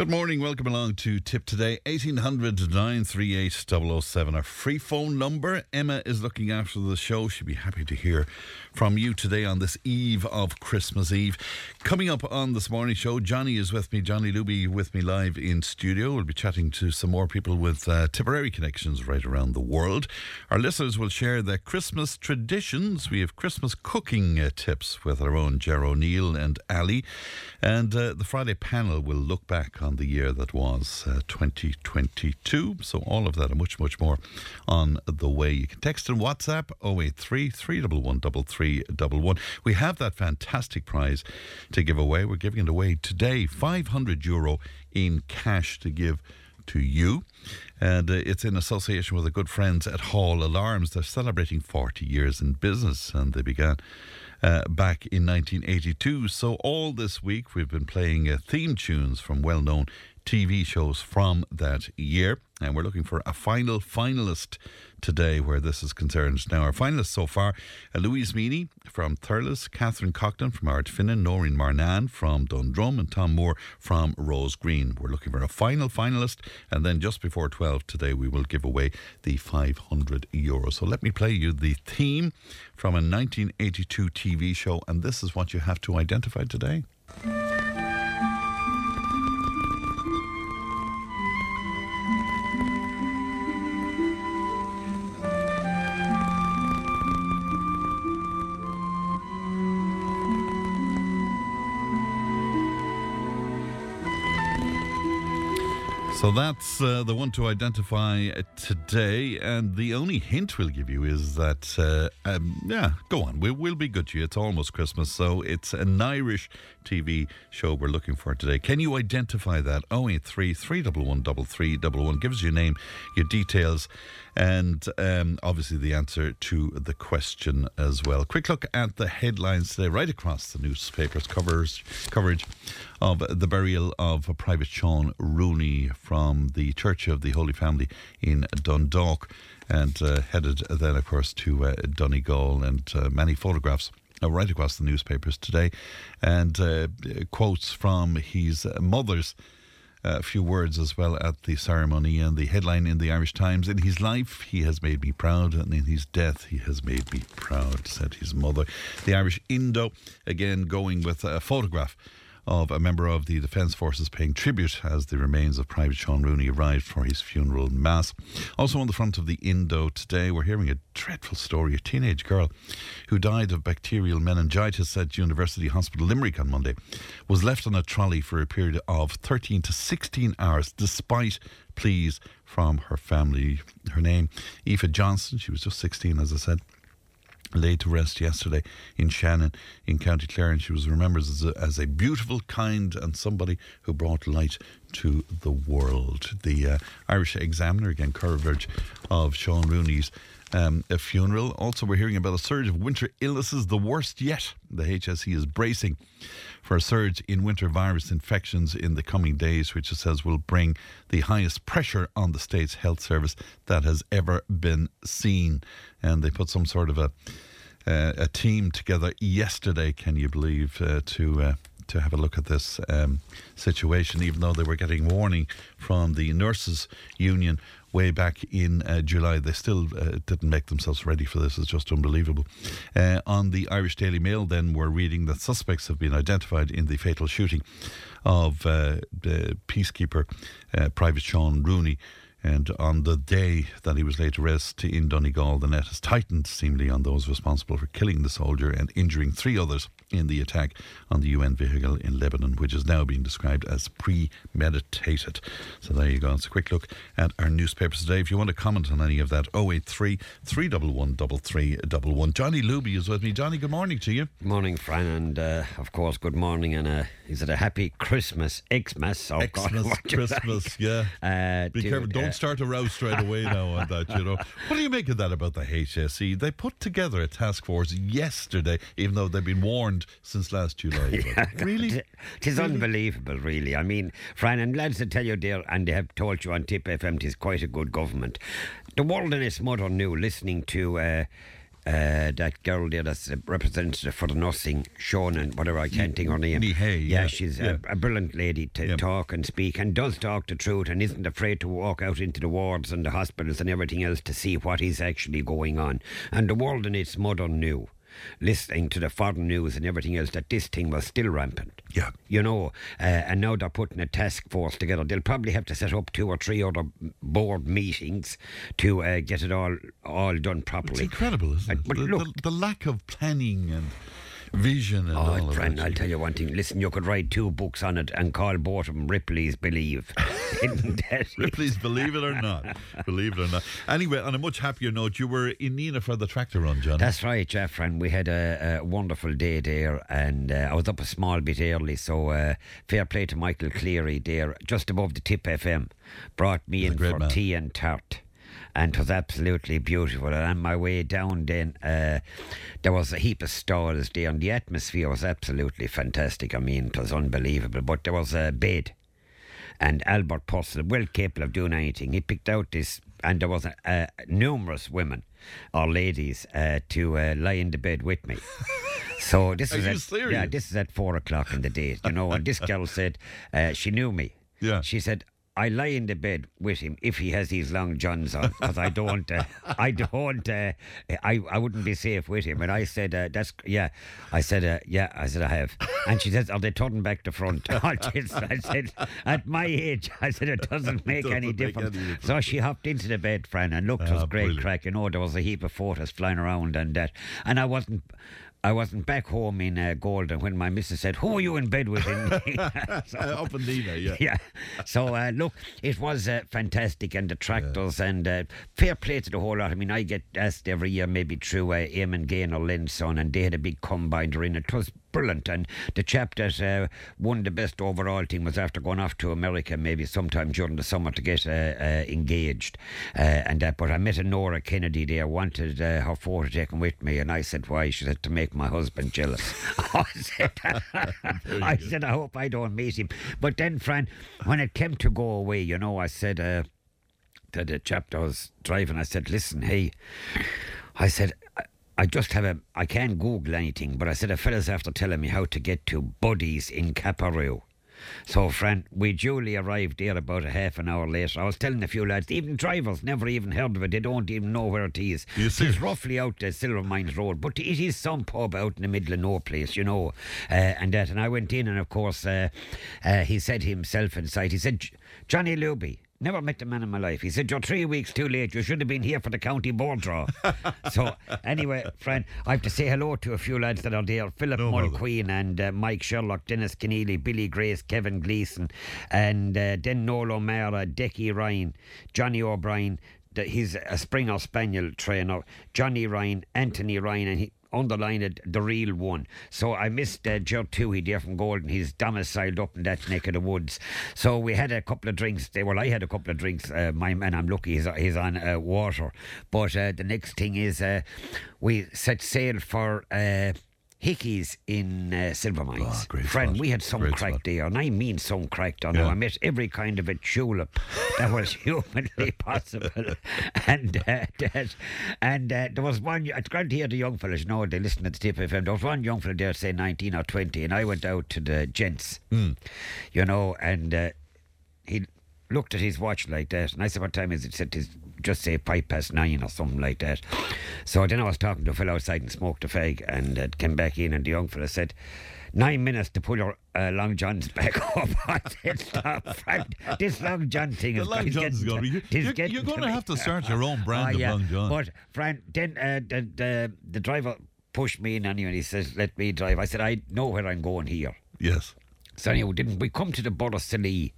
Good morning. Welcome along to Tip Today. 1800 938 007. Our free phone number. Emma is looking after the show. She'd be happy to hear from you today on this eve of Christmas Eve. Coming up on this morning show, Johnny is with me. Johnny Luby with me live in studio. We'll be chatting to some more people with uh, Tipperary connections right around the world. Our listeners will share their Christmas traditions. We have Christmas cooking uh, tips with our own Ger O'Neill and Ali. And uh, the Friday panel will look back on the year that was uh, 2022. So, all of that and much, much more on the way. You can text and WhatsApp 083 311 3311. We have that fantastic prize to give away. We're giving it away today 500 euro in cash to give to you. And uh, it's in association with the good friends at Hall Alarms. They're celebrating 40 years in business and they began uh, back in 1982. So, all this week we've been playing uh, theme tunes from well known TV shows from that year. And we're looking for a final finalist today where this is concerned. Now, our finalists so far uh, Louise Meany from Thurles, Catherine Cockton from Ardfinnan, Noreen Marnan from Dundrum, and Tom Moore from Rose Green. We're looking for a final finalist. And then just before 12 today, we will give away the 500 euros. So let me play you the theme from a 1982 TV show. And this is what you have to identify today. So that's uh, the one to identify today. And the only hint we'll give you is that, uh, um, yeah, go on. We, we'll be good to you. It's almost Christmas. So it's an Irish TV show we're looking for today. Can you identify that? 083 311 Give us your name, your details, and um, obviously the answer to the question as well. Quick look at the headlines today, right across the newspapers covers coverage of the burial of Private Sean Rooney from the Church of the Holy Family in Dundalk, and uh, headed then, of course, to uh, Donegal, and uh, many photographs. Uh, right across the newspapers today, and uh, quotes from his mother's a few words as well at the ceremony and the headline in the Irish Times. In his life, he has made me proud, and in his death, he has made me proud, said his mother. The Irish Indo, again, going with a photograph of a member of the Defence Forces paying tribute as the remains of Private Sean Rooney arrived for his funeral mass. Also on the front of the Indo today, we're hearing a dreadful story. A teenage girl who died of bacterial meningitis at University Hospital Limerick on Monday was left on a trolley for a period of 13 to 16 hours despite pleas from her family. Her name, Aoife Johnston, she was just 16, as I said laid to rest yesterday in Shannon in County Clare, and she was remembered as a, as a beautiful, kind, and somebody who brought light to the world. The uh, Irish Examiner, again, coverage of Sean Rooney's um, a funeral. Also, we're hearing about a surge of winter illnesses, the worst yet. The HSE is bracing for a surge in winter virus infections in the coming days, which it says will bring the highest pressure on the state's health service that has ever been seen. And they put some sort of a uh, a team together yesterday. Can you believe uh, to uh, to have a look at this um, situation, even though they were getting warning from the nurses union way back in uh, July. They still uh, didn't make themselves ready for this. It's just unbelievable. Uh, on the Irish Daily Mail, then, we're reading that suspects have been identified in the fatal shooting of uh, the peacekeeper, uh, Private Sean Rooney. And on the day that he was laid to rest in Donegal, the net has tightened seemingly on those responsible for killing the soldier and injuring three others in the attack on the UN vehicle in Lebanon, which is now being described as premeditated. So there you go. It's a quick look at our newspapers today. If you want to comment on any of that, 083 311 3311. Johnny Luby is with me. Johnny, good morning to you. Morning, Fran, and uh, of course, good morning, and uh, is it a happy Christmas, Xmas, or Xmas, you Christmas, like? yeah. Uh, Be to, careful. Don't uh, start a row straight away now on that, you know. What do you make of that about the HSE? They put together a task force yesterday, even though they've been warned since last July. But really? It is Really? unbelievable, really. I mean, Fran, and lads, to tell you there, and they have told you on Tip FM, it is quite a good government. The world in its mother knew, listening to uh, uh, that girl there that's a representative for the nursing, Sean, and whatever, I can't think her name. Nihei, yeah, yeah, she's yeah. A, a brilliant lady to Yeah. talk and speak, and does talk the truth, and isn't afraid to walk out into the wards and the hospitals and everything else to see what is actually going on. And the world in its mother knew. Listening to the foreign news and everything else, that this thing was still rampant Yeah. you know, uh, and now they're putting a task force together. They'll probably have to set up two or three other board meetings to uh, get it all all done properly. It's incredible, isn't Uh, it? but the, look- the, the lack of planning and vision and all Oh, of friend. I'll tell you one thing. Listen, you could write two books on it and call both of them Ripley's Believe. Isn't that it? Please believe it or not. believe it or not. Anyway, on a much happier note, you were in Nenagh for the tractor run, John. That's right, Jeff. friend. we had a, a wonderful day there, and uh, I was up a small bit early, so uh, fair play to Michael Cleary there, just above the Tip FM, brought me He's in for man. tea and tart. And it was absolutely beautiful. And on my way down, then uh, there was a heap of stalls there, and the atmosphere was absolutely fantastic. I mean, it was unbelievable. But there was a bed, and Albert Purcell, well capable of doing anything, he picked out this, and there was uh, uh, numerous women or ladies uh, to uh, lie in the bed with me. So this is at, serious? yeah, this is at four o'clock in the day, you know. And this girl said uh, she knew me. Yeah. She said. I lie in the bed with him if he has his long johns on, because I don't, uh, I don't, uh, I, I wouldn't be safe with him. And I said, uh, that's, yeah, I said, uh, yeah, I said I have. And she says, are they turning back to front? I said, at my age, I said it doesn't make Doesn't any make difference. any difference. So she hopped into the bed, Fran, and looked, it was Ah, great brilliant. crack. You know, there was a heap of photos flying around and that. And I wasn't. I wasn't back home in uh, Golden when my missus said, "Who are you in bed with?" So- Uh, up in Nenagh, yeah. yeah. So uh, look, it was uh, fantastic, and the tractors and uh, fair play to the whole lot. I mean, I get asked every year, maybe through uh, Eamon Gain or Linson, and they had a big combiner in it. It was brilliant, and the chap that uh, won the best overall thing was after going off to America, maybe sometime during the summer to get uh, uh, engaged, uh, and that. But I met a Nora Kennedy there, wanted uh, her photo taken with me, and I said, "Why?" She said, "To make my husband jealous." I said, "I said, I hope I don't meet him." But then, Fran, when it came to go away, you know, I said uh, to the chap that was driving, I said, "Listen, hey," I said. I- I just have a. I can't Google anything, but I said a fella's after telling me how to get to Buddies in Capparoe. So, friend, we duly arrived there about a half an hour later. I was telling a few lads, even drivers never even heard of it. They don't even know where it is. It's roughly out the Silvermines Road, but it is some pub out in the middle of no place, you know. Uh, and that, and I went in, and of course, uh, uh, he said himself inside, he said, Johnny Luby. Never met the man in my life. He said, You're three weeks too late. You should have been here for the county board draw. so, anyway, friend, I have to say hello to a few lads that are there Philip No bother. Mulqueen and uh, Mike Sherlock, Dennis Keneally, Billy Grace, Kevin Gleeson, and uh, then Noel O'Mara, Decky Ryan, Johnny O'Brien. The, he's a Springer Spaniel trainer, Johnny Ryan, Anthony Ryan, and he underlined it, the real one. So I missed uh, Toohey there from Golden. He's domiciled up in that neck of the woods. So we had a couple of drinks. There. Well, I had a couple of drinks. Uh, my man, I'm lucky, he's, he's on uh, water. But uh, the next thing is uh, we set sail for. Hickeys in uh, Silvermines. Ah, great Friend, spot. we had some Great crack spot. there, and I mean some cracked there. Yeah. I met every kind of a tulip that was humanly possible. and uh, that, and uh, there was one, great to hear the young fellas, you know, they listen to the tip FM. There was one young fella there, say 19 or 20, and I went out to the gents, Hmm. you know, and uh, he looked at his watch like that, and I said, "What time is it?" He said, "It's just say five past nine or something like that." So then I was talking to a fellow outside and smoked a fag, and uh, came back in, and the young fella said. Nine minutes to pull your uh, long johns back up. I said, "Stop, Frank. This long john thing The is long johns going to to- You're, you're going to to have to start your own brand Ah, of yeah. long john. But Frank, then uh, the, the the driver pushed me in anyway. He says, "Let me drive." I said, "I know where I'm going here." Yes. So anyway, didn't we come to the Borrisoleigh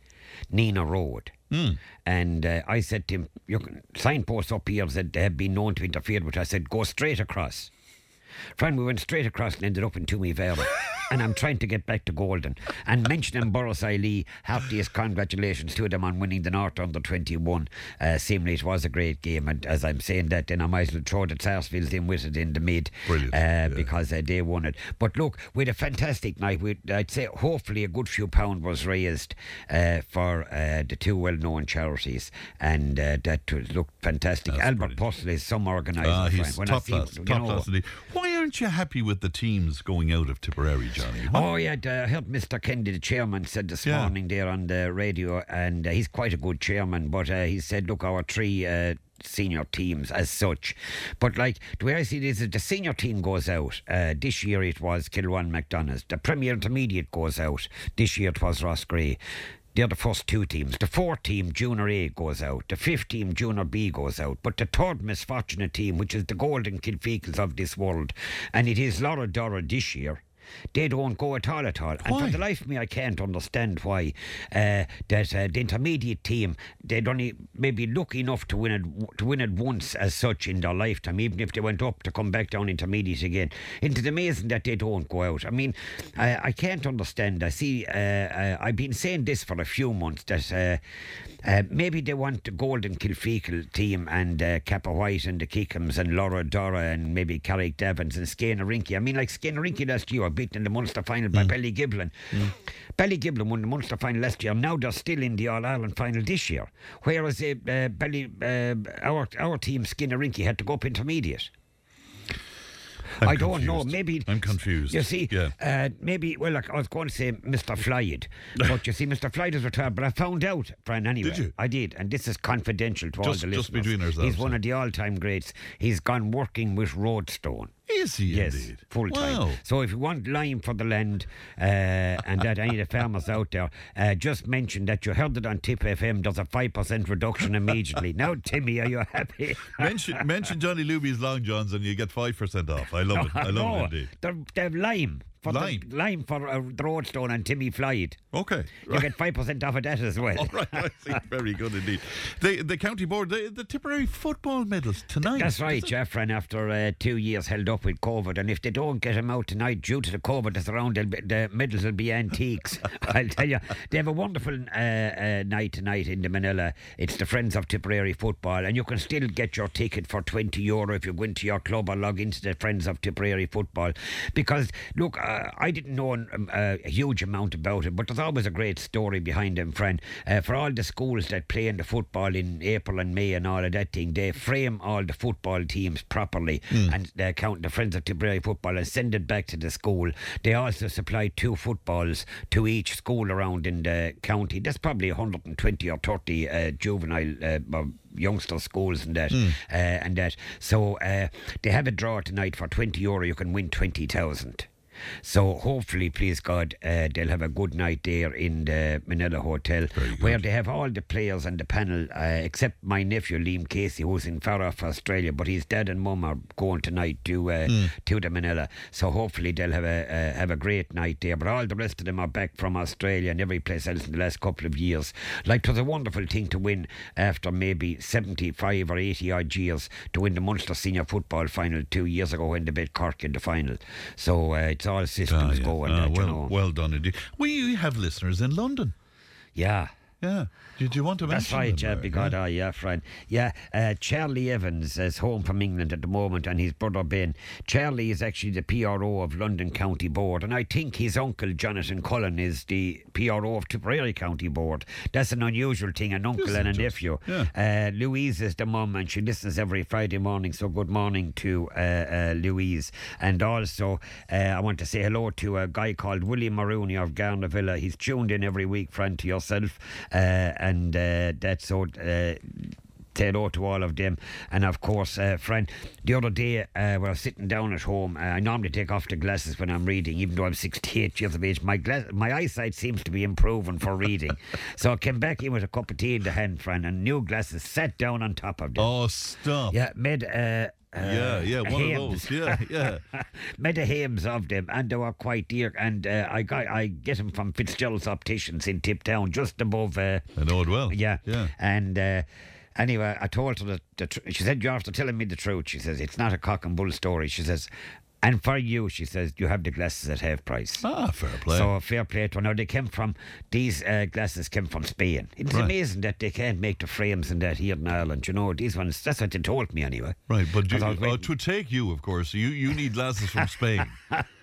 Nenagh Road? Mm. And uh, I said to him, "Your signposts up here said they have been known to interfere," which I said, "Go straight across." Friend, we went straight across and ended up in Toomevara. and I'm trying to get back to Golden. And mentioning Borrisoleigh, heartiest congratulations to them on winning the North under 21. Uh, seemingly it was a great game. And as I'm saying that, then I might as well throw the Sarsfields in with it in the mid. Uh, yeah. Because uh, they won it. But look, we had a fantastic night. we I'd say hopefully a good few pound was raised uh, for uh, the two well known charities. And uh, that looked fantastic. That's Albert. Purcell is some organiser. Ah, he's When top class. Top class. Why aren't you happy with the teams going out of Tipperary, Johnny? What- Oh yeah, I heard Mr. Kennedy, the chairman, said this Yeah. morning there on the radio, and uh, he's quite a good chairman. But uh, he said, look, our three uh, senior teams as such, but like the way I see it is is the senior team goes out. Uh, this year it was Kilruane MacDonagh's. The Premier Intermediate goes out. This year it was Ross Gray. They're the first two teams. The four team, Junior A, goes out. The fifth team, Junior B, goes out. But the third misfortunate team, which is the Golden Kilfeacles of this world, and it is Lorrha-Dorrha this year, they don't go at all at all. And for the life of me, I can't understand why uh, that uh, the intermediate team they'd only maybe lucky enough to win it to win it once as such in their lifetime, even if they went up to come back down intermediate again. It's amazing that they don't go out. I mean, I, I can't understand. I see. Uh, uh, I've been saying this for a few months that. Uh, uh, maybe they want the Golden Kilfeacle team and uh, Cappawhite and the Kickhams and Lorrha-Dorrha and maybe Carrick Davins and Skeheenarinky. I mean, like Skeheenarinky last year, beaten in the Munster final by Ballygiblin. Ballygiblin won the Munster final last year. Now they're still in the All Ireland final this year. Whereas uh, uh, Bally, uh, our our team Skeheenarinky had to go up intermediate. I'm I don't know. Maybe I'm confused. You see, Yeah. uh, maybe. Well, like, I was going to say Mr. Floyd, but you see, Mr. Floyd is retired. But I found out, Brian. Anyway, Did you? I did, and this is confidential to all Just- the just listeners. between ourselves, He's one of the all-time greats. He's gone working with Roadstone. Is he Yes, indeed? full time. Wow. So if you want lime for the land, uh, and that any of the farmers out there, uh, just mention that you heard it on Tip FM. There's a five percent reduction immediately. now, Timmy, are you happy? mention mention Johnny Luby's Long Johns and you get five percent off. I love it. I love no, it indeed. they're, they're lime. For Lime? The, lime for uh, the Roadstone and Timmy Floyd. Okay. You get five percent off of that as well. All right, I see. Very good indeed. The the county board, the, the Tipperary football medals tonight. That's right? Jeff. And after uh, two years held up with COVID, and if they don't get them out tonight due to the COVID that's around, they'll be, the medals will be antiques. I'll tell you, they have a wonderful uh, uh, night tonight in the Minella. It's the Friends of Tipperary Football, and you can still get your ticket for twenty euro if you go into your club or log into the Friends of Tipperary Football. Because look, uh, I didn't know um, uh, a huge amount about it, but there's always a great story behind them, friend. Uh, for all the schools that play in the football in April and May and all of that thing, they frame all the football teams properly and they count the Friends of Tipperary football and send it back to the school. They also supply two footballs to each school around in the county. There's probably 120 or 30 uh, juvenile uh, youngster schools and that uh, and that. So uh, they have a draw tonight for 20 euro. You can win 20,000. So hopefully, please God, uh, they'll have a good night there in the Minella Hotel, where they have all the players and the panel, uh, except my nephew Liam Casey, who's in far off Australia, but his dad and mum are going tonight to uh, to the Minella. So hopefully they'll have a uh, have a great night there. But all the rest of them are back from Australia and every place else in the last couple of years. Like it was a wonderful thing to win after maybe seventy five or eighty odd years to win the Munster Senior Football Final two years ago when they beat Cork in the final. So Ah, systems yeah. going. Ah, that, you well, well done indeed. We have listeners in London. yeah. Yeah. Did you want to mention That's mention right, them, yeah, uh, because, uh, yeah, friend. Yeah, uh, Charlie Evans is home from England at the moment, and his brother Ben. Charlie is actually the PRO of London County Board, and I think his uncle Jonathan Cullen is the PRO of Tipperary County Board. That's an unusual thing, an uncle Isn't and a nephew. Yeah. Uh, Louise is the mum, and she listens every Friday morning, so good morning to uh, uh, Louise. And also, uh, I want to say hello to a guy called William Maroney of Garnavilla. He's tuned in every week, friend, to yourself, uh, and uh, that's. Uh, Say hello to all of them, and of course, uh, friend. The other day, uh, when I was sitting down at home, uh, I normally take off the glasses when I'm reading, even though I'm 68 years of age. My glass, my eyesight seems to be improving for reading, so I came back in with a cup of tea in the hand, friend, and new glasses. Sat down on top of them. Oh, stop. Yeah, made uh, yeah, yeah, one of those. Yeah, yeah. Made a Hames of them, and they were quite dear. And uh, I got I get them from Fitzgerald's Opticians in Tiptown, just above. Uh, I know it well. yeah, yeah. And uh, anyway, I told her that the tr- she said you're after telling me the truth. She says it's not a cock and bull story. She says, and for you, she says you have the glasses at half price. Ah, fair play. So fair play to her. Now they came from these uh, glasses came from Spain. It's Right. amazing that they can't make the frames and that here in Ireland. You know these ones. That's what they told me anyway. right, but you, 'Cause I was uh, to take you, of course, you you need glasses from Spain.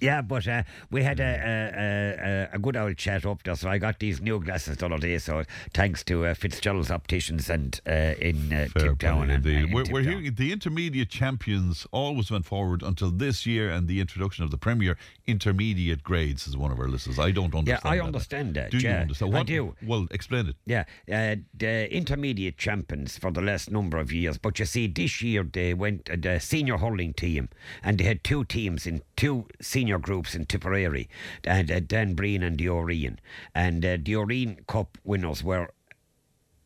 Yeah, but uh, we had a, a, a, a good old chat up there. So I got these new glasses the other day. So thanks to uh, Fitzgerald's Opticians and uh, in uh, Tiptown. And, indeed. in we're, we're hearing the intermediate champions always went forward until this year and the introduction of the Premier intermediate grades is one of our listeners. I don't understand. Yeah, understand. I that. understand that. Do you yeah. understand? I What, do. Well, explain it. Yeah, uh, the intermediate champions for the last number of years. But you see, this year they went uh, the senior hurling team, and they had two teams in two senior groups in Tipperary, and uh, Dan Breen and the Ó Riain. And uh, the Ó Riain Cup winners were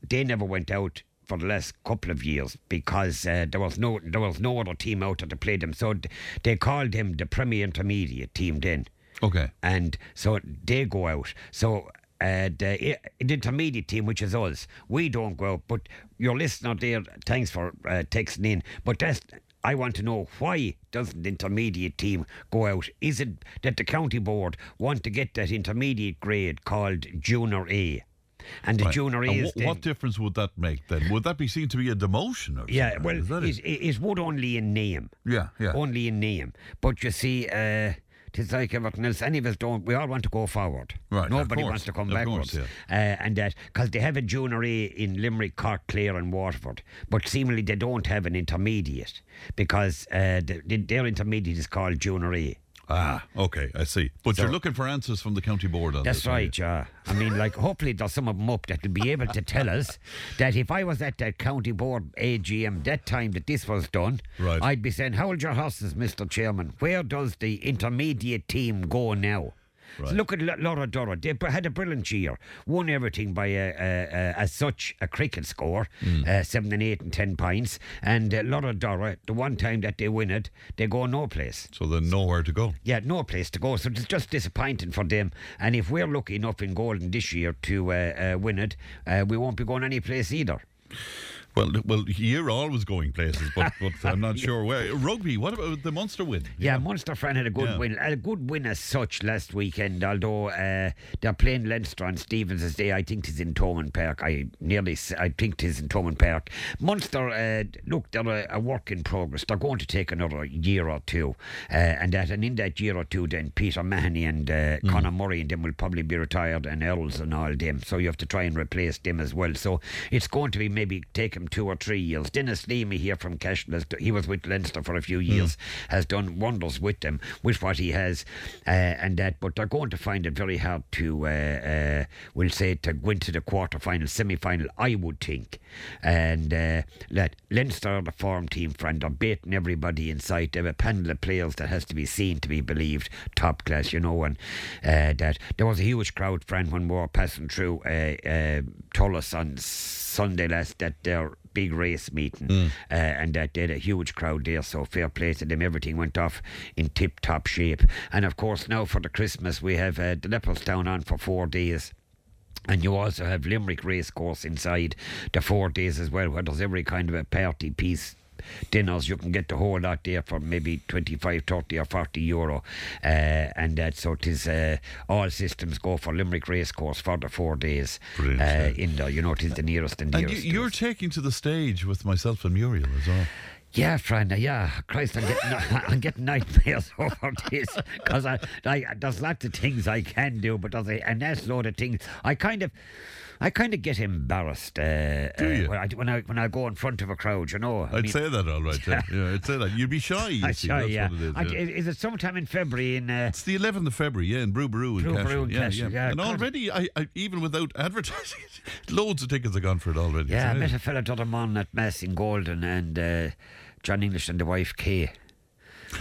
they never went out for the last couple of years because uh, there was no there was no other team out there to play them. So d- they called them the Premier Intermediate team then Okay. and so they go out. So uh, the, the intermediate team, which is us, we don't go out. But your listener there, thanks for uh, texting in. But that's I want to know why doesn't the intermediate team go out? Is it that the county board want to get that intermediate grade called junior A? And the Right. junior A And is wh- what difference would that make then? Would that be seen to be a demotion or yeah, well, Is it, it? it, it would only in name. Yeah, yeah. Only in name. But you see, uh, it's like everything else. Any of us don't. We all want to go forward. Right, Nobody course, wants to come of course, backwards. Uh, and that because they have a junior A in Limerick, Cork, Clare, and Waterford, but seemingly they don't have an intermediate because uh, the, the, their intermediate is called junior A. Ah, okay, I see. But you're looking for answers from the county board on That's this. you? right, yeah. I mean, like, hopefully there's some of them up that will be able to tell us that if I was at that county board AGM that time that this was done, Right. I'd be saying, hold your horses, Mr. Chairman. Where does the intermediate team go now? Right. Look at Lorrha-Dorrha. They had a brilliant year. Won everything by a, a, a, as such a cricket score, Hmm. uh, seven and eight and ten points. And uh, Lorrha-Dorrha, the one time that they win it, they go no place. So then nowhere to go. Yeah, no place to go. So it's just disappointing for them. And if we're lucky enough in Golden this year to uh, uh, win it, uh, we won't be going any place either. Well, well, you're always going places, but, but I'm not sure where. Rugby, what about the Munster win? Yeah, Munster Fran had a good Yeah. win. A good win as such last weekend, although uh, they're playing Leinster on Stevens' Day. I think it's in Thomond Park. I nearly, I think it's in Thomond Park. Munster, uh, look, they're a, a work in progress. They're going to take another year or two. Uh, and that, and in that year or two, then Peter Mahoney and uh, Conor Murray and them will probably be retired and Earls and all them. So you have to try and replace them as well. So it's going to be maybe take him two or three years. Denis Leamy here from Cashel, he was with Leinster for a few years, has done wonders with them, with what he has, uh, and that. But they're going to find it very hard to, uh, uh, we'll say, to go into the quarter final, semi final, I would think. And uh, let Leinster are the form team, friend. They're beating everybody in sight. They have a panel of players that has to be seen to be believed, top class, you know. And uh, that there was a huge crowd, friend, when we were passing through uh, uh, Thurles on Sunday last at their big race meeting, uh, and that they had a huge crowd there. So fair play to them. Everything went off in tip top shape. And of course, now for the Christmas, we have uh, the Leopardstown on for four days. And you also have Limerick Racecourse inside the four days as well, where there's every kind of a party piece. Dinners, you can get the whole lot there for maybe 25, 30 or 40 euro. Uh, and that, so it is uh, all systems go for Limerick Racecourse for the four days Brilliant, uh, in there. You know, it is the nearest and And dearest. you, you're taking to the stage with myself and Muriel as well. Yeah, friend. uh, Yeah, Christ, I'm getting, I'm getting nightmares over this because I, I, there's lots of things I can do, but there's a, a nice load of things. I kind of, I kind of get embarrassed uh, Do uh, you? when, I, when I when I go in front of a crowd. You know, I I'd mean, say that all right. Yeah, yeah I'd say that. You'd be shy, you I see. shy, That's yeah. what it is. I- yeah. is it sometime in February in? Uh, It's the 11th of February, yeah, in Brú Ború in Brew. Brew in yeah, Cashel, yeah, And God. already, I, I, even without advertising, loads of tickets have gone for it already. yeah, I met a fella morning at Mass in Golden and uh, John English and the wife Kay,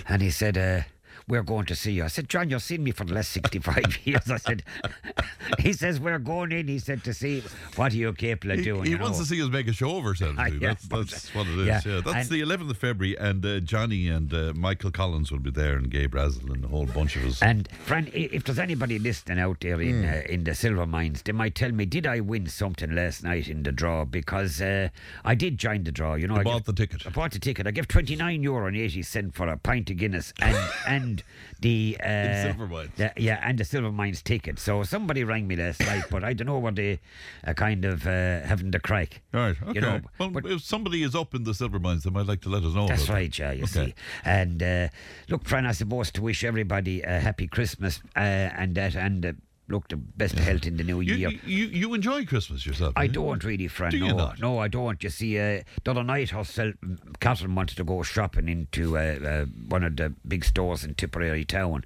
and he said. Uh, we're going to see you. I said, John, you've seen me for the last 65 years. I said, he says, we're going in, he said, to see what are you capable of doing. he wants know. to see us make a show of ourselves. See. yeah, that's, that's what it is. yeah, Yeah, that's and- the 11th of February, and uh, Johnny and uh, Michael Collins will be there, and Gabe Razzle, and a whole bunch of us. And friend, if there's anybody listening out there in uh, in the Silvermines, they might tell me, did I win something last night in the draw? Because uh, I did join the draw. You know, You I bought gave- the ticket. I bought the ticket. I gave twenty nine euro and eighty cent for a pint of Guinness and and the uh, Silvermines. the- yeah, and the Silvermines ticket. So somebody rang me last night, but I don't know what they are kind of uh, having the crack. Right, okay. You know, well, but- if somebody is up in the silver mines, they might like to let us know. That's right, yeah, you Okay. see. And uh, look, Fran, I suppose to wish everybody a happy Christmas uh, and that, and uh, look, the best health in the new You, year. you, you, enjoy Christmas yourself? I you? don't really, Fran. Do no, not? no, I don't. You see, uh, the other night herself, Catherine wanted to go shopping into uh, uh, one of the big stores in Tipperary town,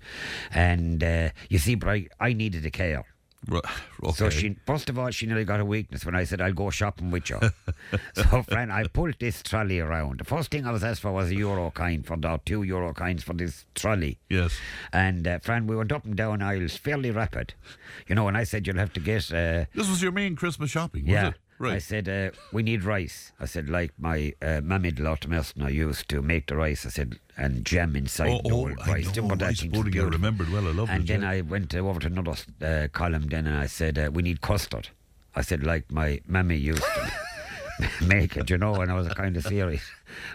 and uh, you see, but I, I needed a car. Right, okay. So she, first of all, she nearly got a weakness when I said I'll go shopping with you. so, friend, I pulled this trolley around. The first thing I was asked for was a euro coin for the two euro coins for this trolley. Yes. And uh, friend, we went up and down aisles fairly rapid, you know. And I said you'll have to get, uh, This was your main Christmas shopping, yeah. it? Right. I said uh, we need rice. I said like my uh, mammy I used to make the rice. I said and jam inside Oh, the oh, old I know, Remember that rice thing? I remembered well, I loved And it, then yeah. I went uh, over to another uh, column then and I said, uh, we need custard. I said, like my mammy used to make it, you know, and I was kind of serious.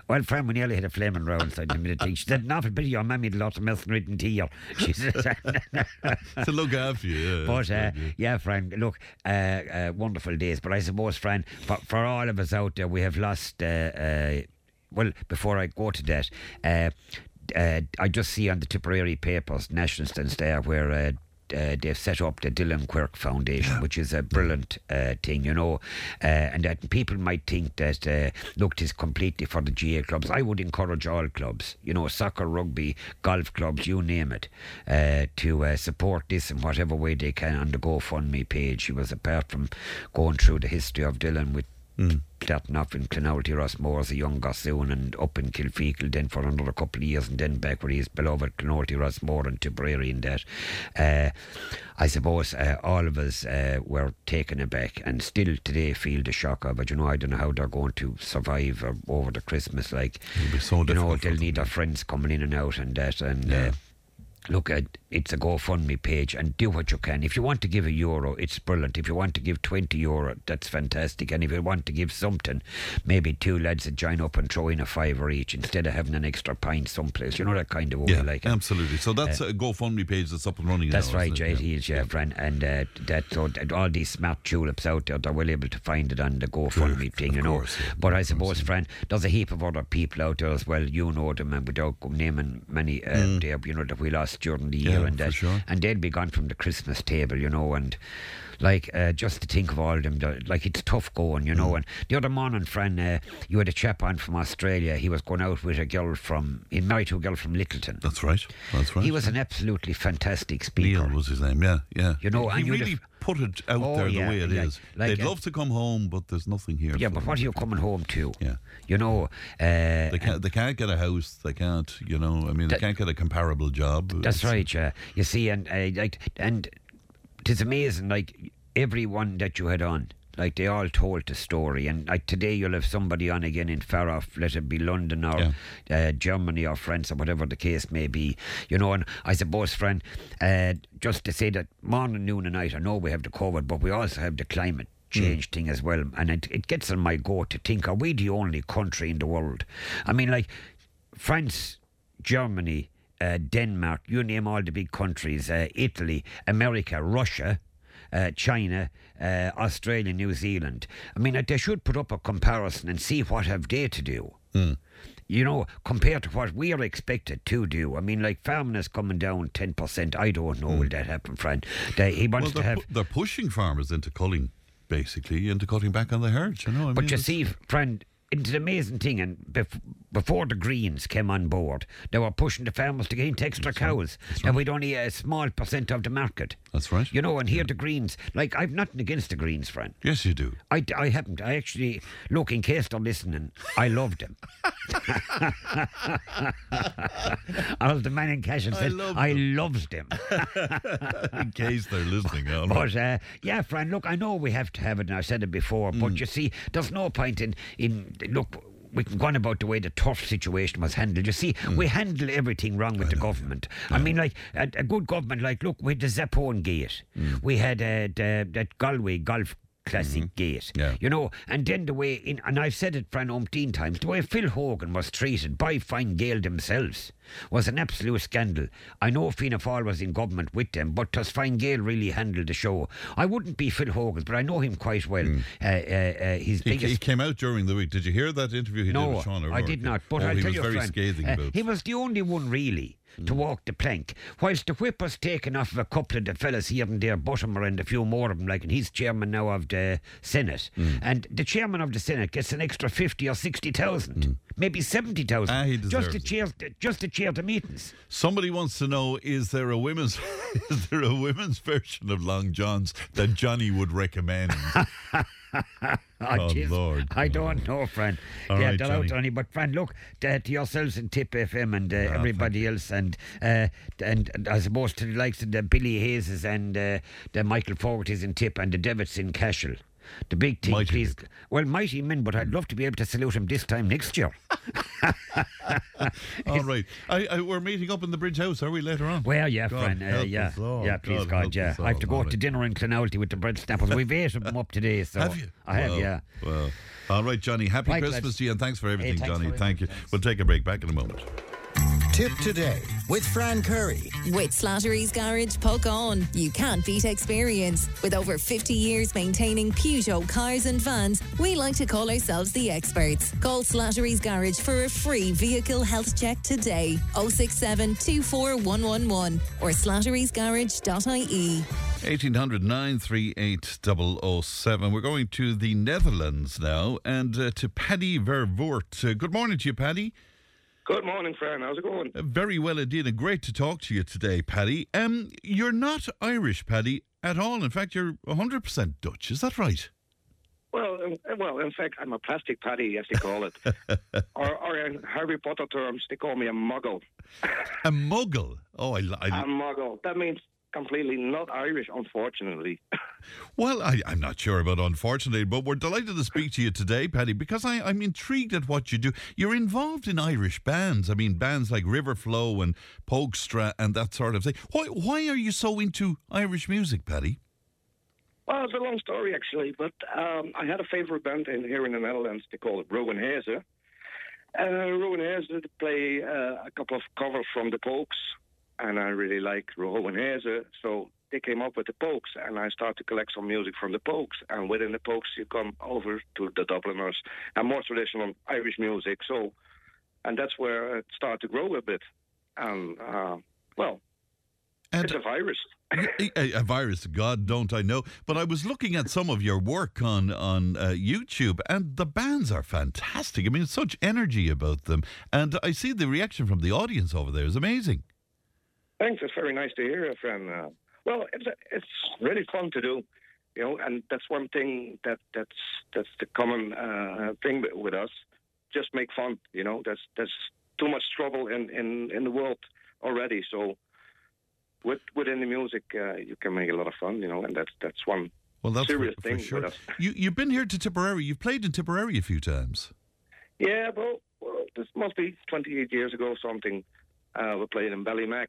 Well, friend, we nearly had a flaming row inside the minute thing. She said, not a bit of your mammy had lots of milk and written tea. She said, to look after you, yeah. but uh, yeah. yeah, friend, look, uh, uh, wonderful days. But I suppose, friend, for, for all of us out there, we have lost. Well, before I go to that, uh, uh, I just see on the Tipperary papers, National Stands there, where. Uh, uh, they've set up the Dylan Quirk Foundation, which is a brilliant uh, thing, you know. Uh, and that people might think that, uh, look, it's completely for the GA clubs. I would encourage all clubs, you know, soccer, rugby, golf clubs, you name it, uh, to uh, support this in whatever way they can on the GoFundMe page. He was apart from going through the history of Dylan with starting off in Clonoulty Rossmore as a young Gossoon and up in Kilfeacle then for another couple of years and then back where he is beloved Clonoulty Rossmore and Tipperary and that. Uh, I suppose uh, all of us uh, were taken aback and still today feel the shock of it. You know, I don't know how they're going to survive uh, over the Christmas. Like, It'll be so you know, they'll need their friends coming in and out and that. And Yeah. Uh, look, uh, it's a GoFundMe page and do what you can. If you want to give a euro, it's brilliant. If you want to give 20 euro, that's fantastic. And if you want to give something, maybe two lads that join up and throw in a fiver each instead of having an extra pint someplace. You know that kind of way. Yeah, like it. absolutely. So that's a GoFundMe page that's up and running That's now, right, it? JT is yeah, friend, and uh, that so that all these smart tulips out there, they're well able to find it on the GoFundMe Of thing, you know. yeah, but I suppose, yeah. friend, there's a heap of other people out there as well. You know them, and without naming many, uh, there, you know that we lost during the year. Yeah, and that, sure. and they'd be gone from the Christmas table, you know, and. Like uh, just to think of all of them, like it's tough going, you Mm. know. And the other morning, friend, uh, you had a chap on from Australia. He was going out with a girl from, he married to a girl from Littleton. That's right. That's right. He was an absolutely fantastic speaker. Neil was his name, yeah, yeah. You know, he and really put it out Oh, there yeah, the way it is. yeah. Like, They'd uh, love to come home, but there's nothing here. Yeah, but them. what are you coming home to? Yeah. You know, uh, They can't. They can't get a house. They can't. You know. I mean, they can't get a comparable job. that's It's- right. Yeah, you see, and uh, like, and it's amazing. Like everyone that you had on, like they all told the story. And like today, you'll have somebody on again in far off, let it be London or uh, Germany or France or whatever the case may be. You know, and I suppose, friend, uh, just to say that morning, noon, and night. I know we have the COVID, but we also have the climate. Change thing as well, and it, it gets on my go to think: Are we the only country in the world? I mean, like France, Germany, uh, Denmark, you name all the big countries, uh, Italy, America, Russia, uh, China, uh, Australia, New Zealand. I mean, they should put up a comparison and see what have they to do. You know, compared to what we are expected to do. I mean, like farming is coming down ten percent. I don't know will that happen, friend. They, he Well, wants to they're, have. pu- they're pushing farmers into culling, basically, into cutting back on the herds. You know. I But mean, you see, friend, it's an amazing thing, and bef- before the Greens came on board, they were pushing the farmers to gain extra cows. And we'd only a small percent of the market. That's right. You know, and here the Greens, like, I've nothing against the Greens, friend. Yes, you do. I, I haven't. I actually, look, in case they're listening, I loved them. I was the man in cash and I said, I him." loved him. In case they're listening. all right. But uh, yeah, friend, look, I know we have to have it, and I've said it before, Mm. but you see, there's no point in in look. We can go on about the way the tough situation was handled. You see, Mm. we handle everything wrong with the government. I mean, like a, a good government, like look, we had the Zappone Gate, Mm. we had uh, the, that Galway Golf Classic Gate, Mm-hmm. Yeah. you know, and then the way in, and I've said it, Fran, umpteen times, the way Phil Hogan was treated by Fine Gael themselves was an absolute scandal. I know Fianna Fáil was in government with them, but does Fine Gael really handle the show? I wouldn't be Phil Hogan, but I know him quite well. Uh, uh, uh, his He, biggest he came out during the week. Did you hear that interview he did no, with Sean I did not. But oh, I'll he tell was you, very friend, scathing uh, about he was the only one really to walk the plank. Whilst the whip was taken off of a couple of the fellas here and there, Buttimer and a few more of them, like, and he's chairman now of the Senate. Mm. And the chairman of the Senate gets an extra fifty or sixty thousand, maybe seventy thousand, Mm. Ah, he just to chair, just to chair the meetings. Somebody wants to know: Is there a women's is there a women's version of Long Johns that Johnny would recommend? Oh, jeez. Lord. I don't know, friend. All yeah, right, out Johnny. on it. But, friend, look to, to yourselves and Tip FM and uh, thank everybody else, and, uh, and and I suppose to the likes of the Billy Hayeses and uh, the Michael Fogartys in Tip and the Devitt's in Cashel. The big team, Mighty please. Well, mighty men, but I'd love to be able to salute him this time next year. All right, I, I, we're meeting up in the Bridge House. Are we later on? Well, yeah, God friend. Uh, yeah, yeah, please, God God, yeah. I have to go All to dinner in Clonoulty with the bread snappers. We've ate them up today, so Have you? I have, Well, yeah. Well, all right, Johnny. Happy Right, Christmas lads. to you, and thanks for everything, thanks Johnny. very Thank you. thanks. We'll take a break. Back in a moment. Tip today with Fran Curry. With Slattery's Garage, Puckane. You can't beat experience. With over 50 years maintaining Peugeot cars and vans, we like to call ourselves the experts. Call Slattery's Garage for a free vehicle health check today. 067 24111 or slatterysgarage.ie. 1800 938 007. We're going to the Netherlands now and uh, to Paddy Vervoort. Uh, good morning to you, Paddy. Good morning, Fran. How's it going? Uh, very well indeed, and great to talk to you today, Paddy. Um, you're not Irish, Paddy, at all. In fact, you're 100% Dutch. Is that right? Well, um, well, in fact, I'm a plastic paddy, as they call it. or, or in Harry Potter terms, they call me a muggle. A muggle. Oh, I, I A muggle. That means completely not Irish, unfortunately. Well, I, I'm not sure about unfortunately, but we're delighted to speak to you today, Paddy, because I, I'm intrigued at what you do. You're involved in Irish bands. I mean, bands like Riverflow and Pogstra and that sort of thing. Why, why are you so into Irish music, Paddy? well, it's a long story, actually, but um, I had a favorite band in here in the Netherlands. They call it Rowwen Hèze. Uh, Rowwen Hèze play uh, a couple of covers from the Pogues, and I really like Rowwen Hèze, so they came up with the Pogues, and I started to collect some music from the Pogues. And within the Pogues, you come over to the Dubliners and more traditional Irish music. So, and that's where it started to grow a bit. And uh, well, And it's a virus. a, a virus, God don't I know. But I was looking at some of your work on on uh, YouTube, and the bands are fantastic. I mean, such energy about them, and I see the reaction from the audience over there is amazing. Thanks. It's very nice to hear, friend. Uh, well, it's it's really fun to do, you know, and that's one thing that that's that's the common uh, thing with- with us. Just make fun, you know. There's there's too much trouble in in in the world already. So, with within the music, uh, you can make a lot of fun, you know, and that's that's one Well, that's serious for, for thing sure. You you've been here to Tipperary. You've played in Tipperary a few times. Yeah, well, well this must be 28 years ago, or something. Uh, we played in Ballymac,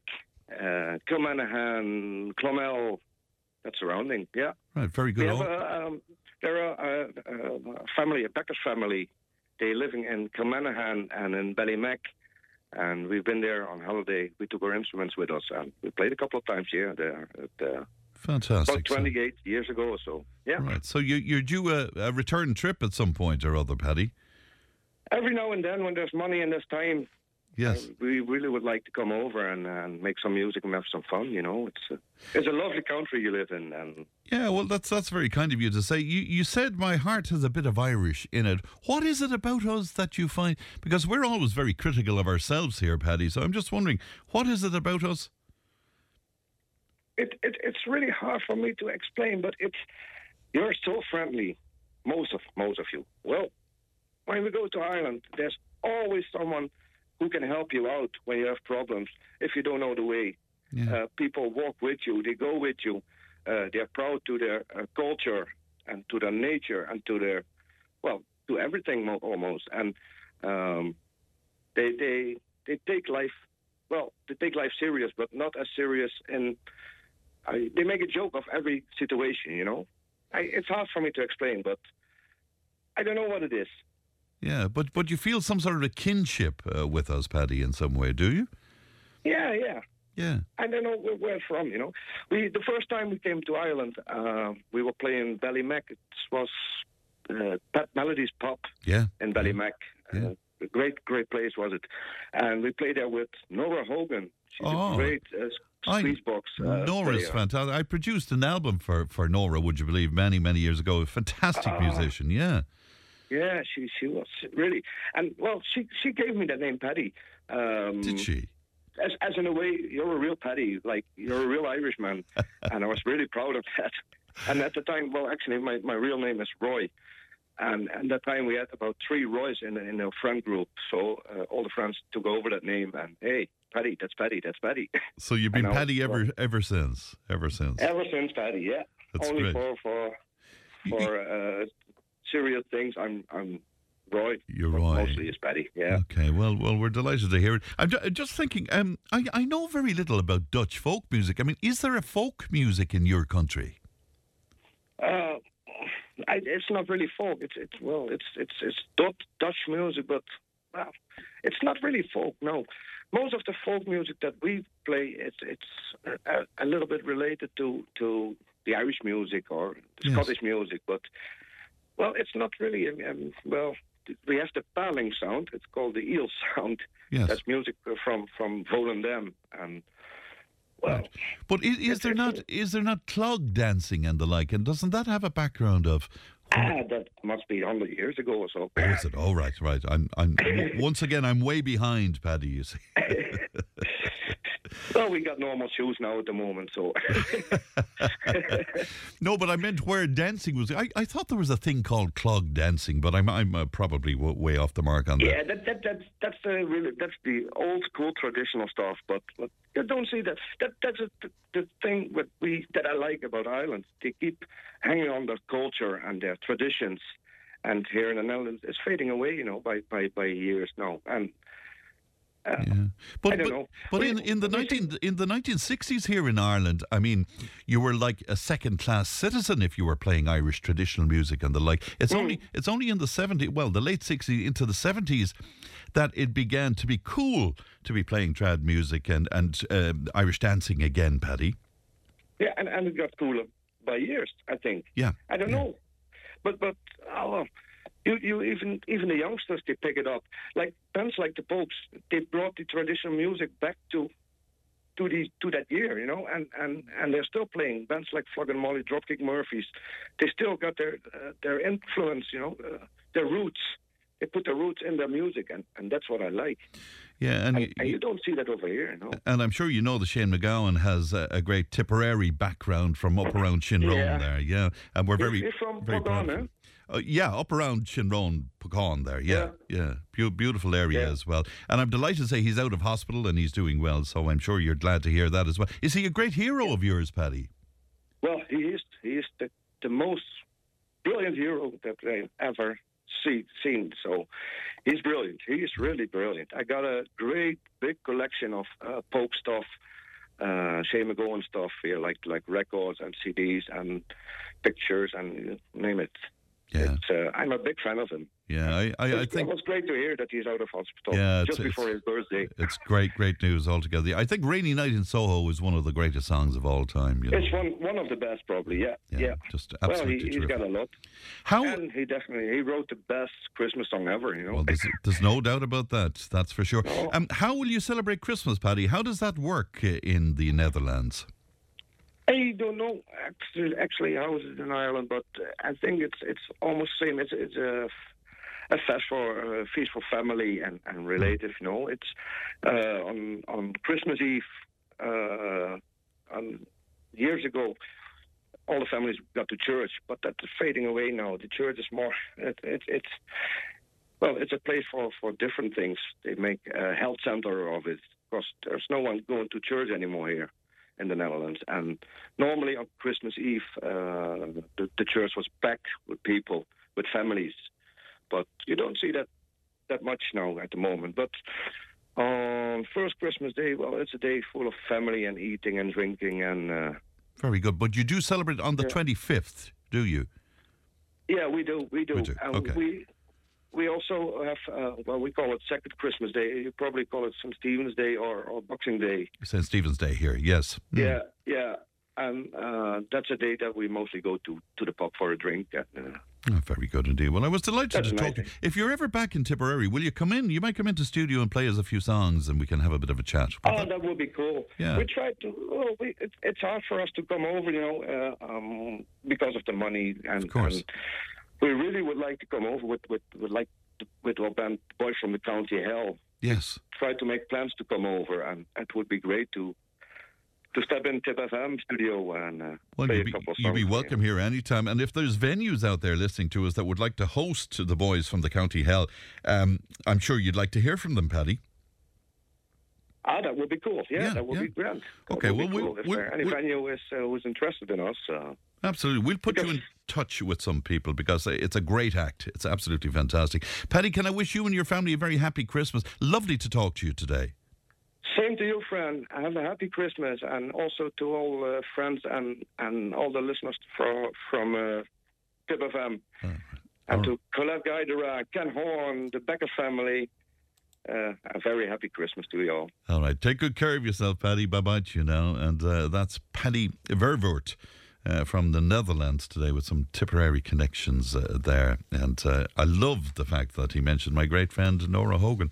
uh, Kilmanahan, Clonmel, that surrounding, yeah. Right, very good. a, um, there are a, a, a family, a Becker's family. They living in Kilmanahan and in Ballymac, and we've been there on holiday. We took our instruments with us, and we played a couple of times here there. At, uh, Fantastic. about So- 28 years ago or so. Yeah. Right. So you you're due a, a return trip at some point or other, Paddy. Every now and then, when there's money and there's time, Yes. Uh, we really would like to come over and, and make some music and have some fun. You know, it's a, it's a lovely country you live in, and Yeah, well, that's that's very kind of you to say. You you said my heart has a bit of Irish in it. What is it about us that you find? Because we're always very critical of ourselves here, Paddy. So I'm just wondering, what is it about us? it, it it's really hard for me to explain. But it's you're so friendly, most of most of you. Well, when we go to Ireland, there's always someone who can help you out when you have problems if you don't know the way. Yeah. Uh, people walk with you, they go with you. Uh, they're proud to their uh, culture and to their nature and to their, well, to everything almost. And um, they they they take life, well, they take life serious, but not as serious And they make a joke of every situation, you know. I, it's hard for me to explain, but I don't know what it is. Yeah, but but you feel some sort of a kinship uh, with us, Paddy, in some way, do you? Yeah, yeah. Yeah. I don't know where we're from, you know. We the first time we came to Ireland, uh, we were playing Ballymac. It was uh, Pat Melody's Pop Yeah. in Ballymac. Yeah. Uh, a great, great place was it. And we played there with Nora Hogan. She's Oh. a great uh, I- squeeze box. Uh, Nora's player. fantastic. I produced an album for, for Nora, would you believe, many, many years ago. A fantastic Ah. musician, yeah. Yeah, she she was really, and well, she she gave me the name Paddy. Um, Did she? as, as in a way, you're a real Paddy, like you're a real Irishman, and I was really proud of that. And at the time, well, actually, my, my real name is Roy, and at that time we had about three Roys in in our friend group, so uh, all the friends took over that name, and hey, Paddy, that's Paddy, that's Paddy. So you've been. Paddy ever ever since, ever since. Ever since Paddy, yeah. That's Only great. for for for uh, serious things, I'm I'm Roy. You're right. Mostly is Paddy, yeah. Okay, well, well, we're delighted to hear it. I'm ju- just thinking. Um, I I know very little about Dutch folk music. I mean, is there a folk music in your country? Uh, I, it's not really folk. It's it's well, it's it's it's Dut, Dutch music, but well, it's not really folk. No, most of the folk music that we play, it's it's a, a little bit related to to the Irish music or the Yes. Scottish music, but well, it's not really. Um, well, we have the paling sound. It's called the eel sound. Yes. That's music from from Volendam and. Well, Right. But is, is there not is there not clog dancing and the like? And doesn't that have a background of? ah, that must be hundred years ago or so. Oh, is it? Oh, right, right. I'm, I'm once again, I'm way behind, Paddy. You see. Well, we got normal shoes now at the moment, so No, but I meant where dancing was. I, I thought there was a thing called clog dancing, but I'm I'm uh, probably w- way off the mark on that. yeah, that, that that's that's the really that's the old school traditional stuff. But, but you don't see that. That that's a, the, the thing that we that I like about Ireland. They keep hanging on their culture and their traditions, and here in the Netherlands, it's fading away. You know, by by by years now, and. Uh, Yeah. But but, but in, in the nineteen in the nineteen sixties here in Ireland, I mean, you were like a second class citizen if you were playing Irish traditional music and the like. It's Hmm. only it's only in the seventies, well, the late sixties into the seventies, that it began to be cool to be playing trad music and and uh, Irish dancing again, Paddy. Yeah, and, and it got cooler by years, I think. Yeah. I don't know. But but oh, you you even even the youngsters they pick it up. Like bands like the Pogues, they brought the traditional music back to to the to that year, you know, and and and they're still playing bands like Flogging Molly, Dropkick Murphys. They still got their uh, their influence, you know, uh, their roots. They put their roots in their music, and, and that's what I like. Yeah, and, And, you- and you don't see that over here, you know. And I'm sure you know that Shane MacGowan has a, a great Tipperary background from up around Shinrone Yeah. there, yeah. And we're very, you're from very proud of him. Uh, yeah, up around Shinrone, Puckane there, yeah, yeah. Beau- beautiful area Yeah. as well. And I'm delighted to say he's out of hospital and he's doing well, so I'm sure you're glad to hear that as well. Is he a great hero of yours, Paddy? Well, he is he is the, the most brilliant hero that I've ever see, seen. So he's brilliant. He is really brilliant. I got a great big collection of uh, Pogues stuff, uh, Shane MacGowan stuff here, like like records and CDs and pictures and name it. Yeah. Uh, I'm a big fan of him. Yeah, I, I, I It was great to hear that he's out of hospital Yeah, just before his birthday. it's great, great news altogether. I think Rainy Night in Soho is one of the greatest songs of all time. You know? It's one one of the best, probably. Yeah, Yeah, yeah. just well, he, absolutely he's terrific. got a lot, How? and he definitely he wrote the best Christmas song ever. You know. Well, there's, there's no doubt about that. That's for sure. No. Um, how will you celebrate Christmas, Paddy? How does that work in the Netherlands? I don't know actually, actually how is it in Ireland, but uh, I think it's it's almost same. It's it's a a fest for a feast for family and, and. You know, it's uh, on on Christmas Eve. Uh, on years ago, all the families got to church, but that's fading away now. The church is more. It, it, it's well, it's a place for for different things. They make a health center of it because there's no one going to church anymore here in the Netherlands. And normally on Christmas Eve, uh, the, the church was packed with people, with families. But you don't see that that much now at the moment. But on first Christmas Day, well, it's a day full of family and eating and drinking and. Uh, Very good. But you do celebrate on the 25th, do you? yeah, we do, we do, We do, and okay. we we also have uh, well, we call it Second Christmas Day. You probably call it St. Stephen's Day or, or Boxing Day. St. Stephen's Day here, yes. Mm. Yeah, yeah. And uh, that's a day that we mostly go to to the pub for a drink. And, uh, Oh, very good indeed. Well, I was delighted That's to a talk nice to you. If you're ever back in Tipperary, will you come in? You might come into studio and play us a few songs and we can have a bit of a chat. Oh, that- that would be cool. Yeah. We tried to. Oh, we, it, it's hard for us to come over, you know, uh, um, because of the money. And, Of course. and we really would like to come over with with, with like with our band Boys from the County Hell. yes. Try to make plans to come over, and it would be great to to step in Tip FM studio and uh, Well, play you'd a be, couple of you'd be welcome here anytime. And if there's venues out there listening to us that would like to host the boys from the County Hell, um, I'm sure you'd like to hear from them, Paddy. Ah, that would be cool. Yeah, Yeah, that would yeah. be grand. That Okay, would be well, we- cool. if we- any we- venue is uh, was interested in us, uh, Absolutely. We'll put you in touch with some people because it's a great act. It's absolutely fantastic. Paddy, can I wish you and your family a very happy Christmas? Lovely to talk to you today. Same to you, friend. Have a happy Christmas, and also to all uh, friends and, and all the listeners from from uh, Tip FM, and to Colette Guidera, Ken Horn, the Becker family. Uh, a very happy Christmas to you all. All right. Take good care of yourself, Paddy. Bye bye to you now. And uh, that's Paddy Vervoort. Uh, from the Netherlands today with some Tipperary connections uh, there. And uh, I love the fact that he mentioned my great friend Nora Hogan,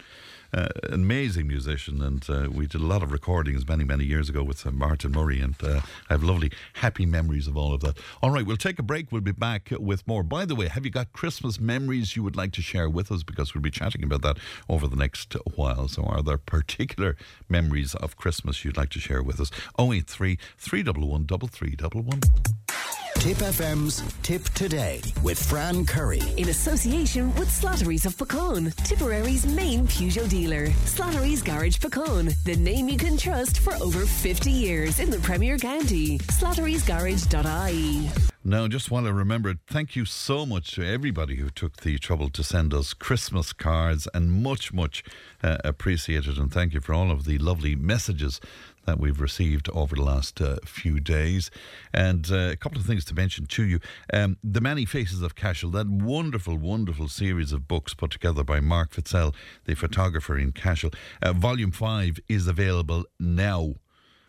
uh, amazing musician. And uh, we did a lot of recordings many, many years ago with uh, Martin Murray. And uh, I have lovely, happy memories of all of that. All right, we'll take a break. We'll be back with more. By the way, have you got Christmas memories you would like to share with us? Because we'll be chatting about that over the next while. So, are there particular memories of Christmas you'd like to share with us? 083 311 3311. Tip FM's Tip Today with Fran Curry. in association with Slattery's of Puckane, Tipperary's main Peugeot dealer. Slattery's Garage Puckane, the name you can trust for over 50 years in the Premier County. Slattery'sGarage.ie. Now, just while I remember it, thank you so much to everybody who took the trouble to send us Christmas cards and much, much uh, appreciated. And thank you for all of the lovely messages that we've received over the last uh, few days. And uh, a couple of things to mention to you. Um, the Many Faces of Cashel, that wonderful, wonderful series of books put together by Mark Fitzell, the photographer in Cashel. Uh, volume 5 is available now.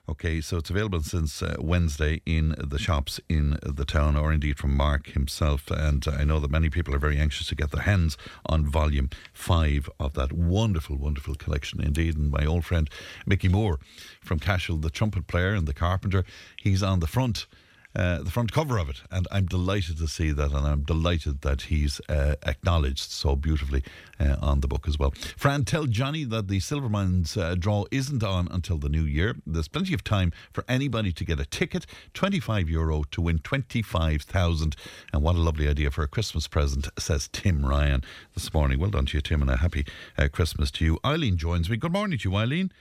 Okay, so it's available since uh, Wednesday in the shops in the town, or indeed from Mark himself. And I know that many people are very anxious to get their hands on volume five of that wonderful, wonderful collection indeed. And my old friend Mickey Moore from Cashel, the trumpet player and the carpenter, he's on the front. Uh, the front cover of it, and I'm delighted to see that, and I'm delighted that he's uh, acknowledged so beautifully uh, on the book as well. Fran, tell Johnny that the Silvermines uh, draw isn't on until the new year. There's plenty of time for anybody to get a ticket, 25 euro to win 25,000. And what a lovely idea for a Christmas present, says Tim Ryan this morning. Well done to you, Tim, and a happy uh, Christmas to you. Eileen joins me. Good morning to you, Eileen.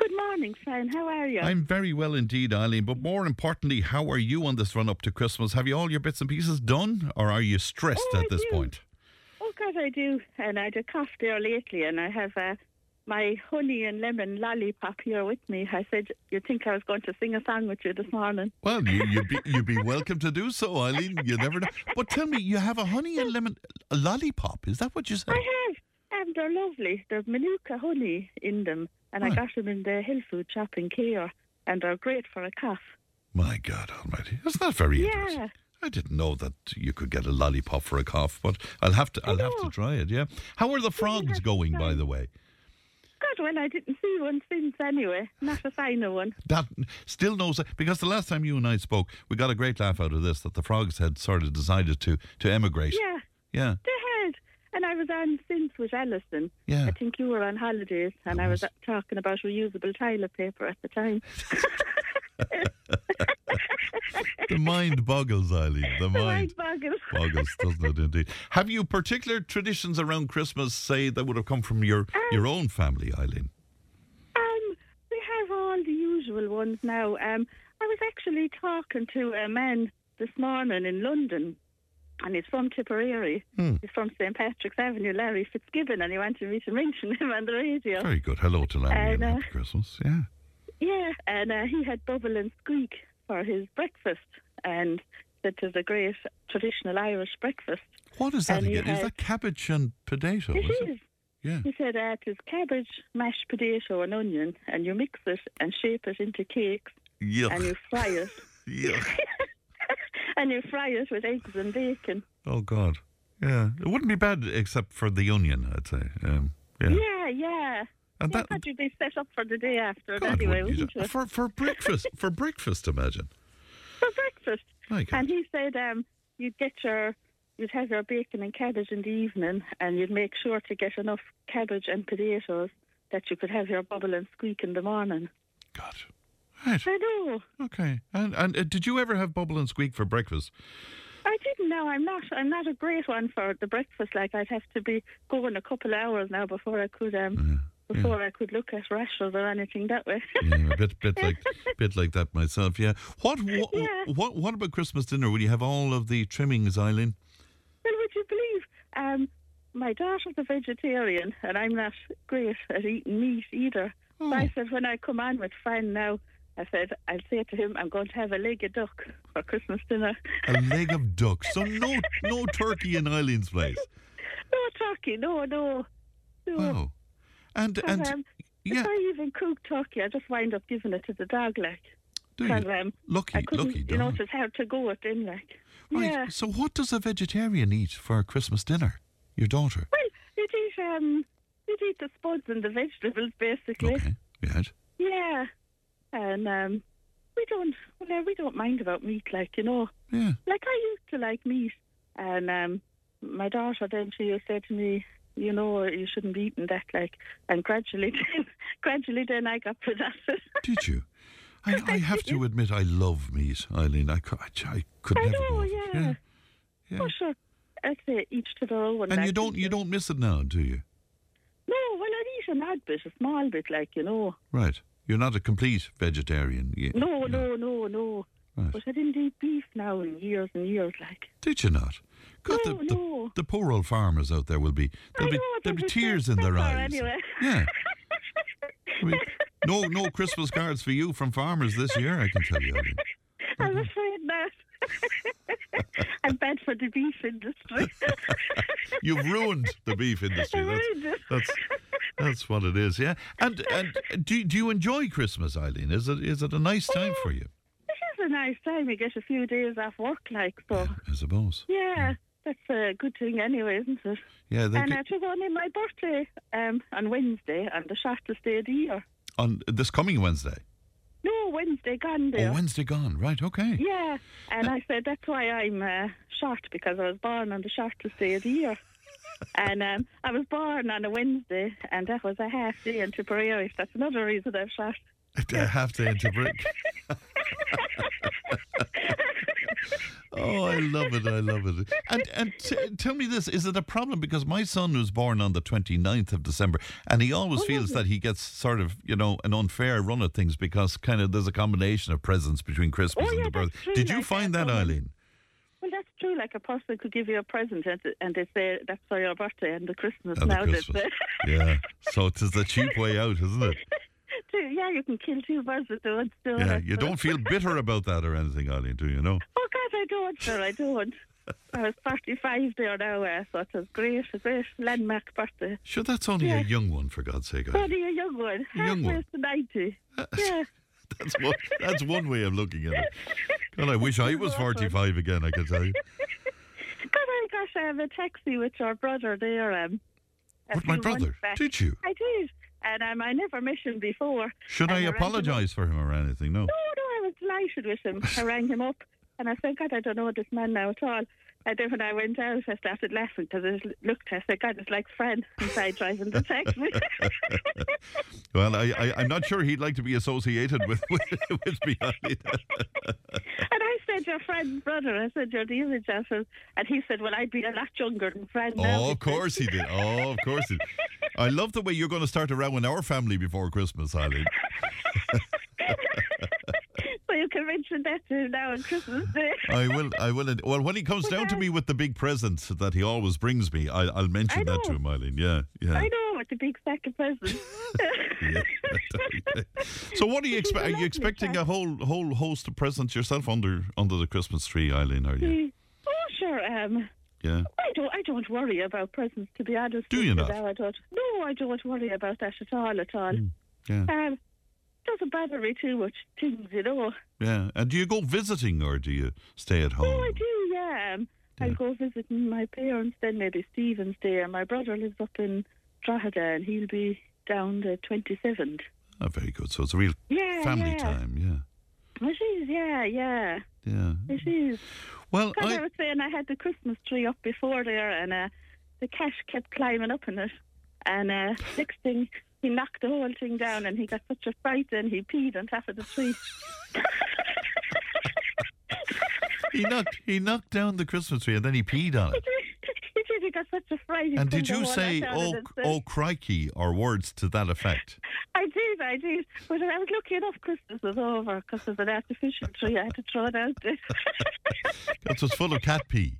Good morning, Fran. How are you? I'm very well indeed, Eileen. But more importantly, how are you on this run up to Christmas? Have you all your bits and pieces done, or are you stressed Oh, at I this do. point? oh, God, I do. And I had a cough there lately, and I have uh, my honey and lemon lollipop here with me. I said, you'd think I was going to sing a song with you this morning. Well, you, you'd be you'd be welcome to do so, Eileen. You never know. But tell me, you have a honey and lemon lollipop? Is that what you said? I have, and they're lovely. There's Manuka honey in them, and Right. I got them in the health food shop in Cahir, and they're great for a cough. My God Almighty, isn't that very Yeah. interesting. I didn't know that you could get a lollipop for a cough, but I'll have to I'll have to try it. Yeah. How are the frogs going, by the way? God, well, I didn't see one since anyway. Not a sign of one. That still knows because the last time you and I spoke, we got a great laugh out of this that the frogs had sort of decided to to emigrate. Yeah, Yeah. they. And I was on since with Alison. Yeah. I think you were on holidays, and I I was, was. talking about reusable toilet paper at the time. The mind boggles, Eileen. The The mind mind boggles. boggles, doesn't it? Indeed. Have you particular traditions around Christmas, say that would have come from your your own family, Eileen? Um, we have all the usual ones now. Um, I was actually talking to a man this morning in London, and he's from Tipperary. Hmm. He's from St Patrick's Avenue, Larry Fitzgibbon, and he wanted me to mention him on the radio. Very good. Hello to Larry and uh, happy Christmas. Yeah. Yeah, and uh, he had bubble and squeak for his breakfast, and that is a great traditional Irish breakfast. What is that And again? Is that cabbage and potato? It is it? Yeah. He said uh, it is cabbage, mashed potato, and onion, and you mix it and shape it into cakes, and you fry it. Yuck. and you fry it with eggs and bacon. Oh God. Yeah. It wouldn't be bad except for the onion, I'd say. Um, yeah. Yeah, yeah. And Yeah, that you'd be set up for the day after God, anyway, wouldn't wouldn't you? for for breakfast for breakfast imagine. For breakfast. And he said um, you'd get your, you'd have your bacon and cabbage in the evening, and you'd make sure to get enough cabbage and potatoes that you could have your bubble and squeak in the morning. God. Right. I know. Okay. And and uh, did you ever have bubble and squeak for breakfast? I didn't know. I'm not. I'm not a great one for the breakfast. Like I'd have to be going a couple of hours now before I could um before I could look at rashers or anything that way. Yeah, a bit bit like bit like that myself. Yeah. What what Yeah. what what about Christmas dinner? Will you have all of the trimmings, Eileen? Well, would you believe? Um, my daughter's a vegetarian, and I'm not great at eating meat either. So I said, when I come on with Fran now, I said, I'll say to him, I'm going to have a leg of duck for Christmas dinner. A leg of duck. So no no turkey in Eileen's place. no turkey, no, no. no. Wow. And And, and um, yeah, If I even cook turkey, I just wind up giving it to the dog, like. do you? um, Lucky, lucky you know, dog. it's hard to go with then, like. Right. Yeah. So what does a vegetarian eat for Christmas dinner? Your daughter. Well, you'd eat, um, you'd eat the spuds and the vegetables, basically. Okay. Yeah. Yeah, and um, we don't. Well, we don't mind about meat, like you know. Yeah. Like I used to like meat, and um, my daughter then she said to me, you know, you shouldn't be eating that, like. And gradually, then, gradually, then I got possessed. Did you? I, I have to admit, I love meat, Eileen. I, I, I could I never know, go. yeah. yeah. Yeah. Oh, sure. I'd say each to their own. And you don't you don't miss it now, do you? No, well, I'd eat an odd bit, a small bit, like you know. Right. You're not a complete vegetarian. You, No, no, no, no. Right. But I didn't eat beef now in years and years, like. Did you not? God, No, the, the, no. the poor old farmers out there will be there'll I be know, there'll be tears in their eyes. anyway. Yeah. I mean, no no Christmas cards for you from farmers this year, I can tell you. Eileen. I'm afraid not. I'm bad for the beef industry. You've ruined the beef industry. I That's ruined it. that's that's what it is, yeah. And and do do you enjoy Christmas, Eileen? Is it is it a nice time for you? This is a nice time. You get a few days off work, like so. I suppose. Yeah, that's a good thing anyway, isn't it? Yeah, they and it was only my birthday um, on Wednesday, and the shortest day of the year. on this coming Wednesday. No, Wednesday gone there. Oh, Wednesday gone. Right, okay. Yeah, and I said that's why I'm uh, short because I was born on the shortest day of the year. And um, I was born on a Wednesday, and that was a half day in Tipperary. That's another reason I'm short. I have to into brick. oh, I love it. I love it. And and t- tell me this: is it a problem because my son was born on the 29th of December, and he always feels that he gets sort of you know an unfair run at things because kind of there's a combination of presents between Christmas Oh, and yeah, the birth. Did you like find that, that, oh, Eileen? True. Like a person could give you a present and, and they say that's for your birthday and the Christmas And now. they Christmas. Yeah. So it is the cheap way out, isn't it? Yeah, you can kill two birds with one stone. Yeah. You don't feel bitter about that or anything, Eileen, do you know? Oh God, I don't, sir. I don't. I was 35 there now, uh, so it was great, a great landmark birthday. Sure, that's only a young one, for God's sake. Eileen. Only a young one, A young one. to 90. Yeah. That's one, that's one way of looking at it. God, I wish I was 45 again, I can tell you. God, I got um, a taxi with your brother there. Um, With my brother? Did you? I did. And um, I never met him before. Should I And him apologise for him or anything? No. No, no, I was delighted with him. I rang him up and I said, God, I don't know this man now at all. And then when I went out, I started laughing because I just looked. I said, God, it's like Fred inside driving the taxi. Well, I, I, I'm not sure he'd like to be associated with, with, with me. And I said, Your friend's brother. I said, You're the image of him. And he said, Well, I'd be a lot younger than now. Oh, of course he did. Oh, of course he did. I love the way you're going to start around with our family before Christmas, Eileen. You can mention that to him now on Christmas Day. I will. I will. Well, when he comes down to me with the big present that he always brings me, I, I'll mention I that to him, Eileen. Yeah, yeah. I know, with the big sack of presents. yeah. so, what are you expect? Are you expecting a whole whole host of presents yourself under under the Christmas tree, Eileen? Are you? oh, sure. Um, Yeah. I don't. I don't worry about presents, to be honest. Do you not? I don't. No, I don't worry about that at all. At all. Yeah. Um, doesn't bother me too much. Things, you know. Yeah. And do you go visiting or do you stay at home? Oh, I do. Yeah. Um, Yeah. I go visiting my parents. Then maybe Stephen's there. My brother lives up in Drogheda, and he'll be down the twenty seventh. Oh, very good. So it's a real Yeah. family yeah. time. Yeah. It is. Yeah. Yeah. Yeah. It is. Well, I, I, was saying I had the Christmas tree up before there, and uh, the cat kept climbing up in it. And uh, next thing, he knocked the whole thing down, and he got such a fright, and he peed on top of the tree. he knocked he knocked down the Christmas tree and then he peed on it. he did. He got such a fright. he And did you say, "Oh, oh, crikey," or words to that effect? I did, I did. But I was lucky enough Christmas was over because of an artificial tree. I had to throw it out there. That was full of cat pee.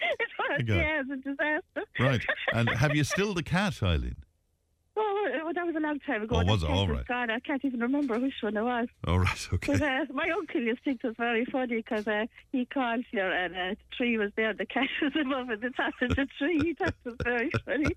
it was, yeah, it was a disaster. Right. And have you still the cat, Eileen? Oh, uh, that was a long time ago. Oh, was it? All was right. gone. I can't even remember which one it was. All right. Okay. But uh, my uncle used to think it was very funny because uh, he called here and uh, the tree was there, the cat was above at the top of the tree. It was very funny.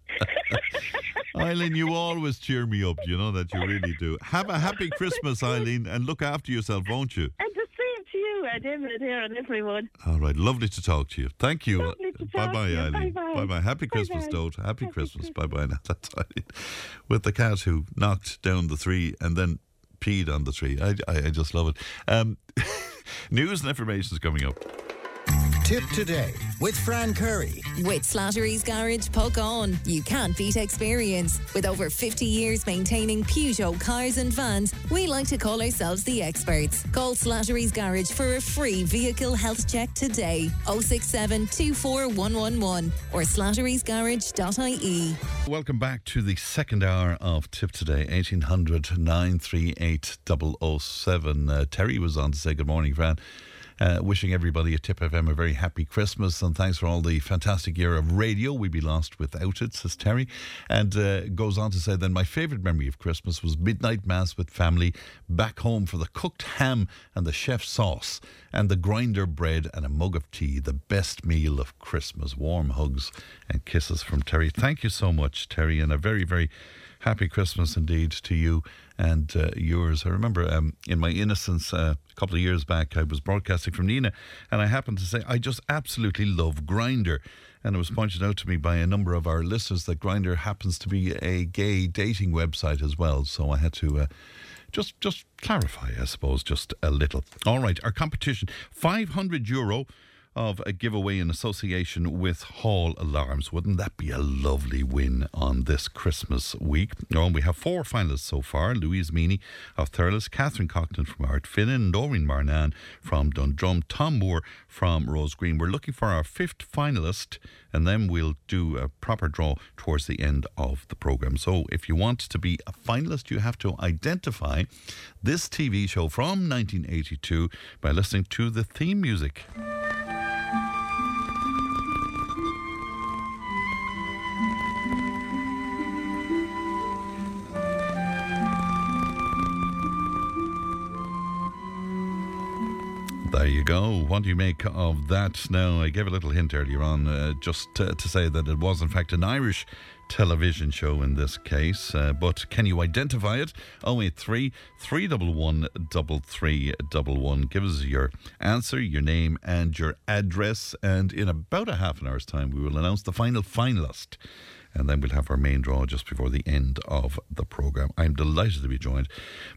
Eileen, you always cheer me up. You know that you really do. Have a happy Christmas, Eileen, and look after yourself, won't you? and the to you and Emma there and everyone. All right. Lovely to talk to you. Thank you. Bye bye. Eileen. Bye-bye. bye. Happy Christmas. Dode. Happy, Happy Christmas. Bye bye. That's Eileen. With the cat who knocked down the tree and then peed on the tree. I, I, I just love it. Um, news and information is coming up. Tip today with Fran Curry. With Slattery's Garage, Puckane. You can't beat experience. With over 50 years maintaining Peugeot cars and vans, we like to call ourselves the experts. Call Slattery's Garage for a free vehicle health check today. 067 24111 or slatterysgarage.ie. Welcome back to the second hour of Tip Today, 1800 938 007. Uh, Terry was on to say good morning, Fran. Uh, wishing everybody at Tip FM a very happy Christmas and thanks for all the fantastic year of radio. We'd be lost without it, says Terry. And uh, goes on to say, then my favourite memory of Christmas was midnight mass with family back home for the cooked ham and the chef sauce and the grinder bread and a mug of tea. The best meal of Christmas. Warm hugs and kisses from Terry. Thank you so much, Terry, and a very, very happy Christmas indeed to you and uh, yours. I remember um, in my innocence uh, a couple of years back, I was broadcasting from Nenagh, and I happened to say, I just absolutely love Grinder. And it was pointed out to me by a number of our listeners that Grinder happens to be a gay dating website as well. So I had to. Uh, just, just clarify, I suppose, just a little. All right, our competition: five hundred euro of a giveaway in association with Hall Alarms. Wouldn't that be a lovely win on this Christmas week? Oh, and we have four finalists so far Louise Meany of Thurles, Catherine Cockton from Ardfinnan, Doreen Marnan from Dundrum, Tom Moore from Rosegreen. We're looking for our fifth finalist, and then we'll do a proper draw towards the end of the programme. So if you want to be a finalist, you have to identify this TV show from 1982 by listening to the theme music. There you go. What do you make of that? Now, I gave a little hint earlier on, uh, just to, to say that it was, in fact, an Irish television show in this case. Uh, but can you identify it? 083 311 3311. Give us your answer, your name, and your address. And in about a half an hour's time, we will announce the final finalist and then we'll have our main draw just before the end of the programme. I'm delighted to be joined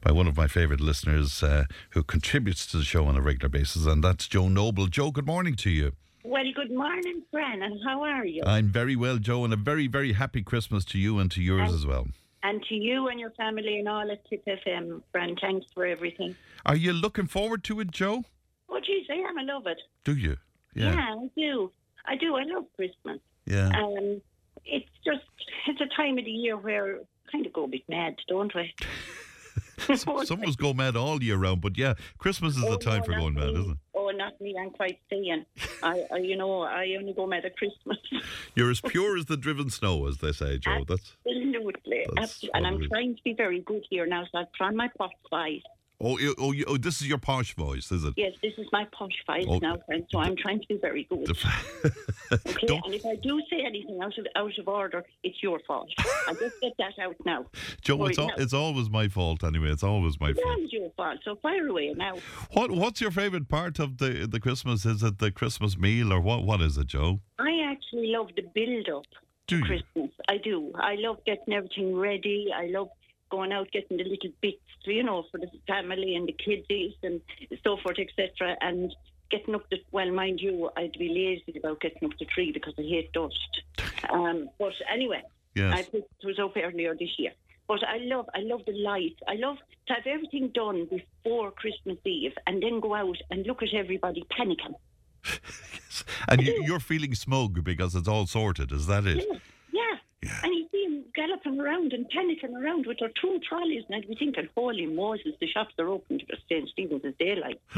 by one of my favourite listeners uh, who contributes to the show on a regular basis, and that's Joe Noble. Joe, good morning to you. Well, good morning, and how are you? I'm very well, Joe, and a very, very happy Christmas to you and to yours And- as well. And to you and your family and all at Tip FM, Fran, thanks for everything. Are you looking forward to it, Joe? Oh, geez, I am. I love it. Do you? Yeah, I do. I do. I love Christmas. Yeah. Um, it's just, it's a time of the year where kind of go a bit mad, don't we? Some some of us go mad all year round, but yeah, Christmas is Oh, the time no, for going mad, isn't it? Oh, not me. I'm quite staying. I, I, you know, I only go mad at Christmas. You're as pure as the driven snow, as they say, Joe. That's Absolutely. That's Absolutely. And I'm trying to be very good here now, so I've tried my pot five. Oh, oh, oh, this is your posh voice, is it? Yes, this is my posh Oh, now, friend, so I'm trying to be very good. Okay, Don't- and if I do say anything out of out of order, it's your fault. I'll just get that out now. Joe, it's, al- it's always my fault anyway. It's always my It's fault. always your fault, so fire away now. What What's your favourite part of the the Christmas? Is it the Christmas meal or what? What is it, Joe? I actually love the build up Do to you? Christmas. I do. I love getting everything ready. I love going out getting the little bits, you know, for the family and the kiddies and so forth, etc. And getting up the well, mind you, I'd be lazy about getting up the tree because I hate dust. Um, but anyway, Yes. I think it was up earlier this year. But I love, I love the lights. I love to have everything done before Christmas Eve, and then go out and look at everybody panicking. yes. And you, you're feeling smug because it's all sorted. Is that it? Yeah, yeah. And you see them galloping around and panicking around with their two trolleys, and I'd be thinking, holy Moses, the shops are open to St. Stephen's as daylight.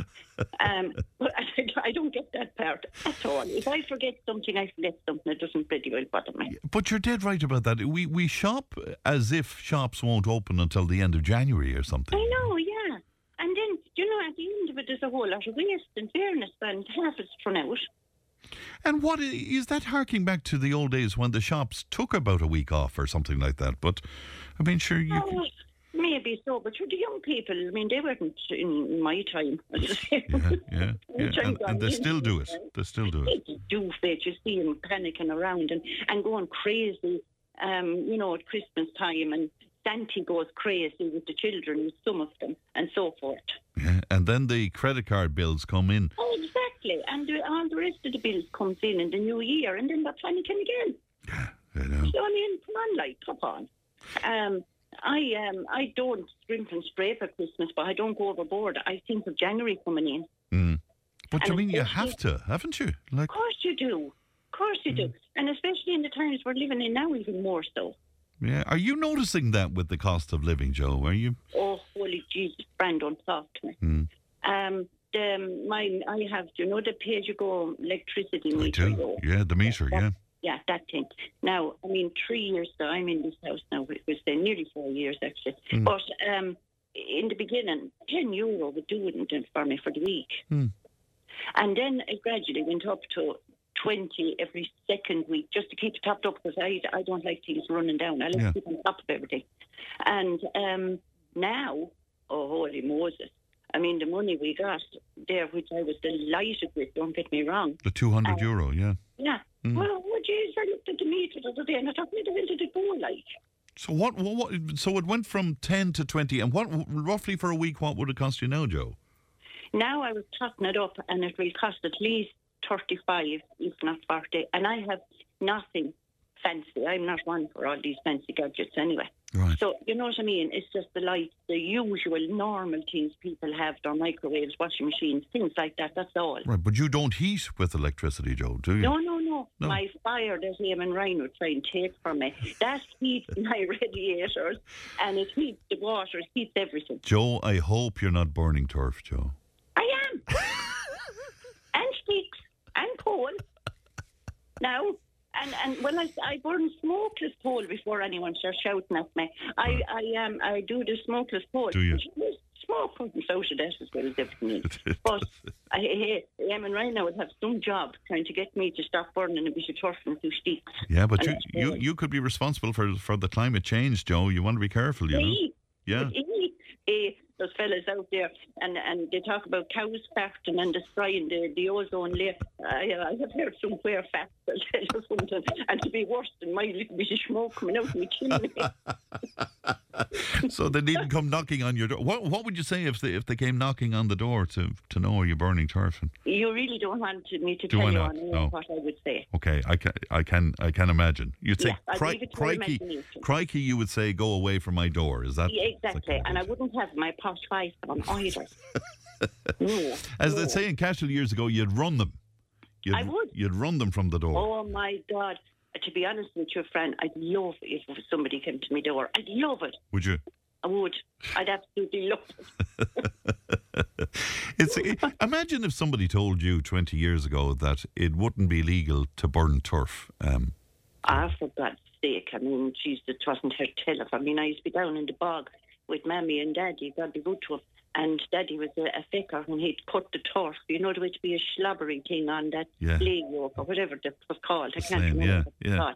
um, but I, I don't get that part at all. If I forget something, I forget something. It doesn't pretty well bother me. But you're dead right about that. We we shop as if shops won't open until the end of January or something. I know, yeah. And then, you know, at the end of it, there's a whole lot of waste and fairness, and half it's thrown out. And what is that harking back to the old days when the shops took about a week off or something like that? But I mean, sure you. Oh, maybe so, but for the young people, I mean, they weren't in my time. Yeah, yeah, yeah. And, and they still do it. They still do it. They do fit. You see them panicking around and, and going crazy, um, you know, at Christmas time. And Santa goes crazy with the children, with some of them, and so forth. Yeah. And then the credit card bills come in. Oh, exactly. And the, all the rest of the bills comes in in the new year, and then they're panicking again. You know. So, I mean, come on, like, come on. Um, I um, I don't scrimp and scrape for Christmas, but I don't go overboard. I think of January coming in. Mm. But I And mean, you have to, haven't you? Like, Of course you do. Of course you Mm. do. And especially in the times we're living in now, even more so. yeah. Are you noticing that with the cost of living, Joe? Are you? Oh, holy Jesus, Brandon, talk to me. Mm. Um, the, my, I have, you know the pay-as-you-go electricity I meter? do. Yeah, the meter. Yeah. Yeah, that thing. Now, I mean, three years that I'm in this house now, it was uh, nearly four years actually. Mm. But um, in the beginning, 10 euro would do it for me for the week. Mm. And then it gradually went up to 20 every second week just to keep it topped up because I, I don't like things running down. I like Yeah. to keep on top of everything. And um, now, oh, holy Moses. I mean, the money we got there, which I was delighted with, don't get me wrong. The 200 Uh, euro. Yeah. Yeah. Mm. Well, oh, geez, I looked at the meter the other day and I thought, where the hell did it go like? So what, what, what? So it went from 10 to 20. And what roughly for a week? What would it cost you now, Joe? Now I was totting it up and it will cost at least 35, if not 40. And I have nothing fancy. I'm not one for all these fancy gadgets anyway. Right. So, you know what I mean? It's just the lights, the usual normal things people have, their microwaves, washing machines, things like that. That's all. Right, but you don't heat with electricity, Joe, do you? No, no, no, No. My fire that Eamon Ryan would try and take from me, that heats my radiators and it heats the water, it heats everything. Joe, I hope you're not burning turf, Joe. I am. and sticks and coal. Now, And and well, I, I burn smokeless pole before anyone starts shouting at me. I I um I do the smokeless pole. Do you? Smoke comes out of that as well as everything else. But I, I, I am right now would have some job trying to get me to stop burning a bit of turf and two sticks. Yeah, but you, you, you could be responsible for for the climate change, Joe. You want to be careful, you know. Yeah. but hey, those fellas out there, and, and they talk about cows farting and destroying the, the ozone layer. Uh, I, I have heard somewhere facts that tell you something, and to be worse than my little bit of smoke coming out of my chimney. so they needn't come knocking on your door. What What would you say if they if they came knocking on the door to to know you're burning turf? You really don't want me to Do tell I you not? on No. what I would say. okay, I can I can I can imagine. You'd say, Yeah, "Cri- leave it to your crikey, crikey. You would say, go away from my door. Is that Yeah, that exactly, of and I it? Wouldn't have my posh five on either. no. As no. they say in Cashel years ago, you'd run them. You'd, I would. You'd run them from the door. Oh my God. To be honest with you, friend, I'd love if somebody came to my door. I'd love it. Would you? I would. I'd absolutely love it. It's imagine if somebody told you 20 years ago that it wouldn't be legal to burn turf. Um, Ah, for God's sake. I mean, geez, it wasn't her tell I mean, I used to be down in the bog with Mammy and Daddy, God be good to him. And Daddy was a, a faker and he'd cut the turf. You know, there would be a slobbery thing on that Yeah. lay yoke or whatever that was called. I can't same, remember yeah.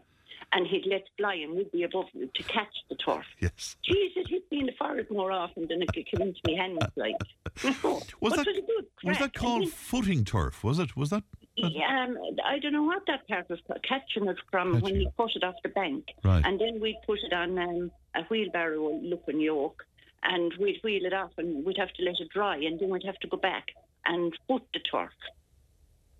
And he'd let fly and we'd be above to catch the turf. yes. It hit me in the forehead more often than it could come into my hands, like. No, Was that was was that. I called mean, footing turf? Was it? Was that? Um, I don't know what that part was catching it from when you put it off the bank. Right. And then we'd put it on um, a wheelbarrow looking yoke and we'd wheel it off and we'd have to let it dry and then we'd have to go back and put the turf.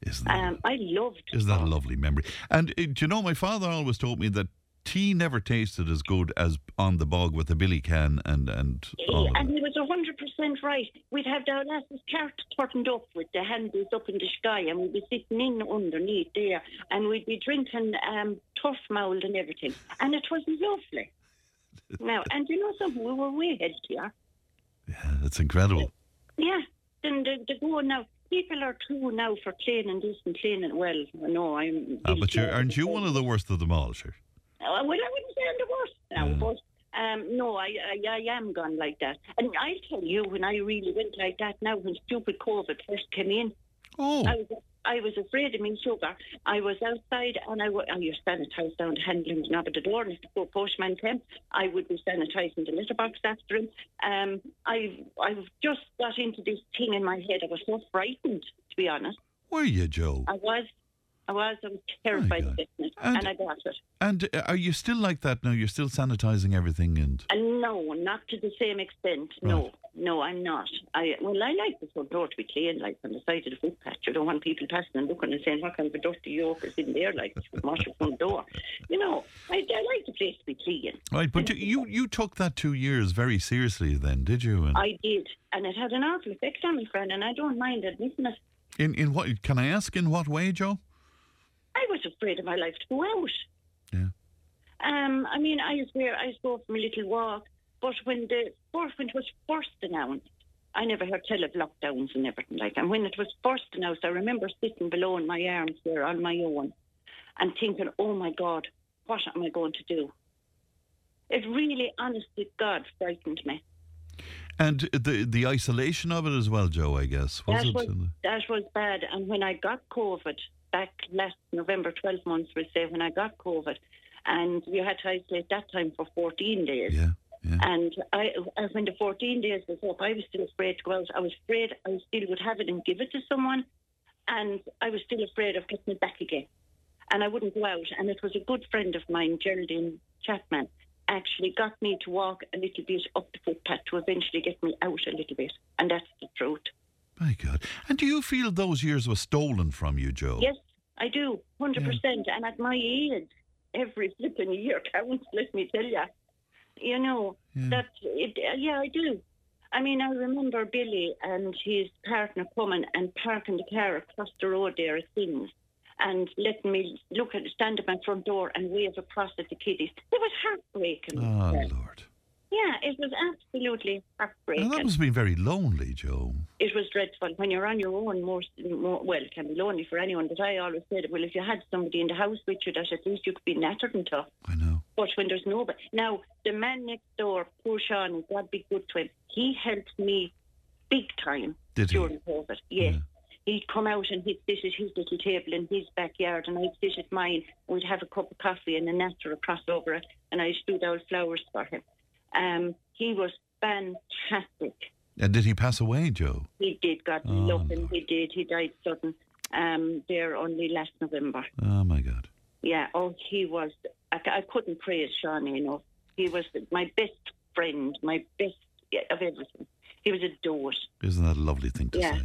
Isn't that, Um, I loved isn't that a lovely memory? And uh, do you know, my father always told me that tea never tasted as good as on the bog with the billy can and and all And he was a hundred percent right. We'd have our lasses cart turned up with the handles up in the sky, and we'd be sitting in underneath there, and we'd be drinking um, turf mould and everything, and it was lovely. now, and you know something, we were way healthier. Yeah, that's incredible. Yeah, then the, the go now. People are too now for cleaning this and cleaning. Well, no, I'm. Ah, but you of aren't you one of the worst of them all, sure? Well, I wouldn't say I'm the worst now, Yeah. but um, no, I, I I am gone like that. And I'll tell you, when I really went like that now, when stupid COVID first came in, Oh, I was I was afraid of me sugar. I was outside and I wa- oh, you're sanitised down the handling the knob of the door, and if the postman came, I would be sanitising the litter box after him. Um, I I've just got into this thing in my head. I was so frightened, to be honest. were you, Joe? I was. I was, I was terrified of getting it, And- and I got it. And uh, are you still like that now? You're still sanitizing everything and And no, not to the same extent. No, no, I'm not. I well, I like the front door to be clean, like on the side of the footpath. You don't want people passing and looking and saying, "What kind of a dirty yoke is in there?" Like wash your front door. You know, I, I like the place to be clean. right. But you, you you took that two years very seriously, then, did you? And I did, and it had an awful effect on me, friend. And I don't mind admitting it. in in what can I ask? In what way, Joe? I was afraid of my life to go out. Yeah. Um, I mean, I was where I was going for a little walk, but when the first when it was first announced, I never heard tell of lockdowns and everything like. that. And when it was first announced, I remember sitting below in my arms there on my own, and thinking, "Oh my God, what am I going to do?" It really, honestly, God, frightened me. And the the isolation of it as well, Joe. I guess was that it? was that was bad. And when I got COVID back last November, twelve months, we say when I got COVID, and you had to isolate that time for fourteen days. yeah, yeah. And I, uh, when the 14 days was up, I was still afraid to go out. I was afraid I still would have it and give it to someone, and I was still afraid of getting it back again. And I wouldn't go out. And it was a good friend of mine, Geraldine Chapman, actually got me to walk a little bit up the footpath to eventually get me out a little bit. And that's the truth. My God. And do you feel those years were stolen from you, Joe? Yes, I do, 100%. And at my age, every flipping year counts, let me tell you. You know, Yeah. that, it, uh, yeah, I do. I mean, I remember Billy and his partner coming and parking the car across the road there at things and letting me look at stand at my front door and wave across at the kiddies. It was heartbreaking. Oh Lord. Yeah, it was absolutely heartbreaking. Now, that must have been very lonely, Joe. it was dreadful when you're on your own. More, more well, it can be lonely for anyone. But I always said, well, if you had somebody in the house with you, that at least you could be nattered and tough. I know. But when there's nobody, now the man next door, poor Sean, God be good to him. He helped me big time Did he? during COVID. Yes. Yeah. He'd come out and he'd sit at his little table in his backyard, and I'd sit at mine. and We'd have a cup of coffee and a natter across over it, and I'd do out flowers for him. Um, he was fantastic. And did he pass away, Joe? He did, God Oh, love him. Lord. He did. He died sudden um, there only last November. Oh, my God. Yeah, oh, he was. I, I couldn't praise Shawnee enough. He was my best friend, my best yeah, of everything. He was a dote. Isn't that a lovely thing to Yeah,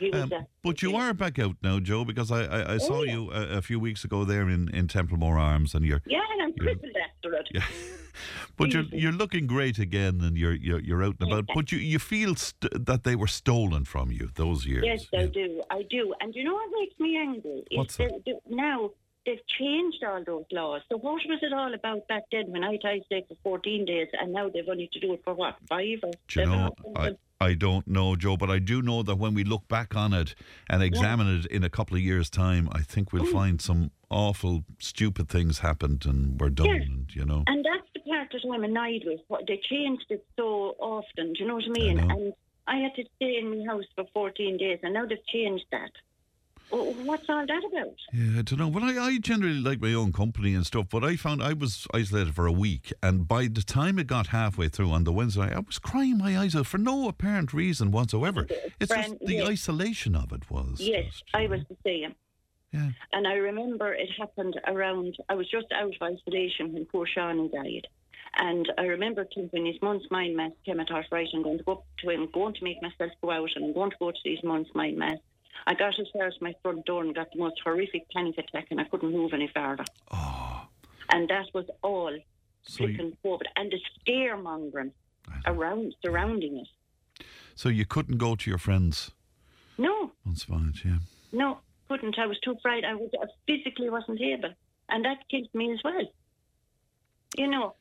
say? Um, a- but you are back out now, Joe, because I, I, I saw Oh, yeah. you a, a few weeks ago there in, in Templemore Arms, and you're Yeah, and I'm crippled after it. Yeah. but you're you're looking great again, and you're you're, you're out and about. But you you feel st- that they were stolen from you those years. Yes, I do. I do. And you know what makes me angry? What's that now they've changed all those laws. So what was it all about back then when I tried to stay for 14 days and now they've only to do it for what, five or Do you know, or I, something? I don't know, Joe, but I do know that when we look back on it and examine it in a couple of years' time, I think we'll mm. find some awful, stupid things happened and were done, Yeah. and you know. And that's the part that I'm annoyed with. What they changed it so often. Do you know what I mean? know. and I had to stay in my house for 14 days, and now they've changed that. Well, what's all that about? Yeah, I don't know. Well, I, I generally like my own company and stuff, but I found I was isolated for a week, and by the time it got halfway through on the Wednesday, I was crying my eyes out for no apparent reason whatsoever. It's just the yes. isolation of it was. Yes, just, I was the same. Yeah. And I remember it happened around, I was just out of isolation when poor Shawnee died. And I remember thinking when his month's mind mass came at our right, I'm going to go up to him, going to make myself go out, and I'm going to go to these month's mind mass. I got as far as my front door and got the most horrific panic attack, and I couldn't move any farther. Oh, And that was all so you, flipping COVID. And the scaremongering around, surrounding it. so you couldn't go to your friends No, on Spanish, yeah. No, couldn't. I was too frightened. I, was, I physically wasn't able. And that killed me as well. You know,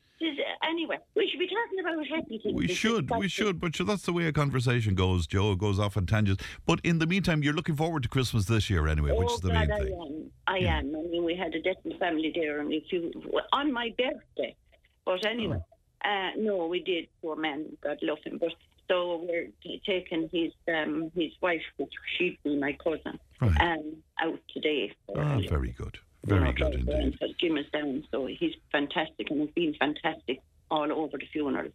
anyway, we should be talking about happy things. We should, we should, but sure, that's the way a conversation goes, Joe. It goes off on tangents. But in the meantime, you're looking forward to Christmas this year anyway, which oh, is the God, main I thing. am. I Yeah. am. I mean, we had a death in the family there and a few, on my birthday. But anyway, Oh. uh, no, we did. Poor man, God love him. But so we're taking his um, his wife, which she'd be my cousin, Right. um, out today. Ah, very good. Very good indeed. so Jim is down, so he's fantastic and he's been fantastic all over the funeral.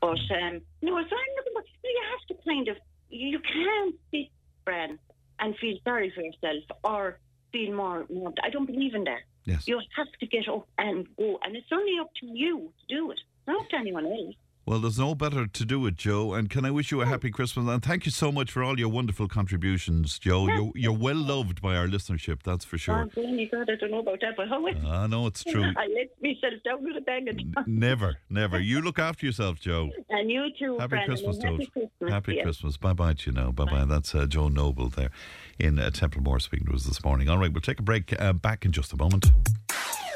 But um, no, so I'm looking for, you have to kind of you can't sit, Bran, and feel sorry for yourself or feel more. more I don't believe in that. Yes. You have to get up and go, and it's only up to you to do it. Not to anyone else. Well, there's no better to do it, Joe. And can I wish you a happy Christmas? And thank you so much for all your wonderful contributions, Joe. You're, you're well loved by our listenership, that's for sure. Oh, God, I don't know about that, but how I know it's true. I let myself down with a bang Never, never. You look after yourself, Joe. And you too, Happy and Christmas, happy. Christmas. Happy. Christmas. Bye bye to you now. Bye bye. That's uh, Joe Noble there in uh, Templemore speaking to us this morning. All right, we'll take a break. Uh, back in just a moment.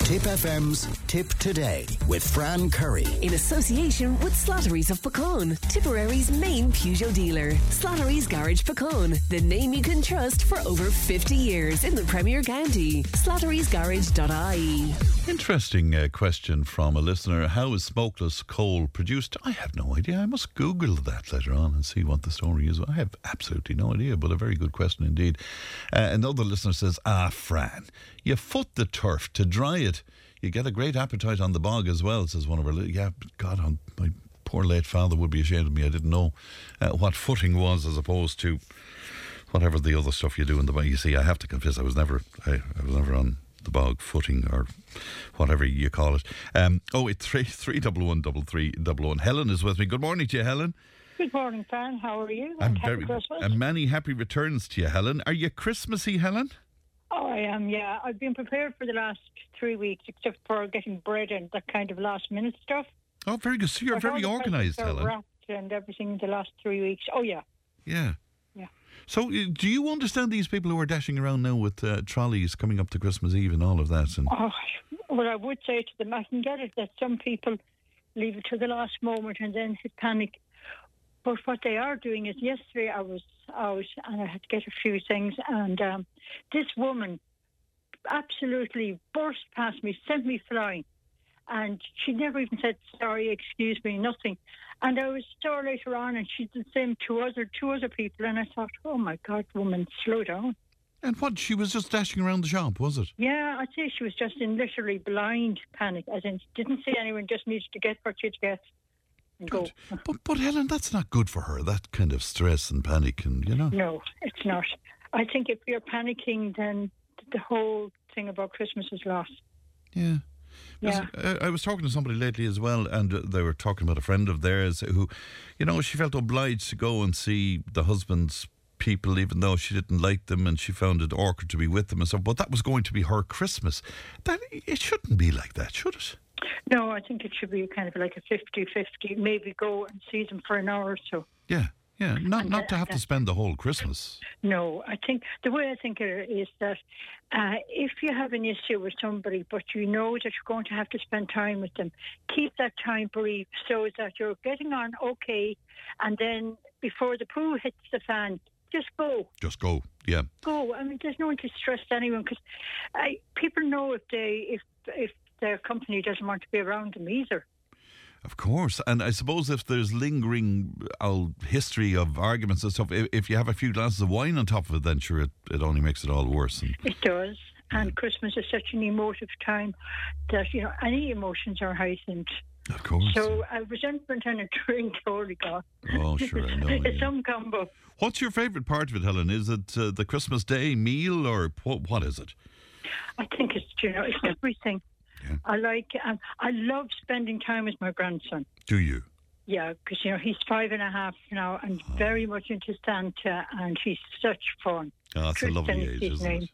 Tip FM's Tip Today with Fran Curry. In association with Slattery's of Puckane, Tipperary's main Peugeot dealer. Slattery's Garage Puckane, the name you can trust for over 50 years in the Premier County. Slattery'sGarage.ie. Interesting uh, question from a listener. How is smokeless coal produced? I have no idea. I must Google that later on and see what the story is. I have absolutely no idea, but a very good question indeed. Uh, another listener says, Ah, Fran, you foot the turf to dry it. You get a great appetite on the bog as well, says one of our. Yeah, God, on my poor late father would be ashamed of me. I didn't know uh, what footing was as opposed to whatever the other stuff you do in the bog. You see, I have to confess, I was never, I, I was never on the bog footing or whatever you call it. Um, oh, it's three three double one double three double one. Helen is with me. Good morning to you, Helen. Good morning, Fran. How are you? I'm And happy very Christmas. and many happy returns to you, Helen. Are you Christmassy, Helen? Oh, I am. Yeah, I've been prepared for the last three weeks, except for getting bread and that kind of last minute stuff. Oh, very good. So you're But very organised, Helen. Wrapped and everything in the last three weeks. Oh yeah. Yeah. Yeah. So, uh, do you understand these people who are dashing around now with uh, trolleys coming up to Christmas Eve and all of that? And Oh, well, I would say to them, I can get it that some people leave it to the last moment and then hit panic. But what they are doing is yesterday I was out and I had to get a few things, and um, this woman absolutely burst past me, sent me flying, and she never even said sorry, excuse me, nothing. And I was store later on, and she did the same to other two other people, and I thought, oh my God, woman, slow down. And what? She was just dashing around the shop, was it? Yeah, I'd say she was just in literally blind panic, as in didn't see anyone, just needed to get what she'd get go. But, but Helen, that's not good for her. That kind of stress and panic, and you know. No, it's not. I think if you're panicking, then the whole thing about Christmas is lost. Yeah. Yeah. I was talking to somebody lately as well, and they were talking about a friend of theirs who, you know, she felt obliged to go and see the husband's people, even though she didn't like them and she found it awkward to be with them and so. But that was going to be her Christmas. That it shouldn't be like that, should it? No, I think it should be kind of like a 50 50. Maybe go and see them for an hour or so. Yeah, yeah. Not And, not to have to uh, spend the whole Christmas. No, I think the way I think it is that uh, if you have an issue with somebody, but you know that you're going to have to spend time with them, keep that time brief so that you're getting on okay, and then before the poo hits the fan, just go. Just go. Yeah. Go. I mean, there's no one to stress anyone because people know if they if if their company doesn't want to be around them either. Of course, and I suppose if there's lingering uh, history of arguments and stuff, if, if you have a few glasses of wine on top of it, then sure, it, it only makes it all worse. And It does. And Christmas is such an emotive time that, you know, any emotions are heightened. of course. So a resentment and a drink, holy God. Oh, sure, I know. it's yeah. some combo. What's your favourite part of it, Helen? Is it uh, the Christmas Day meal, or what? What is it? I think it's, you know, it's everything. I like, um, I love spending time with my grandson. Do you? Yeah, because, you know, he's five and a half now and Oh. very much into Santa and he's such fun. Oh, it's a lovely age, his isn't name. it?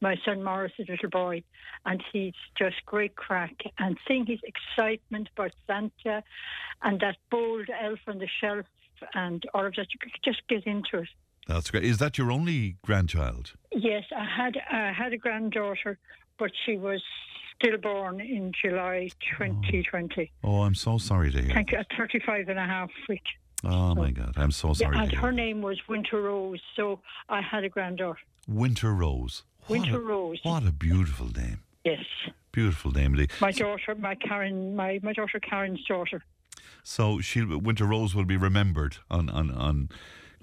My son Morris is a little boy, and he's just great crack. And seeing his excitement about Santa and that bold elf on the shelf and all of that, you could just get into it. That's great. Is that your only grandchild? Yes, I had I had a granddaughter, but she was stillborn in July 2020. Oh, I'm so sorry to hear. Thank you. At 35 and a half week. Oh my God, I'm so sorry yeah, and her name was Winter Rose, so I had a granddaughter. Winter Rose. What Winter a, Rose. What a beautiful name. Yes. Beautiful name. indeed. My daughter, my Karen, my, my daughter Karen's daughter. So she, Winter Rose will be remembered on on, on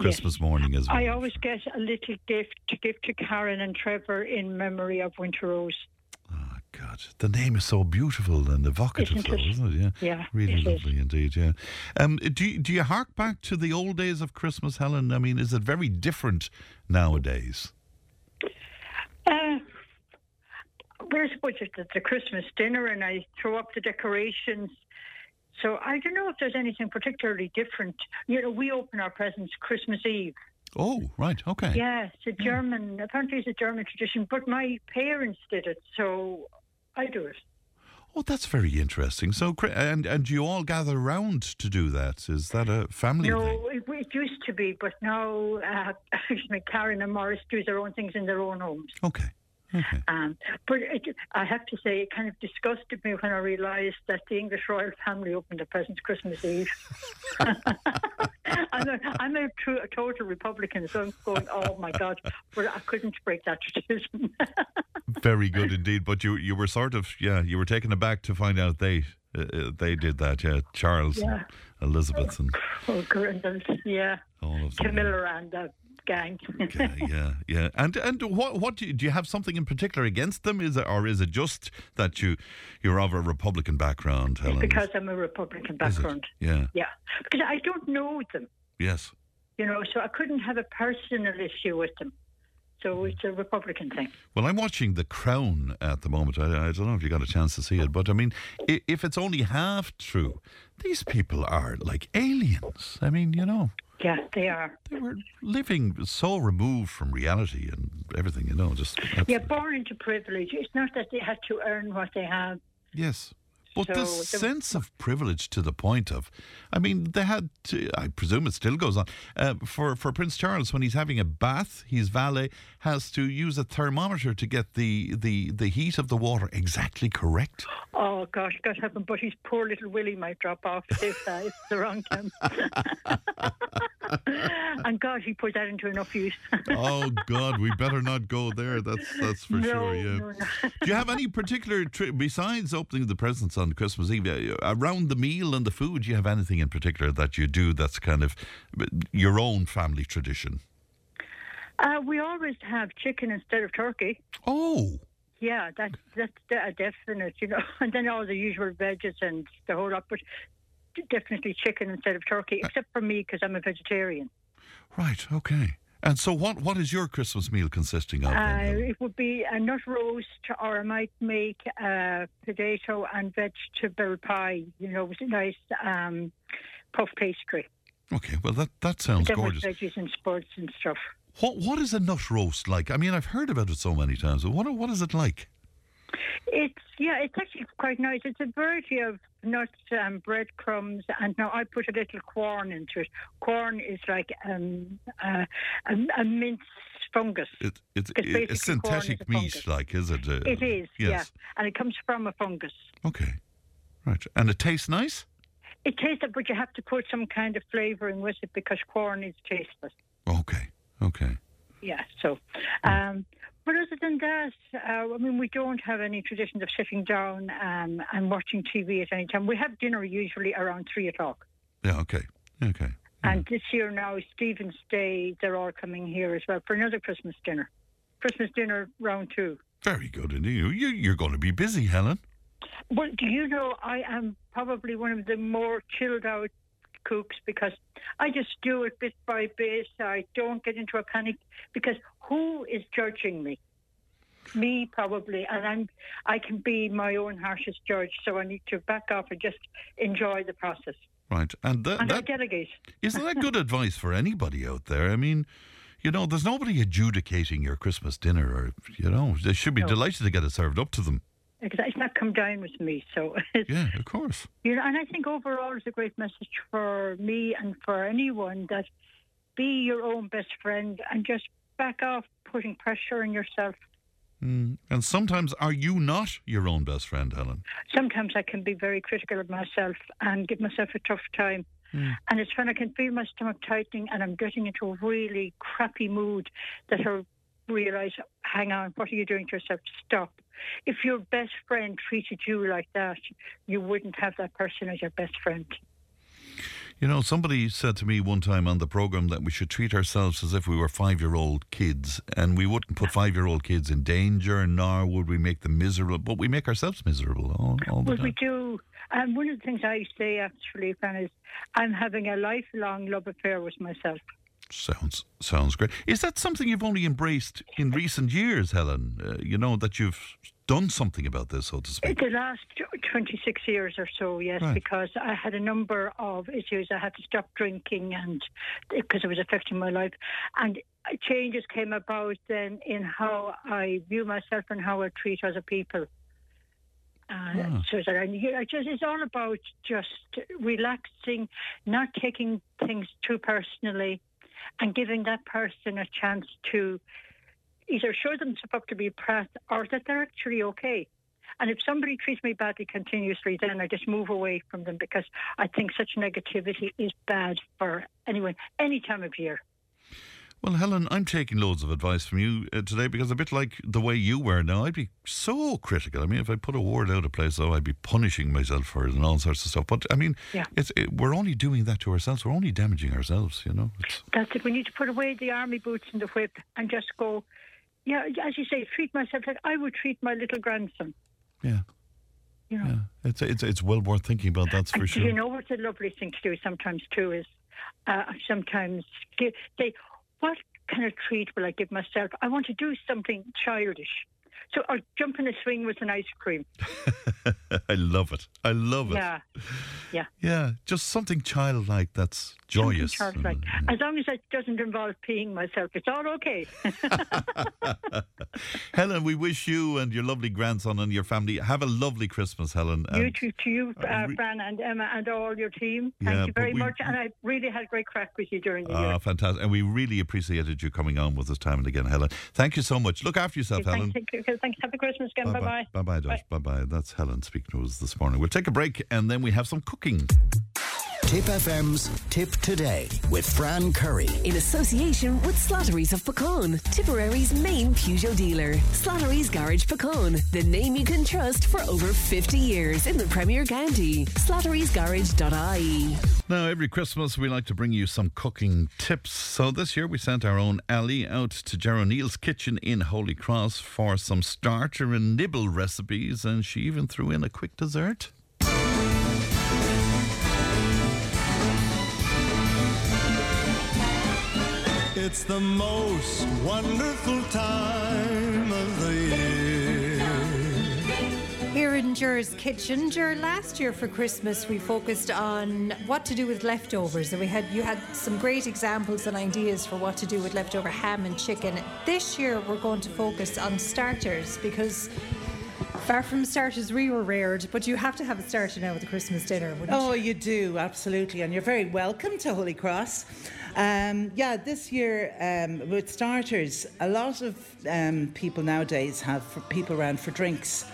Christmas morning as well. I always get a little gift to give to Karen and Trevor in memory of Winter Rose. Oh, God, the name is so beautiful and evocative, Isn't though, it? isn't it? Yeah, Yeah, really it is. lovely indeed. Yeah. Um, do you, do you hark back to the old days of Christmas, Helen? I mean, is it very different nowadays? Uh, we're supposed to the, the Christmas dinner, and I throw up the decorations. So I don't know if there's anything particularly different. You know, we open our presents Christmas Eve. Oh, right, okay. Yeah, it's a German. Apparently, it's a German tradition. But my parents did it, so I do it. Oh, that's very interesting. So, and and you all gather round to do that? Is that a family thing? No, it, it used to be, but now uh, excuse me, Karen and Morris do their own things in their own homes. Okay. Okay. Um, but it, I have to say, it kind of disgusted me when I realised that the English royal family opened their presents Christmas Eve. I'm, a, I'm a, true, a total Republican, so I'm going, oh my God, but I couldn't break that tradition. Very good indeed. But you you were sort of yeah you were taken aback to find out they uh, uh, they did that. Yeah, Charles, Yeah. and Elizabeth, and oh, yeah. all of them. Camilla and the gang. yeah, yeah, yeah. And and what what do you, do you have something in particular against them? Is it or is it just that you you're of a Republican background, Helen? because I'm a Republican background. Yeah. Yeah, because I don't know them, Yes. you know, so I couldn't have a personal issue with them. So it's a Republican thing. Well, I'm watching The Crown at the moment. I, I don't know if you got a chance to see it, but I mean, if it's only half true, these people are like aliens. I mean, you know, Yeah, they are. they were living so removed from reality and everything. You know, just Yeah, born into privilege. It's not that they had to earn what they have. yes. But so the there- sense of privilege to the point of, I mean, they had, to, I presume it still goes on, uh, for, for Prince Charles, when he's having a bath, his valet has to use a thermometer to get the, the, the heat of the water exactly correct. Oh gosh, God heaven, but his poor little Willie might drop off if uh, it's the wrong time. and God, he put that into enough use. oh God, we better not go there. That's that's for No, sure. Yeah. no, no. Do you have any particular tri- besides opening the presents on Christmas Eve uh, around the meal and the food? Do you have anything in particular that you do that's kind of uh, your own family tradition? Uh, we always have chicken instead of turkey. Oh, Yeah, that's that's a definite, you know. And then all the usual veggies and the whole lot, but definitely chicken instead of turkey, except for me because I'm a vegetarian. right, okay. And so, what what is your Christmas meal consisting of? Uh, it would be a nut roast, or I might make a potato and vegetable pie. You know, with a nice um, puff pastry. okay, well that that sounds then gorgeous. veggies and spuds and stuff. What what is a nut roast like? I mean, I've heard about it so many times. But what what is it like? It's yeah, it's actually quite nice. It's a variety of nuts and breadcrumbs, and now I put a little Quorn into it. Quorn is like um, uh, a, a minced fungus. It, it's It's a synthetic meat, like is it? Uh, It is, yeah, Yes. and it comes from a fungus. Okay. Right. And it tastes nice. It tastes, but you have to put some kind of flavouring with it because Quorn is tasteless. Okay. Okay. Yeah, so. Um, but other than that, uh, I mean, we don't have any traditions of sitting down um, and watching TV at any time. We have dinner usually around three o'clock. Yeah. Okay. Okay. And this year now, Stephen's Day, they're all coming here as well for another Christmas dinner. Christmas dinner round two. Very good. You you're going to be busy, Helen. Well, do you know, I am probably one of the more chilled out cooks because I just do it bit by bit. I don't get into a panic because who is judging me? Me probably, and I'm I can be my own harshest judge. So I need to back off and just enjoy the process. Right. And that, And I delegate. isn't that good advice for anybody out there? I mean, you know, there's nobody adjudicating your Christmas dinner, or you know, they should be No. delighted to get it served up to them. Because it's not come down with me. So Yeah, of course. You know, and I think overall it's a great message for me and for anyone that be your own best friend and just back off putting pressure on yourself. Mm. And sometimes, are you not your own best friend, Helen? Sometimes I can be very critical of myself and give myself a tough time. And it's when I can feel my stomach tightening and I'm getting into a really crappy mood that I realise, hang on, what are you doing to yourself? Stop. If your best friend treated you like that, you wouldn't have that person as your best friend. You know, somebody said to me one time on the program that we should treat ourselves as if we were five year old kids and we wouldn't put five year old kids in danger, nor would we make them miserable, but we make ourselves miserable all, all the Well, we do. And one of the things I say actually, Fran, is I'm having a lifelong love affair with myself. Sounds sounds great. Is that something you've only embraced in recent years, Helen? Uh, you know, that you've done something about this, so to speak? The last 26 years or so, yes, Right. because I had a number of issues. I had to stop drinking and because it was affecting my life. And changes came about then in how I view myself and how I treat other people. Uh, Ah. So that I, I just, it's all about just relaxing, not taking things too personally, and giving that person a chance to either show themselves up to be prat or that they're actually okay. And if somebody treats me badly continuously, then I just move away from them because I think such negativity is bad for anyone, any time of year. Well, Helen, I'm taking loads of advice from you uh, today because a bit like the way you were now, I'd be so critical. I mean, if I put a word out of place, though, I'd be punishing myself for it and all sorts of stuff. But I mean, Yeah. it's it, we're only doing that to ourselves. We're only damaging ourselves. You know. It's, That's it. We need to put away the army boots and the whip and just go, yeah, as you say, treat myself like I would treat my little grandson. yeah, You know. yeah. It's it's it's well worth thinking about. That's for and sure. you know what's a lovely thing to do sometimes too is uh, sometimes give, say, what kind of treat will I give myself? I want to do something childish. So, or jump in a swing with an ice cream. I love it. I love it. Yeah, yeah. Yeah, just something childlike that's joyous. Childlike. and- As long as it doesn't involve peeing myself, it's all okay. Helen, we wish you and your lovely grandson and your family have a lovely Christmas, Helen. you too, to you, uh, re- Fran and Emma, and all your team. Thank Yeah, you very we- much. And I really had a great crack with you during the Ah, year. fantastic. And we really appreciated you coming on with us time and again, Helen. Thank you so much. Look after yourself, Okay, Helen. thank you. Thank you. Happy Christmas again. Bye bye. Bye bye, Josh. Bye bye. That's Helen speaking to us this morning. We'll take a break and then we have some cooking. Tip FM's Tip Today with Fran Curry. In association with Slattery's of Puckane, Tipperary's main Peugeot dealer. Slattery's Garage Puckane, the name you can trust for over 50 years in the Premier County. Slattery'sGarage.ie. Now, every Christmas we like to bring you some cooking tips. So this year we sent our own Ali out to Ger O'Neill's kitchen in Holy Cross for some starter and nibble recipes, and she even threw in a quick dessert. It's the most wonderful time of the year. Here in Ger's kitchen, Ger, last year for Christmas we focused on what to do with leftovers, and we had you had some great examples and ideas for what to do with leftover ham and chicken. This year we're going to focus on starters because. Far from starters, we were reared, but you have to have a starter now with the Christmas dinner, wouldn't Oh, you do, absolutely. And you're very welcome to Holy Cross. Um, yeah, this year, um, with starters, a lot of um, people nowadays have for people around for drinks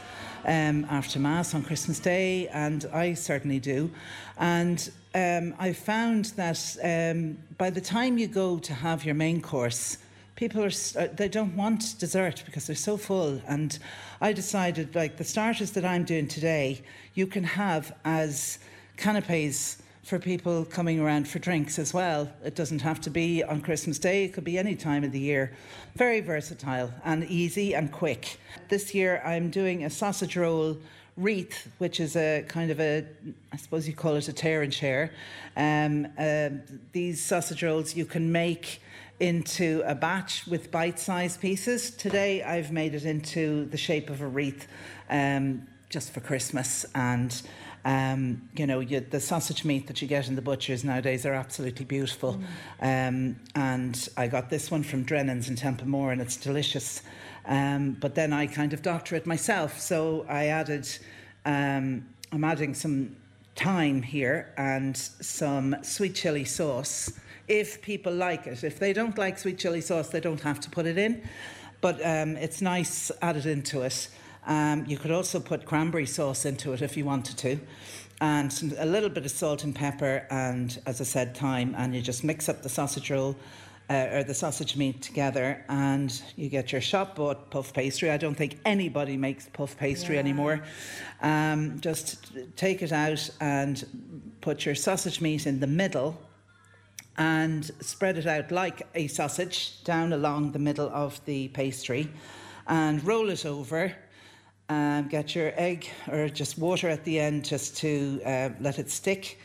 um, after Mass on Christmas Day, and I certainly do. And um, I found that um, by the time you go to have your main course, people are uh, they don't want dessert because they're so full. And i decided like the starters that i'm doing today you can have as canapes for people coming around for drinks as well. It doesn't have to be on christmas day. It could be any time of the year. Very versatile and easy and quick. This year i'm doing a sausage roll wreath, which is a kind of a, I suppose you call it a tear and share. Um, uh, these sausage rolls you can make into a batch with bite-sized pieces. Today I've made it into the shape of a wreath, um, just for Christmas and. Um, you know, you, the sausage meat that you get in the butchers nowadays are absolutely beautiful. Um, and I got this one from Drennan's in Templemore, and it's delicious. Um, but then I kind of doctor it myself. So I added, um, I'm adding some thyme here and some sweet chili sauce. If people like it, if they don't like sweet chili sauce, they don't have to put it in. But um, it's nice added into it. Um, you could also put cranberry sauce into it if you wanted to, and some, a little bit of salt and pepper, and as I said, thyme. And you just mix up the sausage roll uh, or the sausage meat together, and you get your shop bought puff pastry. I don't think anybody makes puff pastry anymore. Um, just take it out and put your sausage meat in the middle and spread it out like a sausage down along the middle of the pastry and roll it over. Um, get your egg or just water at the end just to uh, let it stick.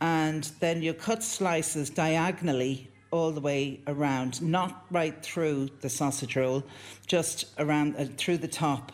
And then you cut slices diagonally all the way around, not right through the sausage roll, just around uh, through the top.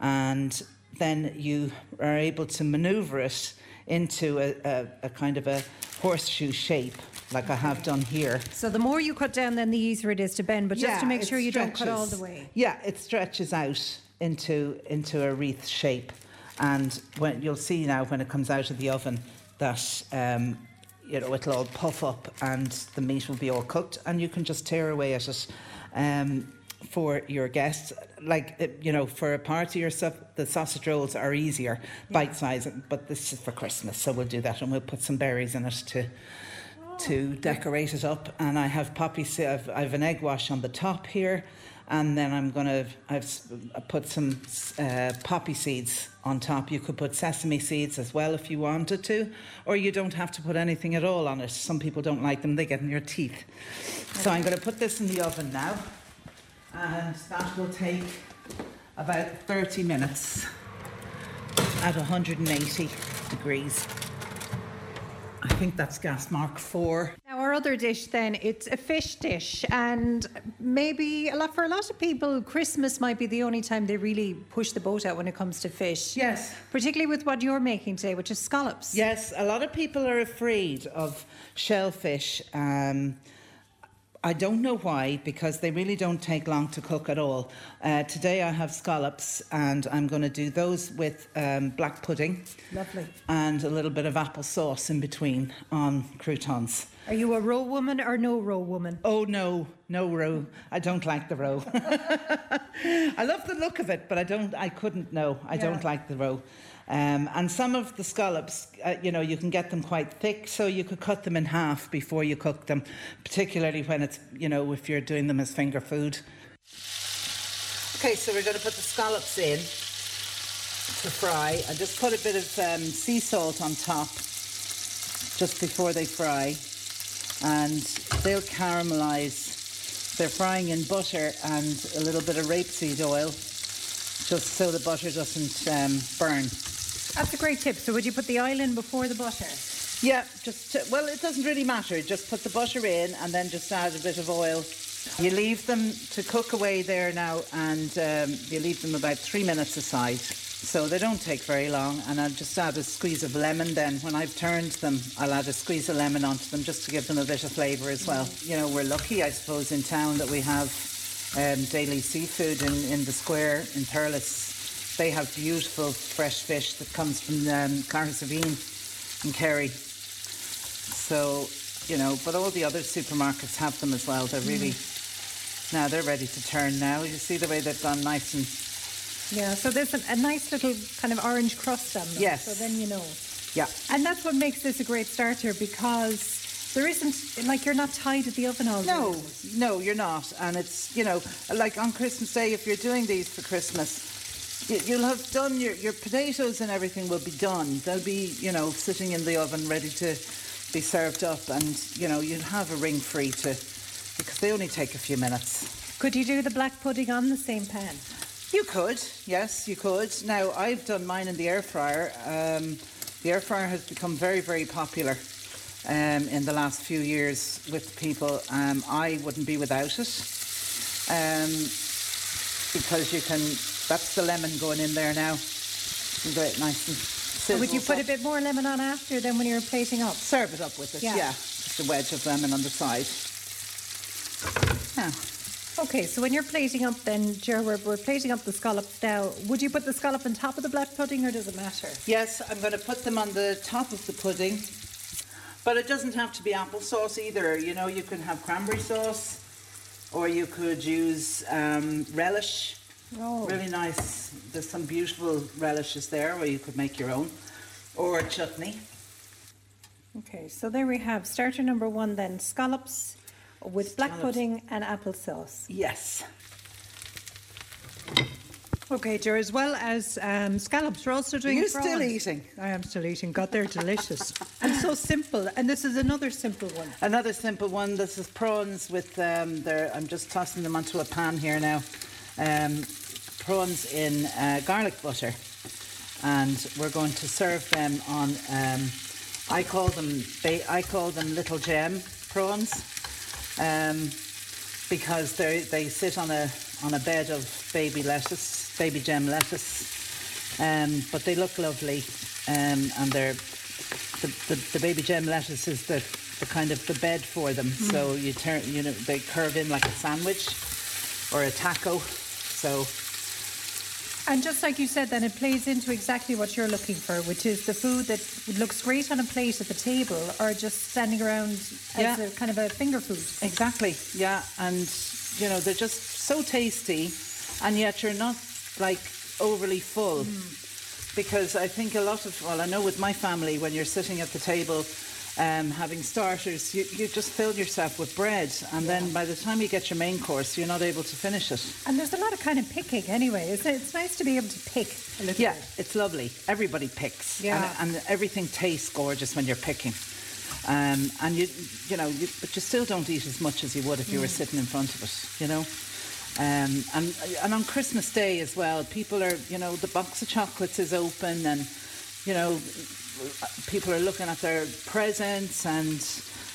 And then you are able to maneuver it into a, a, a kind of a horseshoe shape, like I have done here. So the more you cut down, then the easier it is to bend. But just to make sure you don't cut all the way. Yeah, it stretches out into into a wreath shape, and when you'll see now when it comes out of the oven that um, you know it'll all puff up and the meat will be all cooked, and you can just tear away at it. Um, for your guests, like uh, you know, for a party or stuff, the sausage rolls are easier, bite size. But this is for Christmas, so we'll do that, and we'll put some berries in it to to decorate it up. And I have poppy, se- I've, I've an egg wash on the top here, and then I'm gonna, I've put some uh, poppy seeds on top. You could put sesame seeds as well if you wanted to, or you don't have to put anything at all on it. Some people don't like them; they get in your teeth. So I'm going to put this in the oven now, and that will take about 30 minutes at 180 degrees. I think that's gas mark four. Now, our our other dish then, it's a fish dish. And maybe a lot for a lot of people, Christmas might be the only time they really push the boat out when it comes to fish. Yes. Particularly with what you're making today, which is scallops. Yes, a lot of people are afraid of shellfish. Um, I don't know why, because they really don't take long to cook at all. Uh, today I have scallops, and I'm going to do those with um, black pudding Lovely. and a little bit of apple sauce in between on croutons. Are you a roe woman or no roe woman? Oh no, no roe. I don't like the roe. I love the look of it, but I don't. I couldn't. No, I Yeah. don't like the roe. Um, and some of the scallops, uh, you know, you can get them quite thick, so you could cut them in half before you cook them, particularly when it's, you know, if you're doing them as finger food. Okay, so we're going to put the scallops in to fry. I just put a bit of um, sea salt on top just before they fry, and they'll caramelise. They're frying in butter and a little bit of rapeseed oil, just so the butter doesn't um, burn. That's a great tip. So would you put the oil in before the butter? Yeah, just to, well, it doesn't really matter. Just put the butter in and then just add a bit of oil. You leave them to cook away there now, and um, you leave them about three minutes aside. So they don't take very long, and I'll just add a squeeze of lemon. Then, when I've turned them, I'll add a squeeze of lemon onto them just to give them a bit of flavour as well. You know, we're lucky, I suppose, in town that we have um, daily seafood in, in the square in Thurles. They have beautiful fresh fish that comes from um, Carrigsavine and Kerry. So, you know, but all the other supermarkets have them as well. They're really, now they're ready to turn now. You see the way they've gone nice and, Yeah, so there's a, a nice little kind of orange crust on them. Yes. So then you know. yeah. And that's what makes this a great starter because there isn't, like, you're not tied at the oven all day. No, no, you're not. And it's, you know, like on Christmas Day, if you're doing these for Christmas, you, you'll have done your, your potatoes and everything will be done. They'll be, you know, sitting in the oven ready to be served up. And, you know, you'll have a ring free to, because they only take a few minutes. Could you do the black pudding on the same pan? You could, yes, you could. Now, I've done mine in the air fryer. Um, the air fryer has become very, very popular um, in the last few years with people. Um, I wouldn't be without it um, because you can, that's the lemon going in there now. You get it nice and Or would you put a bit more lemon on after then when you're plating up? Serve it up with it, Yeah. yeah. Just a wedge of lemon on the side. Yeah. Okay, so when you're plating up then, Ger, we're, we're plating up the scallops now. Would you put the scallop on top of the black pudding or does it matter? Yes, I'm going to put them on the top of the pudding. But it doesn't have to be applesauce either. You know, you can have cranberry sauce or you could use um, relish. Oh. Really nice. There's some beautiful relishes there where you could make your own. Or chutney. Okay, so there we have starter number one then, scallops with black pudding and applesauce. Yes. Okay, Ger, as well as um, scallops, we're also doing You're still eating? I am still eating. God, they're delicious. and so simple. And this is another simple one. Another simple one. This is prawns with um, their. I'm just tossing them onto a pan here now. Um, prawns in uh, garlic butter, and we're going to serve them on. Um, I call them. Ba- I call them little gem prawns, um, because they they sit on a on a bed of baby lettuce, baby gem lettuce, um, but they look lovely, um, and they're the, the, the baby gem lettuce is the, the kind of the bed for them. So you turn, you know, they curve in like a sandwich or a taco. So And just like you said, then it plays into exactly what you're looking for, which is the food that looks great on a plate at the table or just standing around as Yeah. a kind of a finger food. exactly, yeah, and you know they're just so tasty, and yet you're not like overly full. Mm. Because I think a lot of, well, I know with my family, when you're sitting at the table um, having starters, you, you just fill yourself with bread, and then by the time you get your main course, you're not able to finish it. And there's a lot of kind of picking anyway. It's, it's nice to be able to pick a little Yeah, bit. it's lovely. Everybody picks. Yeah. And, and everything tastes gorgeous when you're picking. Um, and you, you know, you, but you still don't eat as much as you would if you were sitting in front of it, you know. Um, and and on Christmas Day as well, people are, you know, the box of chocolates is open, and you know, people are looking at their presents, and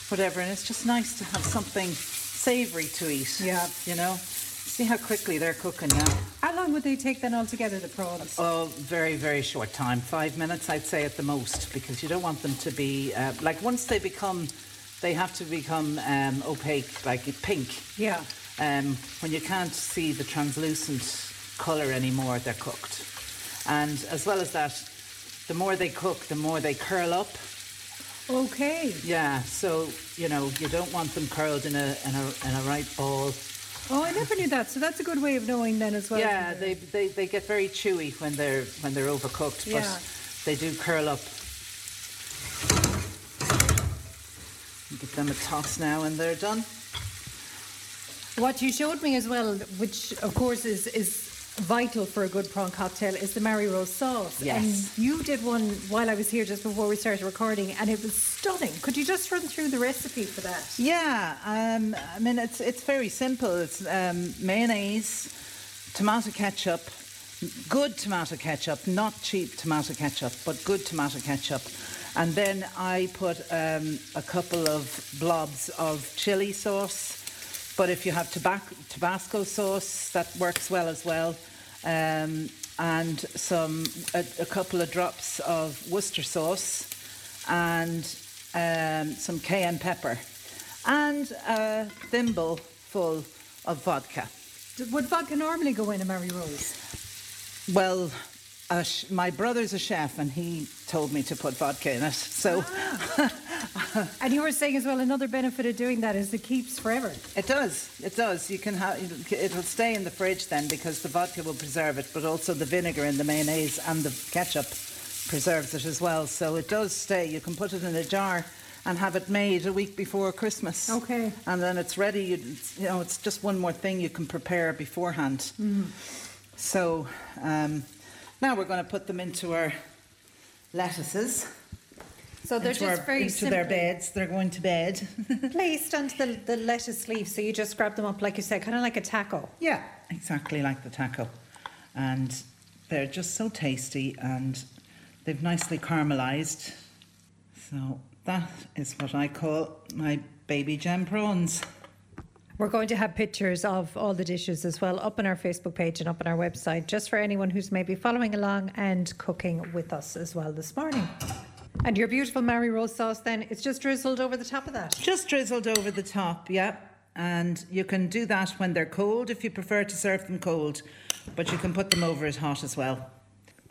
whatever, and it's just nice to have something savoury to eat. Yeah. You know? See how quickly they're cooking now. How long would they take then altogether, the prawns? Oh, very, very short time. Five minutes, I'd say, at the most, because you don't want them to be uh, like once they become, they have to become um, opaque, like pink. Yeah. Um, when you can't see the translucent colour anymore, they're cooked. And as well as that, the more they cook, the more they curl up. Okay. Yeah, so you know you don't want them curled in a in a in a right ball. Oh, I never knew that. So that's a good way of knowing then as well. Yeah, they, they they get very chewy when they're when they're overcooked, Yeah. but they do curl up. Give them a toss now, and they're done. What you showed me as well, which of course is is vital for a good prawn cocktail, is the Mary Rose sauce. Yes. And you did one while I was here just before we started recording, and it was stunning. Could you just run through the recipe for that? Yeah, um, I mean it's it's very simple. It's um, mayonnaise, tomato ketchup, good tomato ketchup, not cheap tomato ketchup, but good tomato ketchup. And then I put um, a couple of blobs of chili sauce. But if you have tobac- Tabasco sauce, that works well as well. Um, and some a, a couple of drops of Worcester sauce, and um, some cayenne pepper, and a thimble full of vodka. Would vodka normally go in a Mary Rose? Well, sh- my brother's a chef, and he told me to put vodka in it. So And you were saying as well, another benefit of doing that is it keeps forever. it does. It does. You can have it'll stay in the fridge then because the vodka will preserve it, but also the vinegar and the mayonnaise and the ketchup preserves it as well. So it does stay. You can put it in a jar and have it made a week before Christmas. Okay. And then it's ready. You, you know, it's just one more thing you can prepare beforehand. So um, now we're going to put them into our lettuces. So they're into just our- very into their beds. They're going to bed. placed onto the, the lettuce leaf. So you just grab them up, like you said, kind of like a taco. Yeah, exactly like the taco. And they're just so tasty and they've nicely caramelized. So that is what I call my baby gem prawns. We're going to have pictures of all the dishes as well up on our Facebook page and up on our website, just for anyone who's maybe following along and cooking with us as well this morning. And your beautiful Mary Rose sauce, then, it's just drizzled over the top of that. Just drizzled over the top, yeah. And you can do that when they're cold if you prefer to serve them cold, but you can put them over it hot as well.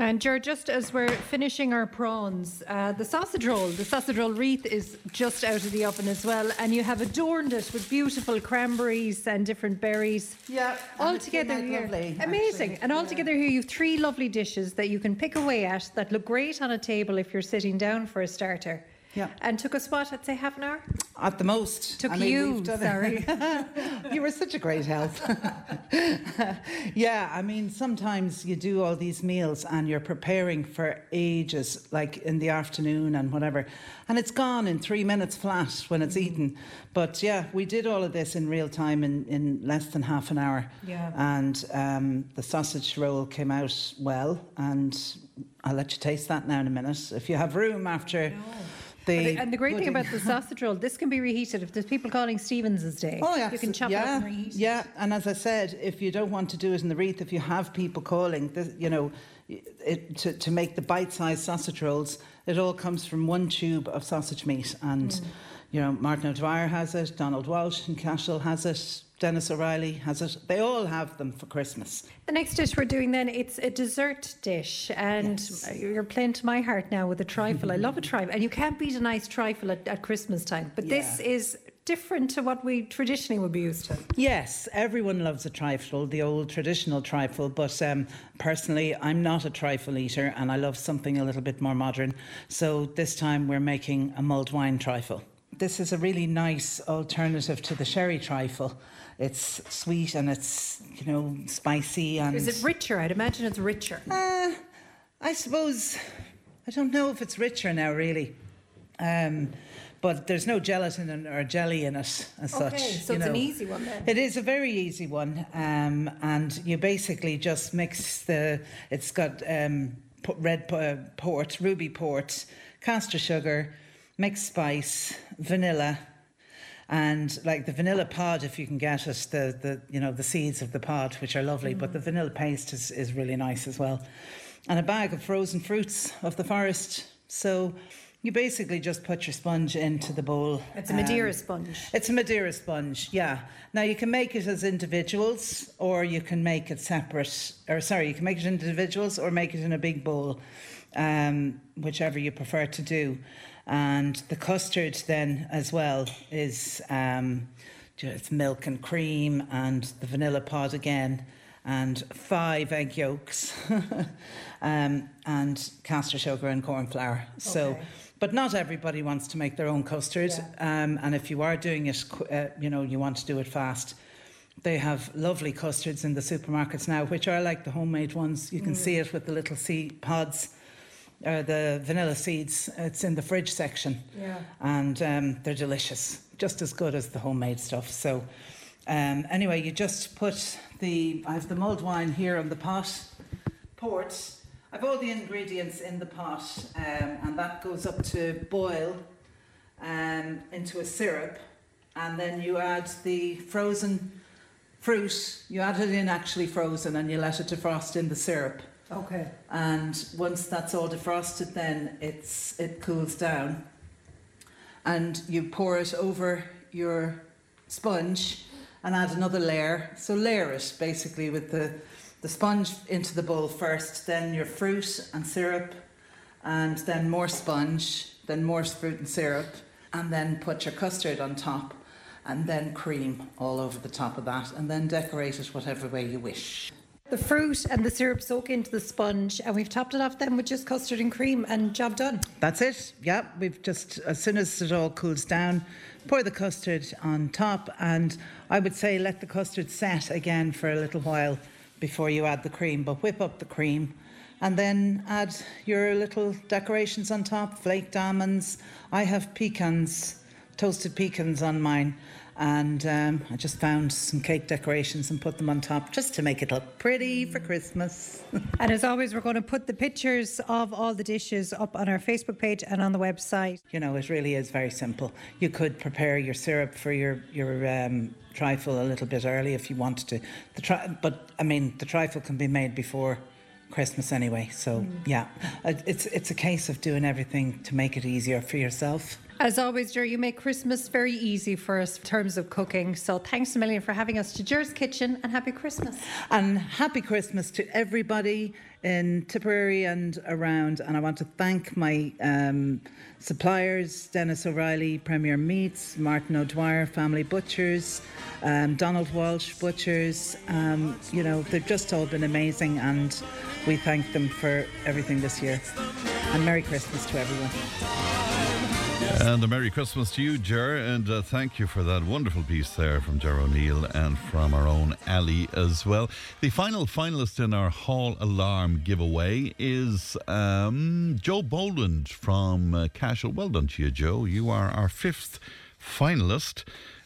And Ger, just as we're finishing our prawns, uh, the sausage roll, the sausage roll wreath is just out of the oven as well, and you have adorned it with beautiful cranberries and different berries. Yeah, all and it came together here. lovely, Amazing. actually. And all together here, you have three lovely dishes that you can pick away at that look great on a table if you're sitting down for a starter. Yeah. And took us what? I'd say half an hour. At the most. Took I mean, you, sorry. you were such a great help. yeah, I mean, sometimes you do all these meals and you're preparing for ages, like in the afternoon and whatever, and it's gone in three minutes flat when it's Mm-hmm. eaten. But yeah, we did all of this in real time in, in less than half an hour. Yeah. And um, the sausage roll came out well, and I'll let you taste that now in a minute. If you have room after. The and the great thing about the sausage roll, this can be reheated. If there's people calling Stevens's Day, Oh, yeah. you can chop yeah, it up and reheat it. Yeah, and as I said, if you don't want to do it in the wreath, if you have people calling, this, you know, it, to, to make the bite-sized sausage rolls, it all comes from one tube of sausage meat. And, Mm. you know, Martin O'Dwyer has it, Donald Walsh in Cashel has it, Dennis O'Reilly has it. They all have them for Christmas. The next dish we're doing then it's a dessert dish, and you're playing to my heart now with a trifle. I love a trifle, and you can't beat a nice trifle at, at Christmas time. But this is different to what we traditionally would be used to. Yes, everyone loves a trifle, the old traditional trifle, but um, personally, I'm not a trifle eater and I love something a little bit more modern. So this time we're making a mulled wine trifle. This is a really nice alternative to the sherry trifle. It's sweet and it's, you know, spicy and. Is it richer? I'd imagine it's richer. Uh, I suppose I don't know if it's richer now, really. Um, but there's no gelatin or jelly in it as such. Okay, so you it's an easy one then. It is a very easy one, um, and you basically just mix the. It's got um, red uh, port, ruby port, castor sugar, mixed spice, vanilla, And like the vanilla pod, if you can get it, the, the you know the seeds of the pod, which are lovely, but the vanilla paste is, is really nice as well. And a bag of frozen fruits of the forest. So you basically just put your sponge into the bowl. It's a Madeira Um, sponge. It's a Madeira sponge, yeah. Now you can make it as individuals, or you can make it separate. Or sorry, you can make it individuals, or make it in a big bowl, um, whichever you prefer to do. And the custard then as well is um, ju- it's milk and cream and the vanilla pod again, and five egg yolks, um, and castor sugar and corn flour. So. But not everybody wants to make their own custard, um, and if you are doing it, uh, you know, you want to do it fast. They have lovely custards in the supermarkets now, which are like the homemade ones. You can Mm. see it with the little seed pods, or the vanilla seeds. It's in the fridge section, Yeah. and um, they're delicious, just as good as the homemade stuff. So, um, anyway, you just put the. I have the mulled wine here on the pot. Port. I've all the ingredients in the pot, um, and that goes up to boil um, into a syrup, and then you add the frozen fruit. You add it in actually frozen, and you let it defrost in the syrup. Okay. And once that's all defrosted, then it's it cools down, and you pour it over your sponge and add another layer. So layer it basically with the the sponge into the bowl first, then your fruit and syrup, and then more sponge, then more fruit and syrup, and then put your custard on top, and then cream all over the top of that, and then decorate it whatever way you wish. The fruit and the syrup soak into the sponge, and we've topped it off then with just custard and cream, and job done. That's it. Yeah, we've just as soon as it all cools down, pour the custard on top, and I would say let the custard set again for a little while before you add the cream. But whip up the cream, and then add your little decorations on top, flaked almonds. I have pecans, toasted pecans on mine. And um, I just found some cake decorations and put them on top just to make it look pretty for Christmas. And as always, we're going to put the pictures of all the dishes up on our Facebook page and on the website. You know, it really is very simple. You could prepare your syrup for your your um, trifle a little bit early if you wanted to. The tri- but I mean, the trifle can be made before Christmas anyway. So Mm. yeah, Uh, it's it's a case of doing everything to make it easier for yourself. As always, Jer, you make Christmas very easy for us in terms of cooking. So thanks a million for having us to Jer's Kitchen and happy Christmas. And happy Christmas to everybody in Tipperary and around. And I want to thank my um, suppliers Dennis O'Reilly, Premier Meats, Martin O'Dwyer, Family Butchers, um, Donald Walsh Butchers. Um, you know, they've just all been amazing, and we thank them for everything this year. And Merry Christmas to everyone. And a Merry Christmas to you, Ger, and uh, thank you for that wonderful piece there from Ger O'Neill and from our own Ali as well. The final finalist in our Hall Alarm giveaway is um, Joe Boland from uh, Cashel. Well done to you, Joe. You are our fifth finalist.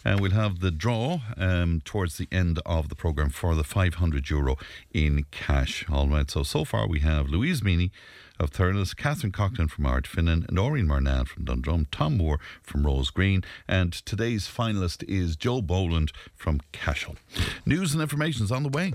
And we'll have the draw um, towards the end of the programme for the 500 euro in cash. All right, so so far we have Louise Meany of Thurles, Catherine Coughlin from Ardfinnan, and Noreen Marnan from Dundrum, Tom Moore from Rosegreen, and today's finalist is Joe Boland from Cashel. News and information is on the way.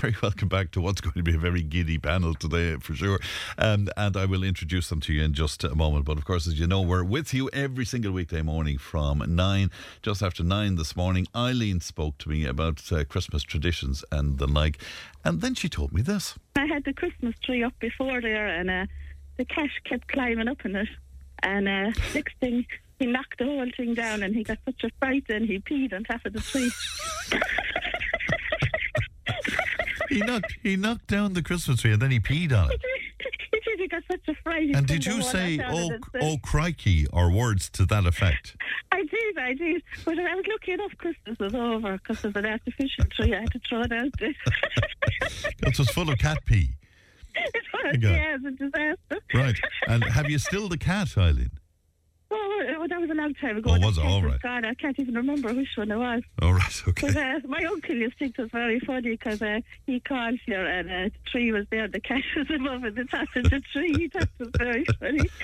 Very welcome back to what's going to be a very giddy panel today, for sure. Um, and I will introduce them to you in just a moment. But of course, as you know, we're with you every single weekday morning from nine, just after nine this morning. Eileen spoke to me about uh, Christmas traditions and the like. And then she told me this. I had the Christmas tree up before there, and uh, the cat kept climbing up in it. And uh, next thing, he knocked the whole thing down, and he got such a fright, and he peed on top of the tree. He knocked, he knocked down the Christmas tree and then he peed on it. he did. He got such a fright. And did you say, lot out of oh, oh, crikey, or words to that effect? I did, I did. But I was lucky enough Christmas was over because of an artificial tree. I had to throw it out there. It was full of cat pee. it was yeah, it's a disaster. Right. And have you still the cat, Eileen? Oh, that was a long time ago. Oh, was it? All right. gone. I can't even remember which one it was. All right. Okay. But uh, my uncle used to think it was very funny because uh, he called here and uh, the tree was there, the cat was above at the top of the tree. He thought it was very funny.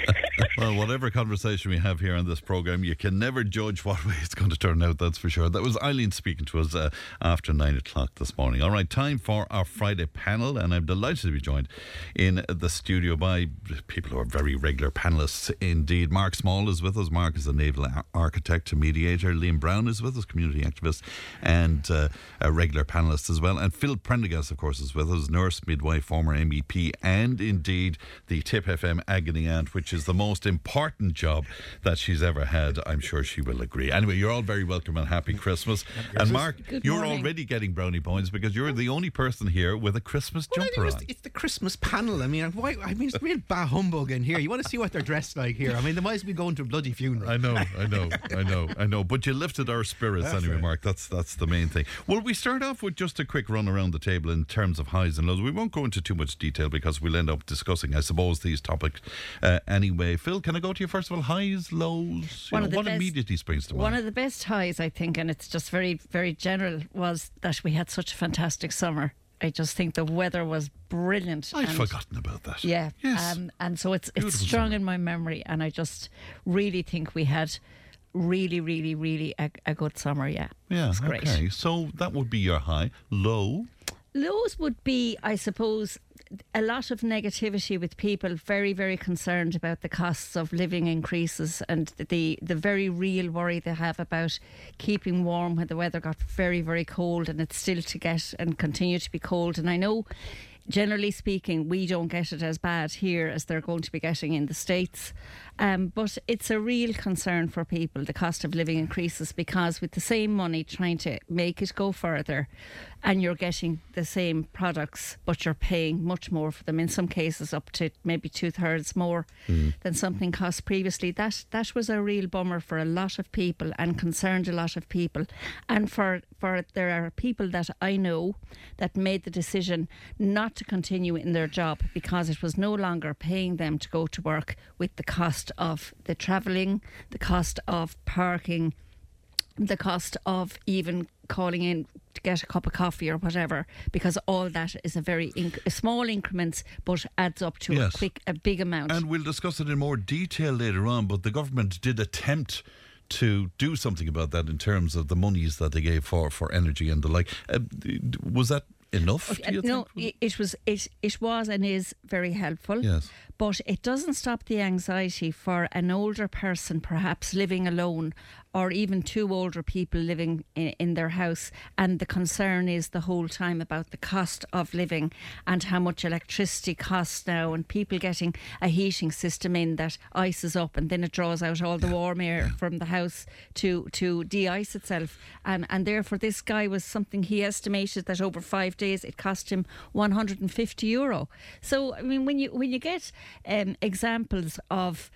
Well, whatever conversation we have here on this program, you can never judge what way it's going to turn out. That's for sure. That was Eileen speaking to us uh, after nine o'clock this morning. All right, time for our Friday panel, and I'm delighted to be joined in the studio by people who are very regular panelists indeed. Mark Small is with us. Mark is a naval architect and mediator. Liam Brown is with us, community activist and uh, a regular panelist as well. And Phil Prendergast, of course, is with us, nurse, midwife, former MEP, and indeed the Tip FM agony aunt, which is the most important job that she's ever had. I'm sure she will agree. Anyway, you're all very welcome and happy Christmas. And Mark, you're already getting brownie points because you're the only person here with a Christmas Well, I jumper on. it's, it's the Christmas panel. I mean, why? I mean, it's real bah humbug in here. You want to see what they're dressed like here? I mean, they might as well be going to a bloody funeral. I know, I know, I know, I know. But you lifted our spirits That's anyway, right. Mark. That's that's the main thing. Well, we start off with just a quick run around the table in terms of highs and lows. We won't go into too much detail because we'll end up discussing, I suppose, these topics uh, anyway. Phil, can I go to you first of all? Highs, lows. You One know, of the what best- immediately springs to mind? One of the best highs, I think, and it's just very, very general, was that we had such a fantastic summer. I just think the weather was brilliant. I'd and- forgotten about that. Yeah. Yes. Um, and so it's it's Beautiful strong in my memory, and I just really think we had really, really, really a, a good summer. Yeah. yeah. It's great. Okay. So that would be your high. Low. Lows would be, I suppose, a lot of negativity with people very, very concerned about the costs of living increases and the the very real worry they have about keeping warm when the weather got very, very cold and it's still to get and continue to be cold. And I know. Generally speaking, we don't get it as bad here as they're going to be getting in the States. Um, but it's a real concern for people, the cost of living increases, because with the same money trying to make it go further and you're getting the same products, but you're paying much more for them, in some cases up to maybe two thirds more than something cost previously. That that was a real bummer for a lot of people and concerned a lot of people. And for, for there are people that I know that made the decision not to continue in their job because it was no longer paying them to go to work with the cost of the travelling, the cost of parking, the cost of even calling in to get a cup of coffee or whatever, because all that is a very inc- small increments, but adds up to Yes. a quick, a big amount. And we'll discuss it in more detail later on, but the government did attempt to do something about that in terms of the monies that they gave for, for energy and the like. Uh, was that enough? Okay, do you no, think? it was it it was and is very helpful. Yes. But it doesn't stop the anxiety for an older person, perhaps living alone, or even two older people living in, in their house. And the concern is the whole time about the cost of living and how much electricity costs now, and people getting a heating system in that ices up and then it draws out all the warm air from the house to to de-ice itself. And and therefore, this guy was something he estimated that over five days it cost him 150 euro. So I mean, when you when you get um, examples of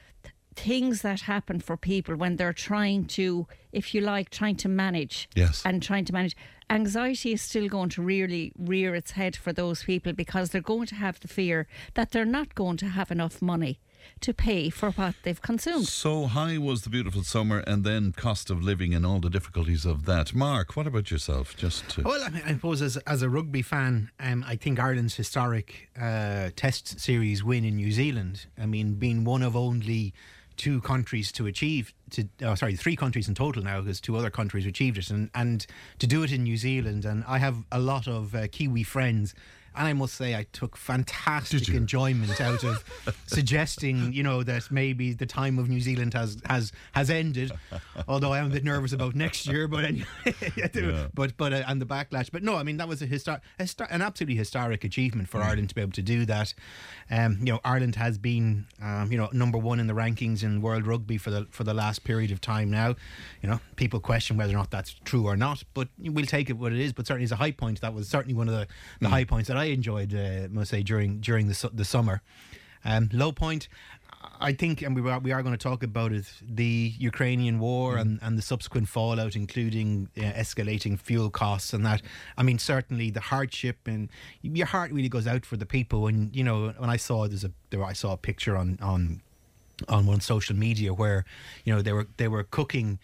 things that happen for people when they're trying to, if you like, trying to manage Yes. and trying to manage. Anxiety is still going to really rear its head for those people because they're going to have the fear that they're not going to have enough money to pay for what they've consumed. So high was the beautiful summer, and then cost of living and all the difficulties of that. Mark, what about yourself? Just to Well, I, mean, I suppose as, as a rugby fan, um, I think Ireland's historic uh, Test series win in New Zealand. I mean, being one of only two countries to achieve to oh, sorry three countries in total now because two other countries achieved it and and to do it in New Zealand and I have a lot of uh, Kiwi friends and I must say I took fantastic enjoyment out of suggesting you know that maybe the time of New Zealand has has has ended although I am a bit nervous about next year but anyway Yeah. but but uh, and the backlash. But no, I mean that was a histor- histor- an absolutely historic achievement for Ireland to be able to do that. Um, you know, Ireland has been um, you know number one in the rankings in world rugby for the for the last period of time now. You know, people question whether or not that's true or not, but we'll take it what it is. But certainly as a high point, that was certainly one of the, the high points that I enjoyed. Uh, must say during during the su- the summer. Um, low point. I think, and we are, we are going to talk about it, the Ukrainian war Mm. and, and the subsequent fallout, including uh, escalating fuel costs and that. I mean, certainly the hardship and your heart really goes out for the people. And you know, when I saw there's a there, I saw a picture on on on one social media where you know they were they were cooking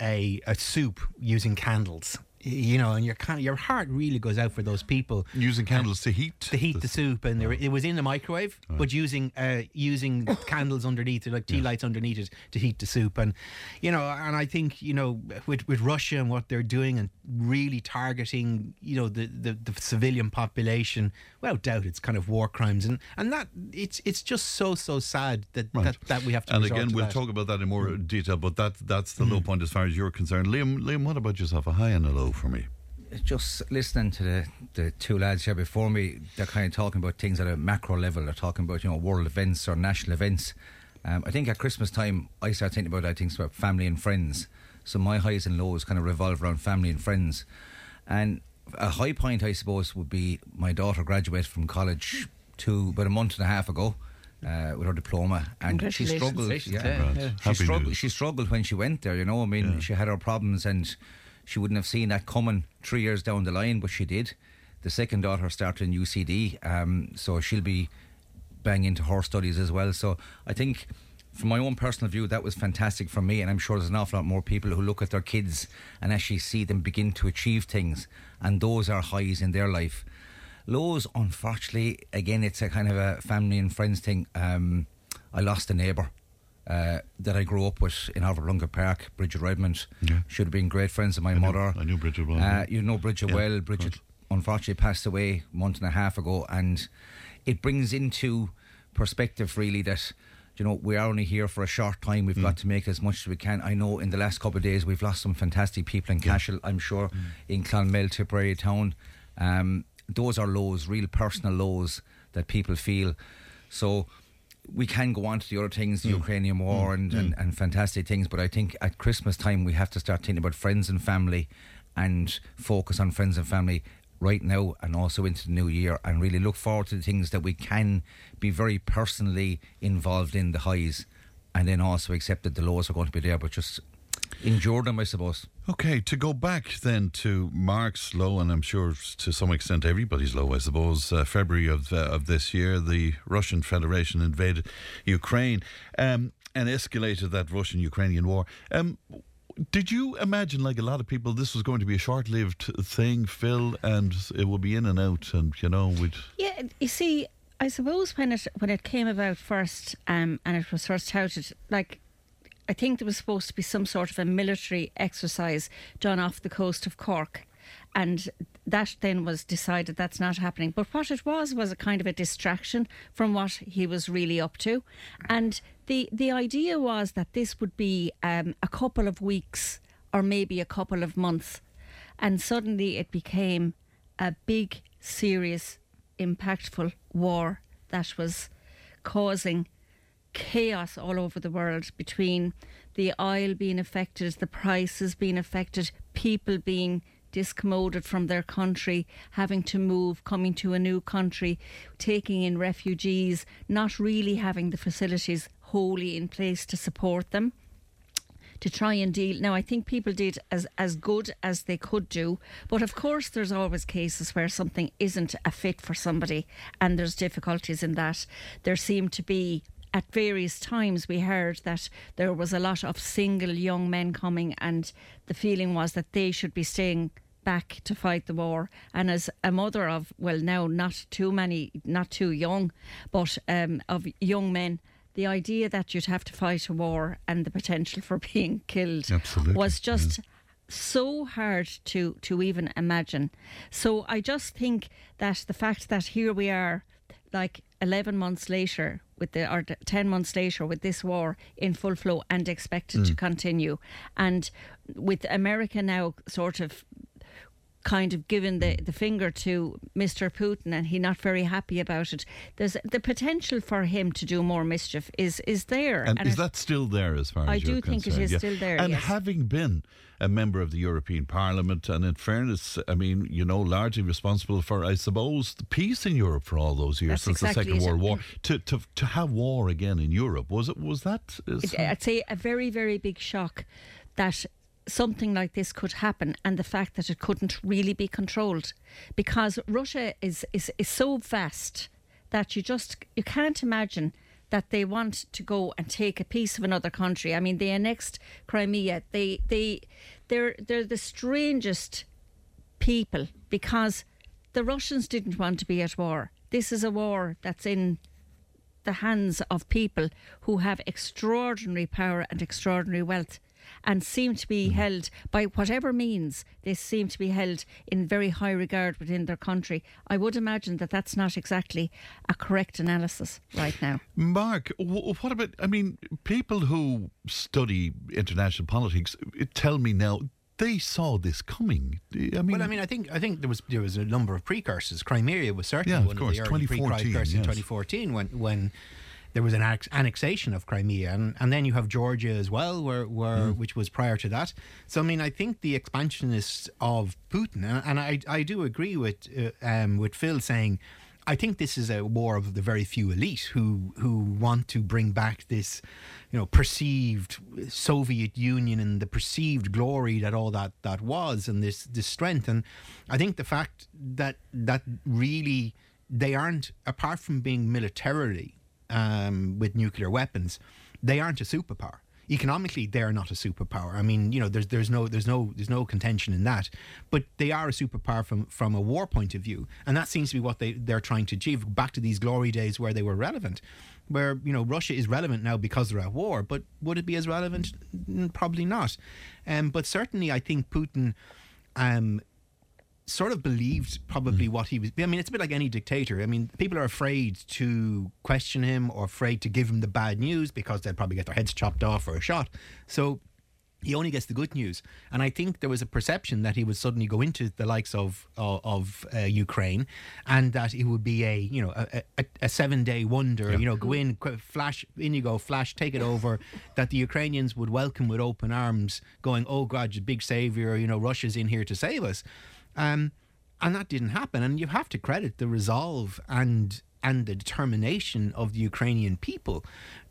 a a soup using candles. You know, and your kind your heart really goes out for those people using uh, candles to heat to heat the, soup, and were, it was in the microwave, but using uh, using candles underneath it, like tea lights underneath it, to heat the soup. And you know, and I think you know with with Russia and what they're doing and really targeting you know the the, the civilian population, without doubt, it's kind of war crimes, and and that it's it's just so so sad that that, that we have to. And again, we'll that. talk about that in more mm. detail, but that that's the low mm. point as far as you're concerned. Liam, Liam, what about yourself? A high and a low for me. just listening to the, the two lads here before me, they're kind of talking about things at a macro level. They're talking about you know world events or national events. Um, I think at Christmas time, I start thinking about I think about family and friends. So my highs and lows kind of revolve around family and friends. And a high point, I suppose, would be my daughter graduated from college two about a month and a half ago. Uh, with her diploma, and she struggled. Yeah, yeah. yeah. She struggled. She struggled when she went there. You know, I mean, she had her problems, and she wouldn't have seen that coming three years down the line, but she did. The second daughter started in UCD, um, so she'll be banging into her studies as well. So I think, from my own personal view, that was fantastic for me, and I'm sure there's an awful lot more people who look at their kids and actually see them begin to achieve things, and those are highs in their life. Lows, unfortunately, again, it's a kind of a family and friends thing. Um, I lost a neighbour. Uh, that I grew up with in Alvarlunga Park, Bridget Redmond. Should have been great friends of my mother. I knew Bridget well. Uh, you know Bridget Yeah, well. Bridget unfortunately passed away a month and a half ago, and it brings into perspective really that you know we are only here for a short time. Mm. We've got to make as much as we can. I know in the last couple of days we've lost some fantastic people in Cashel. I'm sure Mm. in Clonmel, Tipperary town. Um, those are lows, real personal lows that people feel. So we can go on to the other things, the mm. Ukrainian war mm. and, mm. and, and fantastic things, but I think at Christmas time we have to start thinking about friends and family and focus on friends and family right now and also into the new year and really look forward to the things that we can be very personally involved in the highs and then also accept that the lows are going to be there, but just endure Jordan, I suppose. Okay, to go back then to Mark's low, and I'm sure to some extent everybody's low, I suppose. Uh, February of uh, of this year, the Russian Federation invaded Ukraine um, and escalated that Russian-Ukrainian war. Um, did you imagine, like a lot of people, this was going to be a short-lived thing, Phil, and it would be in and out, and you know, we'd Yeah, you see, I suppose when it when it came about first, um, and it was first touted, like I think there was supposed to be some sort of a military exercise done off the coast of Cork. And that then was decided that's not happening. But what it was was a kind of a distraction from what he was really up to. And the, the idea was that this would be um, a couple of weeks or maybe a couple of months. And suddenly it became a big, serious, impactful war that was causing chaos all over the world between the oil being affected, the prices being affected, people being discommoded from their country, having to move, coming to a new country, taking in refugees, not really having the facilities wholly in place to support them to try and deal. Now, I think people did as as good as they could do, but of course, there's always cases where something isn't a fit for somebody, and there's difficulties in that. There seemed to be. At various times, we heard that there was a lot of single young men coming, and the feeling was that they should be staying back to fight the war. And as a mother of, well, now not too many, not too young, but um, of young men, the idea that you'd have to fight a war and the potential for being killed Absolutely, was just so hard to to even imagine. So I just think that the fact that here we are, like eleven months later, with the or ten months later with this war in full flow and expected to Mm. continue, and with America now sort of kind of given the, the finger to Mr. Putin and he not very happy about it. There's the potential for him to do more mischief is is there. And, is it- that still there as far as I do think it concerned? is still there, And yes. having been a member of the European Parliament, and in fairness, I mean, you know, largely responsible for, I suppose, the peace in Europe for all those years That's since exactly the Second. World War, to, to to have war again in Europe was it was that? It- I'd say a very, very big shock that something like this could happen and the fact that it couldn't really be controlled because Russia is, is, is so vast that you just you can't imagine that they want to go and take a piece of another country. I mean they annexed Crimea. They they they're they're the strangest people because the Russians didn't want to be at war. This is a war that's in the hands of people who have extraordinary power and extraordinary wealth and seem to be mm-hmm. held by whatever means they seem to be held in very high regard within their country i would imagine that that's not exactly a correct analysis right now Mark, what about? I mean, people who study international politics tell me now they saw this coming. I mean, well, I mean, I think I think there was there was a number of precursors. Crimea was certainly Yeah, of one course, of the early 2014, precursors in yes. 2014 when when there was an annexation of Crimea, and, and then you have Georgia as well, where, where Mm. which was prior to that. So I mean, I think the expansionists of Putin, and, and I I do agree with uh, um, with Phil saying. I think this is a war of the very few elite who who want to bring back this, you know, perceived Soviet Union and the perceived glory that all that that was, and this this strength. And I think the fact that that really they aren't, apart from being militarily um, with nuclear weapons, they aren't a superpower. Economically, they're not a superpower. I mean, you know, there's there's no there's no there's no contention in that. But they are a superpower from from a war point of view, and that seems to be what they they're trying to achieve. Back to these glory days where they were relevant, where you know Russia is relevant now because they're at war. But would it be as relevant? Probably not. Um, but certainly, I think Putin. Um, sort of believed probably what he was. I mean, it's a bit like any dictator. I mean, people are afraid to question him or afraid to give him the bad news because they'll probably get their heads chopped off or a shot. So he only gets the good news. And I think there was a perception that he would suddenly go into the likes of of, of uh, Ukraine, and that it would be a you know a, a, a seven day wonder. You know, go in, flash, in you go, flash, take it over. that the Ukrainians would welcome with open arms, going, "Oh God, big savior! You know, Russia's in here to save us." Um, and that didn't happen. And you have to credit the resolve and and the determination of the Ukrainian people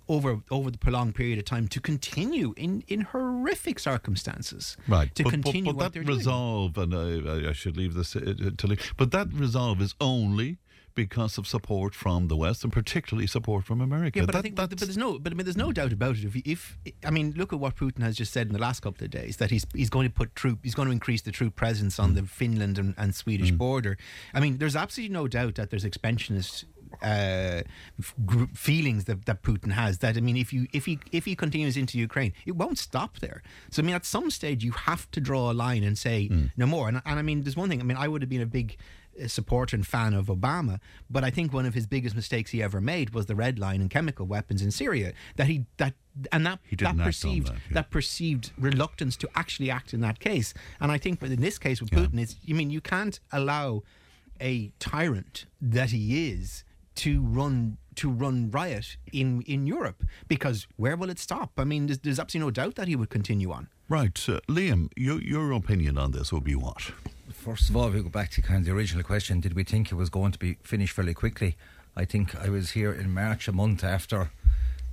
over over the prolonged period of time to continue in, in horrific circumstances. Right, To but, continue but, but that doing. resolve, and I, I- I should leave this uh, uh, to leave, but that resolve is only because of support from the West, and particularly support from America. Yeah, but I think but, but there's no but I mean there's no doubt about it. If, if I mean look at what Putin has just said in the last couple of days that he's he's going to put troop he's going to increase the troop presence on mm. the Finland and, and Swedish mm. border. I mean there's absolutely no doubt that there's expansionist uh, f- feelings that, that Putin has. That I mean if you if he if he continues into Ukraine, it won't stop there. So I mean at some stage you have to draw a line and say mm. no more. And, and I mean there's one thing. I mean I would have been a big supporter and fan of Obama, but I think one of his biggest mistakes he ever made was the red line and chemical weapons in Syria. That he that and that He that didn't act on perceived that, yeah. perceived reluctance to actually act in that case. And I think in this case with Putin, it's you mean you can't allow a tyrant that he is to run to run riot in in Europe because where will it stop? I mean, there's, there's absolutely no doubt that he would continue on. Right, uh, Liam, your your opinion on this would be what? First of all, if we go back to kind of the original question, did we think it was going to be finished fairly quickly? I think I was here in March, a month after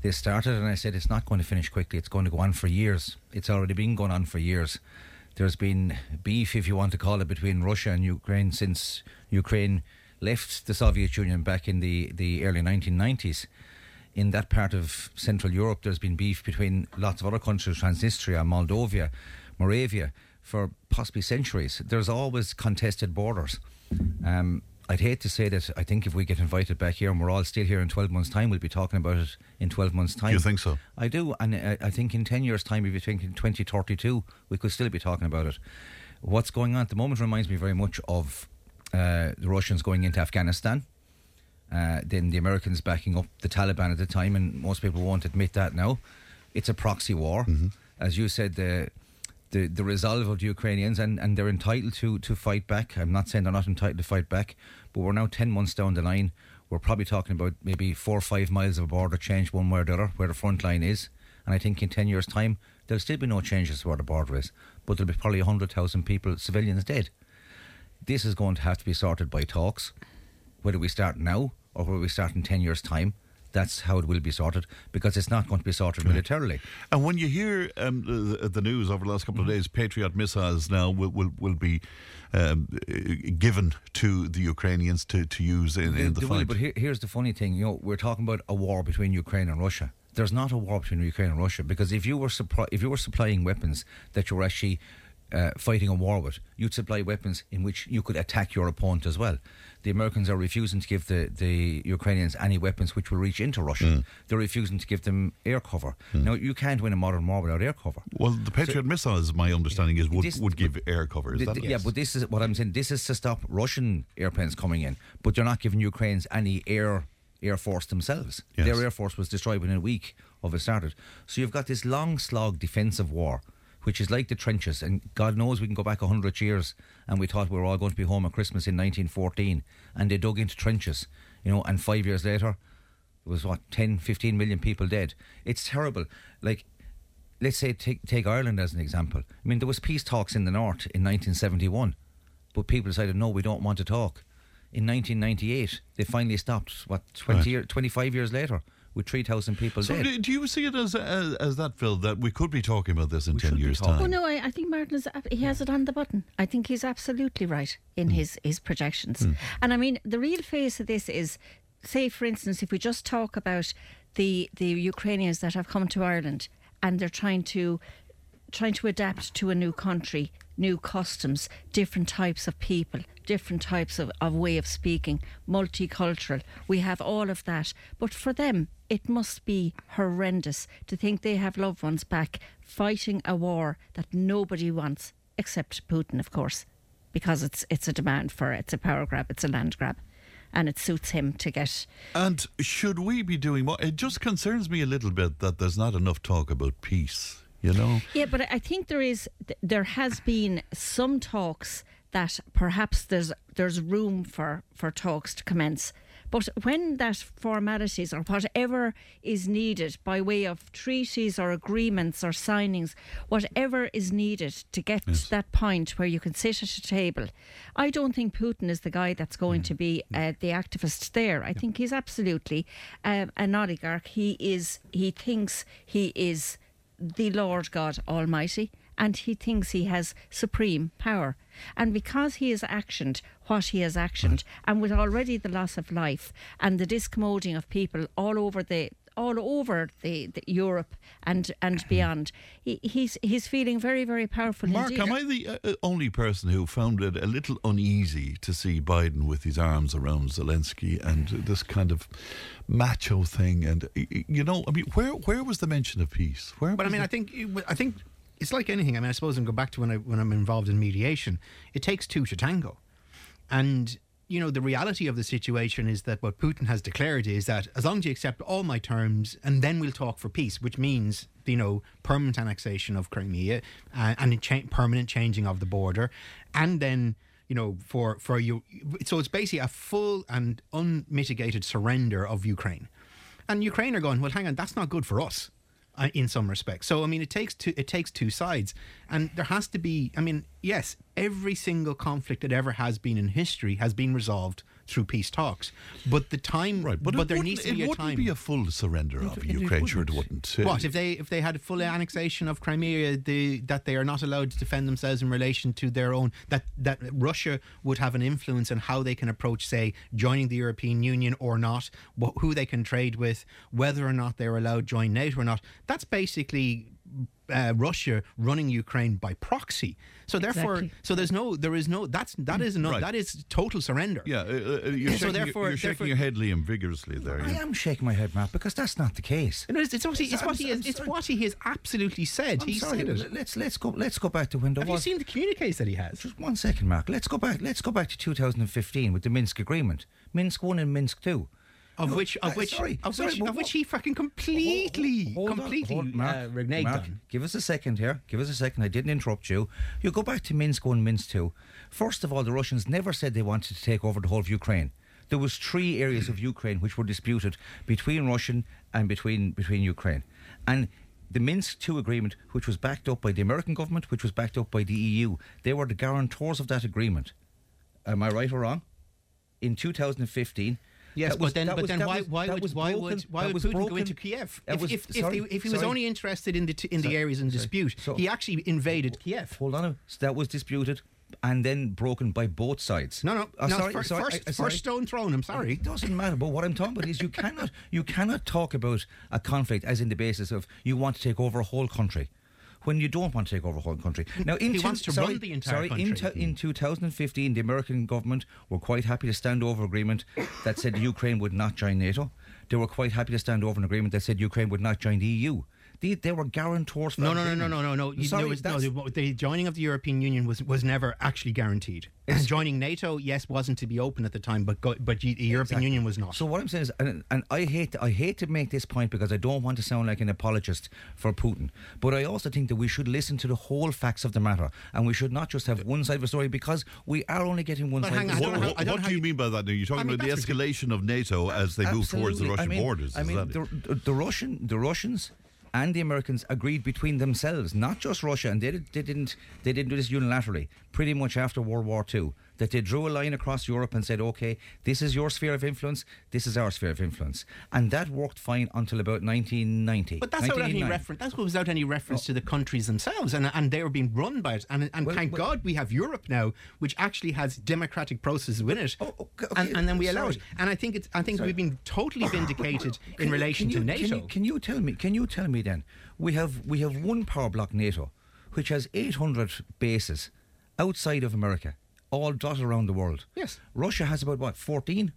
this started, and I said it's not going to finish quickly. It's going to go on for years. It's already been going on for years. There's been beef, if you want to call it, between Russia and Ukraine since Ukraine left the Soviet Union back in the, the early 1990s. In that part of Central Europe, there's been beef between lots of other countries, Transnistria, Moldova, Moravia, for possibly centuries. There's always contested borders. Um, I'd hate to say that I think if we get invited back here and we're all still here in 12 months' time, we'll be talking about it in 12 months' time. Do You think so? I do, and I, I think in 10 years' time, if you think in 2032, we could still be talking about it. What's going on at the moment reminds me very much of uh, the Russians going into Afghanistan. Uh, then the Americans backing up the Taliban at the time, and most people won't admit that now. It's a proxy war. As you said, the the, the resolve of the Ukrainians, and, and they're entitled to, to fight back. I'm not saying they're not entitled to fight back, but we're now 10 months down the line. We're probably talking about maybe four or five miles of a border change one way or the other, where the front line is. And I think in 10 years' time, there'll still be no changes to where the border is, but there'll be probably 100,000 people, civilians, dead. This is going to have to be sorted by talks, whether we start now or whether we start in 10 years' time. That's how it will be sorted because it's not going to be sorted militarily. And when you hear um, the, the news over the last couple of Mm-hmm. days, Patriot missiles now will will, will be um, given to the Ukrainians to, to use in, in the will, fight. but here, here's the funny thing. You know, we're talking about a war between Ukraine and Russia. There's not a war between Ukraine and Russia because if you were supply, if you were supplying weapons that you were actually uh, fighting a war with, you'd supply weapons in which you could attack your opponent as well. The Americans are refusing to give the, the Ukrainians any weapons which will reach into Russia. Mm. They're refusing to give them air cover. Now you can't win a modern war without air cover. well, the Patriot missiles, my understanding is, would, This- would give air cover. Is Th- that th- it? yeah, but this is what I'm saying. This is to stop Russian airplanes coming in, but they're not giving Ukrainians any air air force themselves. Yes. Their air force was destroyed within a week of it started. So you've got this long slog defensive war, which is like the trenches. And God knows we can go back hundred years, and we thought we were all going to be home at Christmas in 1914, and they dug into trenches, you know. And five years later, there was what 10, 15 million people dead. It's terrible. Like let's say take take Ireland as an example. I mean, there was peace talks in the north in 1971, but people decided no, we don't want to talk. In 1998, they finally stopped. What 20 Right. year, 25 years later, with 3,000 people So dead. do, do you see it as, as as that, Phil? That we could be talking about this in ten years' time? Oh time? no, I, I think Martin is he has it on the button. I think he's absolutely right in hmm. his his projections. Hmm. And I mean, the real face of this is, say, for instance, if we just talk about the the Ukrainians that have come to Ireland and they're trying to trying to adapt to a new country, new customs, different types of people, different types of, of way of speaking, multicultural. We have all of that. But for them, it must be horrendous to think they have loved ones back fighting a war that nobody wants, except Putin, of course, because it's it's a demand for it. It's a power grab, it's a land grab. And it suits him to get And should we be doing more? It just concerns me a little bit that there's not enough talk about peace. You know, Yeah, but I think there is there has been some talks that perhaps there's there's room for for talks to commence. But when that formalities or whatever is needed by way of treaties or agreements or signings, whatever is needed to get to that point where you can sit at a table, I don't think Putin is the guy that's going to be uh, the activist there. I think he's absolutely um, an oligarch. He is. He thinks he is the Lord God Almighty, and he thinks he has supreme power. And because he has actioned what he has actioned, and with already the loss of life and the discommoding of people all over the all over the, the Europe and and beyond, he, he's he's feeling very very powerful. Mark, indeed. am I the uh, uh, only person who found it a little uneasy to see Biden with his arms around Zelensky and this kind of macho thing? And y- y- you know, I mean, where where was the mention of peace? Where? But I mean, the- I think it w- I think it's like anything. I mean, I suppose and go back to when I when I'm involved in mediation, it takes two to tango, and you know the reality of the situation is that what Putin has declared is that as long as you accept all my terms, and then we'll talk for peace, which means you know permanent annexation of Crimea uh, and cha- permanent changing of the border, and then you know for for you. So it's basically a full and unmitigated surrender of Ukraine. And Ukraine are going, well, hang on, that's not good for us uh, in some respects. So I mean, it takes two. It takes two sides, and there has to be. I mean, yes, every single conflict that ever has been in history has been resolved through peace talks. But the time, right? But, it there needs to be a time. It wouldn't be a full surrender of it Ukraine. Sure, it wouldn't. wouldn't. Uh, What if they if they had a full annexation of Crimea, the, that they are not allowed to defend themselves in relation to their own that that Russia would have an influence on how they can approach, say, joining the European Union or not, wh- who they can trade with, whether or not they're allowed to join NATO or not. That's basically. Uh, Russia running Ukraine by proxy, so therefore, Exactly. so there's no, there is no, that's that is no, Right. that is total surrender. Yeah, uh, uh, you're, So shaking, therefore- your, you're shaking therefore- your head, Liam, vigorously there. I yeah. am shaking my head, Matt, because that's not the case. No, it's, it's, obviously, it's what he so- has, it's what he has absolutely said. I'm he sorry. said it. Let's let's go let's go back to when there Have you seen the communiques that he has? Just one second, Mark. Let's go back. Let's go back to 2015 with the Minsk agreement. Minsk one and Minsk two. Of No, which of uh, which sorry, of sorry, which of which what- he fucking completely Hold on, completely hold- Mark, uh, reneged Mark, on. Give us a second here. Give us a second. I didn't interrupt you. You go back to Minsk one, Minsk two. First of all, the Russians never said they wanted to take over the whole of Ukraine. There was three areas of Ukraine which were disputed between Russian and between between Ukraine, and the Minsk two agreement, which was backed up by the American government, which was backed up by the EU, they were the guarantors of that agreement. Am I right or wrong? In 2015. Yes, that but then, but was- then why, was- why would was why broken- would why would was Putin go into Kiev? If, was- if, if, sorry, he, if he was sorry. only interested in the t- in the areas in dispute, So- he actually invaded Kiev. Hold on, so that was disputed and then broken by both sides. No, no, Oh, no. sorry, uh, first, sorry, first, I- first stone thrown. I'm sorry. It doesn't matter. But what I'm talking about is you cannot you cannot talk about a conflict as in the basis of you want to take over a whole country. When you don't want to take over a whole country. Now, in He two- wants to sorry, run the entire sorry, In, country. in hmm. 2015, the American government were quite happy to stand over agreement that said Ukraine would not join NATO. They were quite happy to stand over an agreement that said Ukraine would not join the EU. They, they were guarantors for No, no, no, no, no, no, no. You, Sorry, there was, no that's- the, the joining of the European Union was, was never actually guaranteed. And joining NATO, yes, wasn't to be open at the time, but go, but the European Exactly. Union was not. So what I'm saying is, and, and I hate I hate to make this point because I don't want to sound like an apologist for Putin, but I also think that we should listen to the whole facts of the matter, and we should not just have one side of the story because we are only getting one But side. hang of the I What, don't know story. how- I don't what know do you you- mean by that? Now, you're talking I mean, about the that's escalation of NATO as they move towards the Absolutely. Russian I mean, borders. I is mean, that it? the, the Russian, the Russians, and the Americans agreed between themselves, not just Russia, and they, they didn't they didn't do this unilaterally. Pretty much after World War II, that they drew a line across Europe and said, "Okay, this is your sphere of influence, this is our sphere of influence," and that worked fine until about 1990. But that's without any 1989. reference. That's without any reference oh. to the countries themselves, and and they were being run by it. And and Well, thank well- God we have Europe now, which actually has democratic processes within it, Oh, oh okay, and, and then we allow it. And I think it's I think Sorry. we've been totally vindicated in you- relation can to you- NATO. Can you, can you tell me? Can you tell me then? We have we have one power block NATO, which has 800 bases outside of America, all dotted around the world. Yes. Russia has about what 14.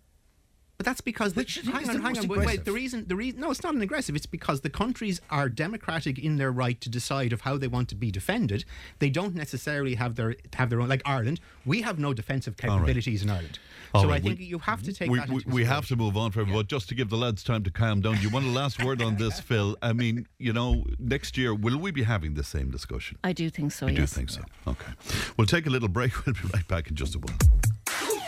But that's because the, Which you think hang on, hang on. Wait, wait, the reason, the reason, no, it's not an aggressive. It's because the countries are democratic in their right to decide of how they want to be defended. They don't necessarily have their have their own. Like Ireland, we have no defensive All right. capabilities in Ireland. All so right, I think we- you have to take we, that. we, into we have to move on for but just to give the lads time to calm down. Do you want a last word on this, Phil? I mean, you know, next year will we be having the same discussion? I do think so. I do think so. Okay, we'll take a little break. We'll be right back in just a while.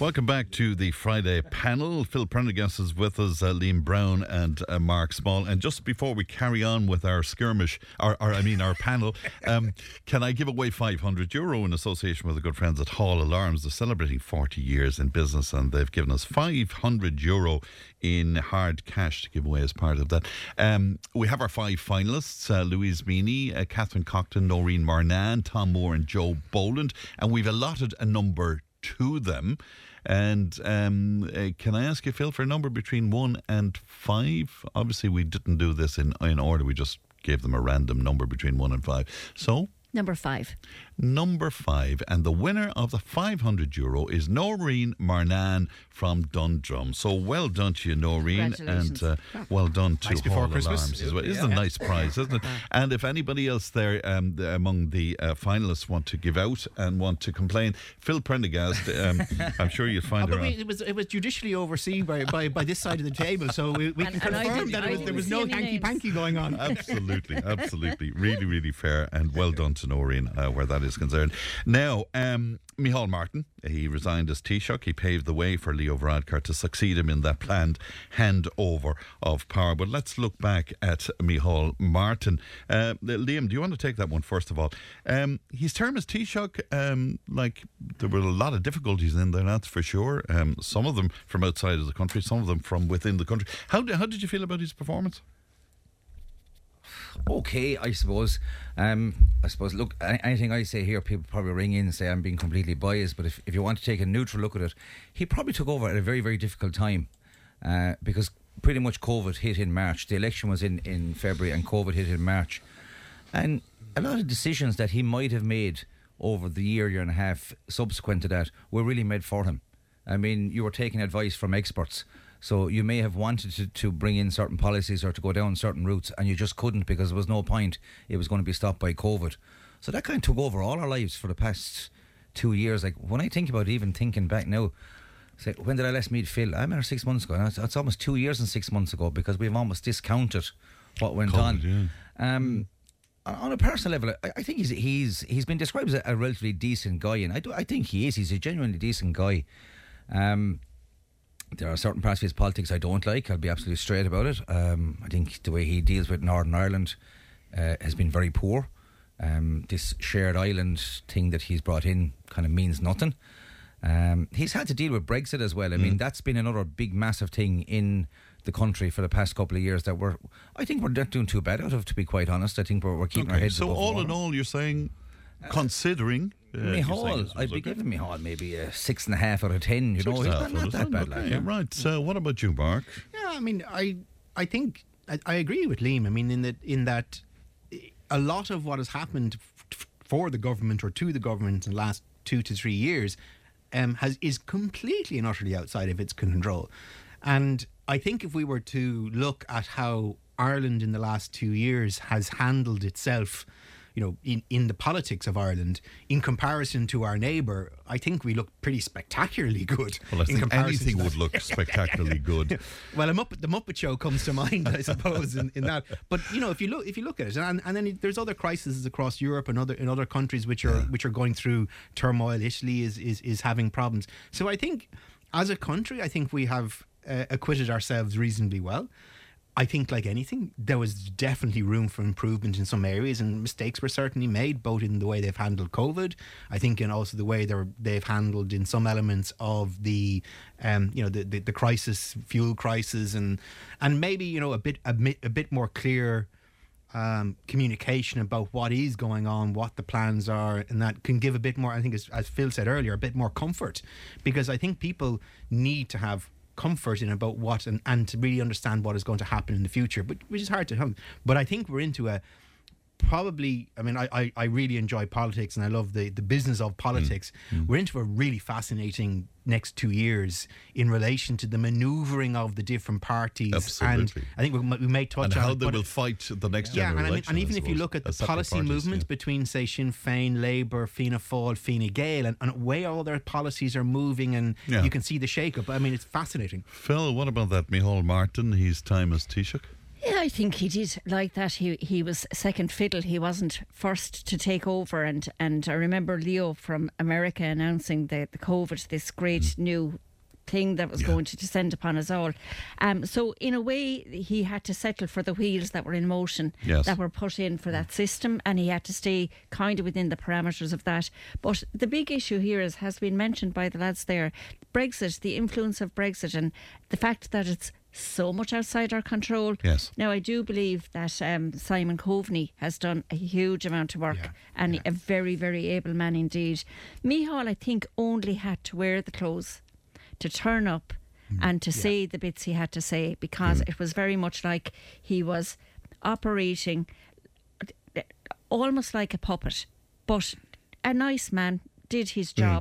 Welcome back to the Friday panel. Phil Prendergast is with us, uh, Liam Brown and uh, Mark Small. And just before we carry on with our skirmish, or, I mean our panel, um, can I give away 500 euro in association with the good friends at Hall Alarms? They're celebrating 40 years in business and they've given us 500 euro in hard cash to give away as part of that. Um, we have our five finalists uh, Louise Meany, uh, Catherine Cockton, Noreen Marnan, Tom Moore, and Joe Boland. And we've allotted a number to them. And um, uh, can I ask you, Phil, for a number between one and five? Obviously, we didn't do this in, in order. We just gave them a random number between one and five. So, Number five. Number five. And the winner of the 500 euro is Noreen Marnan from Dundrum. So well done to you, Noreen. And uh, well done to Nice before Hall Christmas. Alarms as well. It's a nice prize, isn't it? And if anybody else there um, among the uh, finalists want to give out and want to complain, Phil Prendergast, um, I'm sure you'll Oh, find but her. we, it was it was judicially overseen by, by, by this side of the table, so we, we can And- and confirm that was, there was no hanky panky going on. absolutely, absolutely. Really, really fair and well done to Noreen uh, where that is concerned. Now, um, Micheál Martin, he resigned as Taoiseach. He paved the way for Leo Varadkar to succeed him in that planned handover of power. But let's look back at Micheál Martin. Uh, Liam, do you want to take that one first of all? Um, his term as Taoiseach, um, like, there were a lot of difficulties in there, that's for sure. Um, some of them from outside of the country, some of them from within the country. How, how did you feel about his performance? okay, I suppose. Um, I suppose. Look, anything I say here, people probably ring in and say I'm being completely biased. But if, if you want to take a neutral look at it, he probably took over at a very very difficult time uh, because pretty much COVID hit in March. The election was in in February, and COVID hit in March, and a lot of decisions that he might have made over the year year and a half subsequent to that were really made for him. I mean, you were taking advice from experts. So you may have wanted to, to bring in certain policies or to go down certain routes, and you just couldn't because there was no point. It was going to be stopped by COVID. So that kind of took over all our lives for the past two years. Like when I think about even thinking back now, say when did I last meet Phil? I remember six months ago. It's, it's almost two years and six months ago because we've almost discounted what went on. Um, on- on a personal level, I, I think he's he's he's been described as a, a relatively decent guy, and I do I think he is. He's a genuinely decent guy. Um, there are certain parts of his politics I don't like. I'll be absolutely straight about it. Um, I think the way he deals with Northern Ireland uh, has been very poor. Um, this shared island thing that he's brought in kind of means nothing. Um, he's had to deal with Brexit as well. I mean, that's been another big, massive thing in the country for the past couple of years that we're, I think we're not doing too bad out of, to be quite honest. I think we're, we're keeping our heads so all water. in all, you're saying, considering. Uh, you're Micheál, I'd be okay. giving Micheál maybe a six and a half out of ten. You Six know, and he's a not, not that bad. okay, Like, yeah. Right. So, what about you, Mark? Yeah, I mean, I I think I, I agree with Liam. I mean, in that in that a lot of what has happened f- for the government or to the government in the last two to three years um, has is completely and utterly outside of its control. And I think if we were to look at how Ireland in the last two years has handled itself, you know, in, in the politics of Ireland, in comparison to our neighbour, I think we look pretty spectacularly good. Well, I in think anything would look spectacularly good. Well, a Muppet, the Muppet Show comes to mind, I suppose, in, in that. But you know, if you look, if you look at it, and, and then there's other crises across Europe and other in other countries which are which are going through turmoil. Italy is is is having problems. So I think, as a country, I think we have uh, acquitted ourselves reasonably well. I think, like anything, there was definitely room for improvement in some areas, and mistakes were certainly made, both in the way they've handled COVID. I think, and also the way they're, they've handled in some elements of the, um, you know, the, the, the crisis, fuel crisis, and and maybe you know a bit a, bit- a bit more clear um, communication about what is going on, what the plans are, and that can give a bit more. I think, as, as Phil said earlier, a bit more comfort, because I think people need to have comfort in about what and, and to really understand what is going to happen in the future, but which is hard to have. But I think we're into a probably i mean I, I i really enjoy politics and i love the the business of politics mm. Mm. we're into a really fascinating next two years in relation to the maneuvering of the different parties Absolutely. and i think we, we may touch and on how it, they will fight the next yeah, and, I mean, election. and even if you look at the policy parties, movements yeah. between, say, Sinn Féin, Labour, Fianna Fáil, Fine Gael, and, and way all their policies are moving, and Yeah. you can see the shake-up. I mean, it's fascinating. Phil, what about that Micheál Martin? His time as Taoiseach? Yeah, I think he did like that. He he was second fiddle. He wasn't first to take over. And, and I remember Leo from America announcing the, the COVID, this great new thing that was going to descend upon us all. Um, so in a way, he had to settle for the wheels that were in motion, Yes. that were put in for that system, and he had to stay kind of within the parameters of that. But the big issue here is, has been mentioned by the lads there, Brexit, the influence of Brexit, and the fact that it's so much outside our control. Yes. Now, I do believe that um, Simon Coveney has done a huge amount of work and a very, very able man indeed. Micheál, I think, only had to wear the clothes to turn up mm, and to say the bits he had to say because mm. it was very much like he was operating uh, almost like a puppet, but a nice man did his job.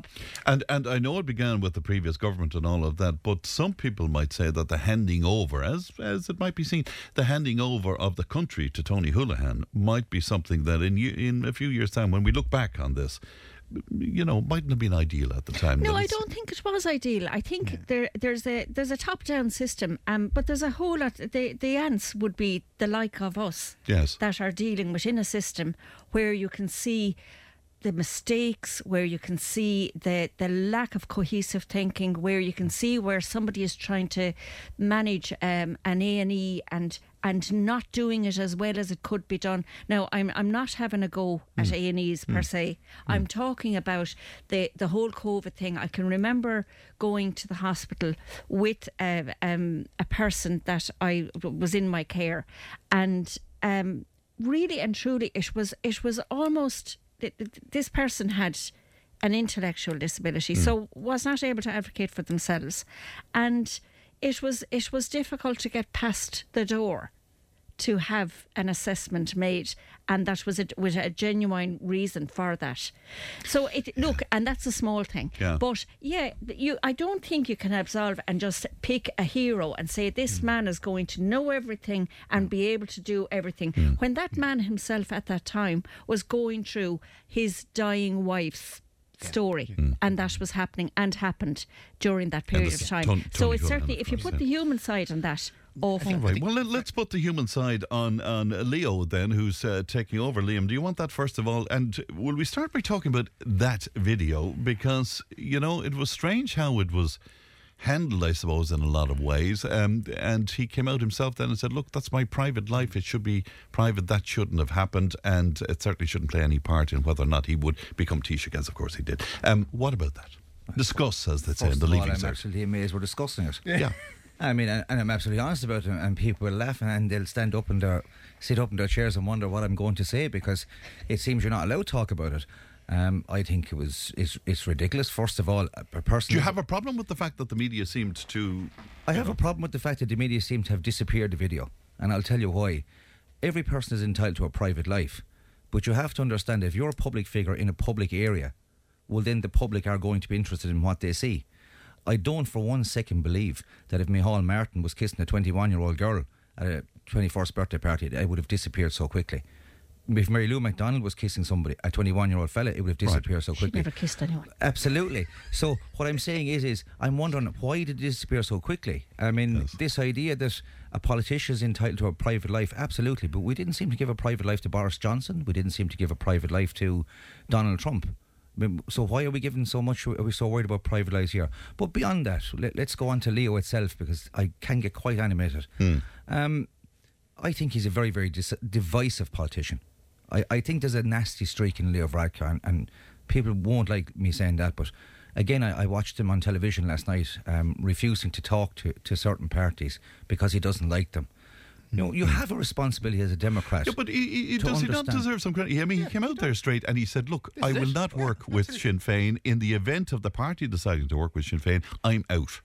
And and I know it began with the previous government and all of that, but some people might say that the handing over, as as it might be seen, the handing over of the country to Tony Holohan might be something that in in a few years' time, when we look back on this, you know, mightn't have been ideal at the time. No, I don't think it was ideal. I think there there's a there's a top down system, um, but there's a whole lot. The the ants would be the like of us Yes. that are dealing within a system where you can see the mistakes, where you can see the the lack of cohesive thinking, where you can see where somebody is trying to manage um, an A and E and and not doing it as well as it could be done. Now, I'm I'm not having a go at A and E's per se. I'm talking about the the whole COVID thing. I can remember going to the hospital with a, um, a person that I was in my care, and um, really and truly, it was it was almost th- th- this person had an intellectual disability, hmm. so was not able to advocate for themselves, and it was it was difficult to get past the door to have an assessment made, and that was a, was a genuine reason for that. So it look, and that's a small thing. Yeah. But yeah, you. I don't think you can absolve and just pick a hero and say this Hmm. man is going to know everything and be able to do everything. When that man himself at that time was going through his dying wife's story and that was happening and happened during that. Period of time Tony- so Tony it's certainly if you put the human side on that awful Right. Well, let, let's put the human side on on Leo then, who's uh, taking over. Liam, do you want that first of all? And will we start by talking about that video because you know it was strange how it was handled, I suppose, in a lot of ways. Um, and he came out himself then and said, "Look, that's my private life. It should be private. That shouldn't have happened, and it certainly shouldn't play any part in whether or not he would become Taoiseach, as of course he did." Um, what about that? Discuss, as they say in the of all, leaving I'm cert. absolutely amazed we're discussing it. Yeah. I mean, and, and I'm absolutely honest about it, and people will laugh and they'll stand up in their, sit up in their chairs and wonder what I'm going to say because it seems you're not allowed to talk about it. Um, I think it was it's, it's ridiculous. First of all, personally. Do you have a problem with the fact that the media seemed to? I have a problem with the fact that the media seemed to have disappeared the video, and I'll tell you why. Every person is entitled to a private life, but you have to understand if you're a public figure in a public area, well, then the public are going to be interested in what they see. I don't for one second believe that if Micheál Martin was kissing a 21 year old girl at a 21st birthday party, it would have disappeared so quickly. If Mary Lou McDonald was kissing somebody, a 21 year old fella, it would have disappeared so quickly. she never kissed anyone Absolutely. So what I'm saying is, is I'm wondering why did it disappear so quickly? I mean, this idea that a politician is entitled to a private life, absolutely, but we didn't seem to give a private life to Boris Johnson. We didn't seem to give a private life to Donald Trump. So why are we giving so much? Are we so worried about private lives here? But beyond that, let, us go on to Leo itself because I can get quite animated. Um, I think he's a very, very dis- divisive politician. I, I think there's a nasty streak in Leo Varadkar, and, and people won't like me saying that, but again, I, I watched him on television last night, um, refusing to talk to, to certain parties because he doesn't like them. You know, you have a responsibility as a Democrat. Yeah, but he, he, does he not deserve some credit? I mean, he came out there straight and he said, "Look, I will it. not work with Sinn Féin in the event of the party deciding to work with Sinn Féin. I'm out."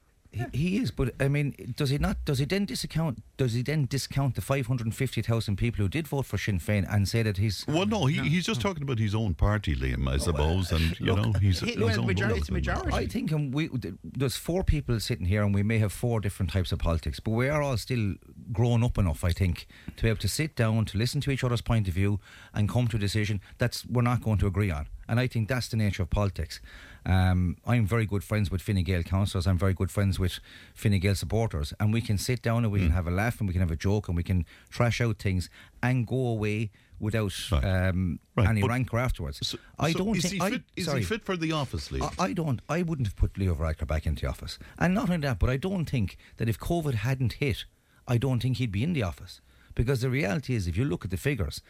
He, he is, but I mean, does he not? Does he then discount? Does he then discount the five hundred and fifty thousand people who did vote for Sinn Féin and say that he's? Well, no, he, he's just talking about his own party, Liam, I suppose, and you know, he's his own vote. I think um, we there's four people sitting here, and we may have four different types of politics, but we are all still grown up enough, I think, to be able to sit down, to listen to each other's point of view, and come to a decision that's we're not going to agree on. And I think that's the nature of politics. Um, I'm very good friends with Fine Gael councillors. I'm very good friends with Fine Gael supporters, and we can sit down and we can have a laugh and we can have a joke and we can trash out things and go away without um, Right, any but- rancor afterwards. I so don't is think he I- fit- is he fit for the office, Liam? I, I don't. I wouldn't have put Leo Varadkar back into the office, and not only that, but I don't think that if COVID hadn't hit, I don't think he'd be in the office. Because the reality is, if you look at the figures,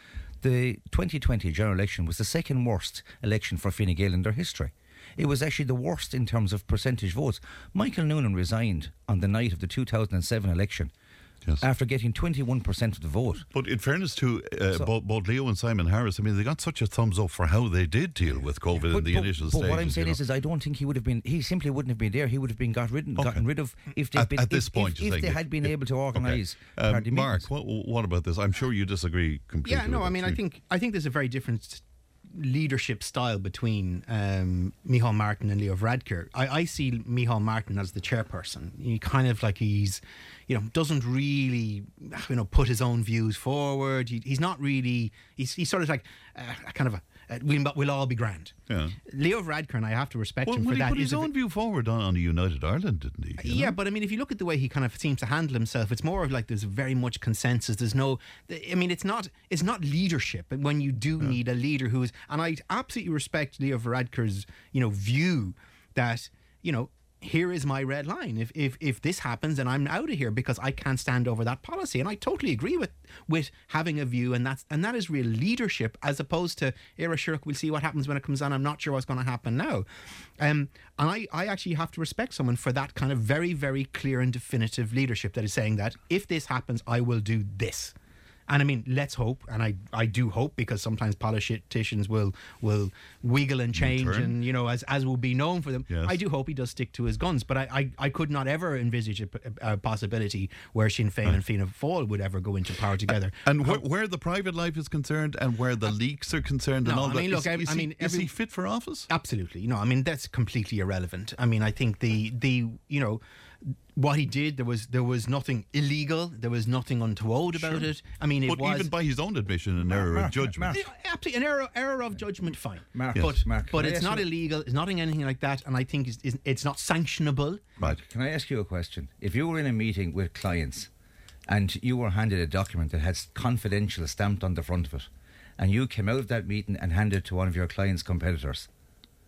the 2020 general election was the second worst election for Fine Gael in their history. It was actually the worst in terms of percentage votes. Michael Noonan resigned on the night of the 2007 election after getting 21% of the vote. But in fairness to uh, So- both, both Leo and Simon Harris, I mean, they got such a thumbs up for how they did deal with COVID in the initial but stages. what I'm saying you is, know. is I don't think he would have been. He simply wouldn't have been there. He would have been got rid, gotten rid of if they'd at, been at this if, point, if, if they if- had been if- able to organise Um, party Mark, what, what about this? I'm sure you disagree completely. Yeah, no, I mean, I think I think there's a very different leadership style between um, Micheál Martin and Leo Varadkar. I, I see Micheál Martin as the chairperson. He kind of like he's, you know, doesn't really, you know, put his own views forward. He, he's not really. He's, he's sort of like uh, kind of a. Uh, we'll, we'll all be grand. Yeah. Leo Varadkar, and I have to respect Well, him well, for he that. put his own view forward on, on the United Ireland, didn't he? you yeah, know? but I mean, if you look at the way he kind of seems to handle himself, it's more of like there's very much consensus. There's no, I mean, it's not, it's not leadership. But when you do need a leader who is, and I absolutely respect Leo Varadkar's, you know, view that, you know, here is my red line. If if if this happens, then I'm out of here because I can't stand over that policy. And I totally agree with with having a view, and that's and that is real leadership as opposed to Era Shirk. We'll see what happens when it comes on. I'm not sure what's going to happen now. Um, and I I actually have to respect someone for that kind of very very clear and definitive leadership that is saying that if this happens, I will do this. And I mean, let's hope, and I, I do hope because sometimes politicians will will wiggle and change, and you know, as as will be known for them. Yes. I do hope he does stick to his guns, but I, I, I could not ever envisage a possibility where Sinn Féin and Fianna Fáil would ever go into power together. And wh- where the private life is concerned, and where the uh, leaks are concerned, and No, all I that, mean, look, is, I- is I he- mean, is he fit for office? Absolutely. No, I mean that's completely irrelevant. I mean, I think the the you know what he did there was there was nothing illegal. There was nothing untoward about Sure. it. I mean, it but was even by his own admission, an error of judgment. Mark. Absolutely an error error of judgment. Fine, Mark, but Mark, but it's not you- illegal. It's nothing anything like that. And I think it's, it's, it's not sanctionable. Right. Can I ask you a question? If you were in a meeting with clients and you were handed a document that has confidential stamped on the front of it, and you came out of that meeting and handed it to one of your client's competitors,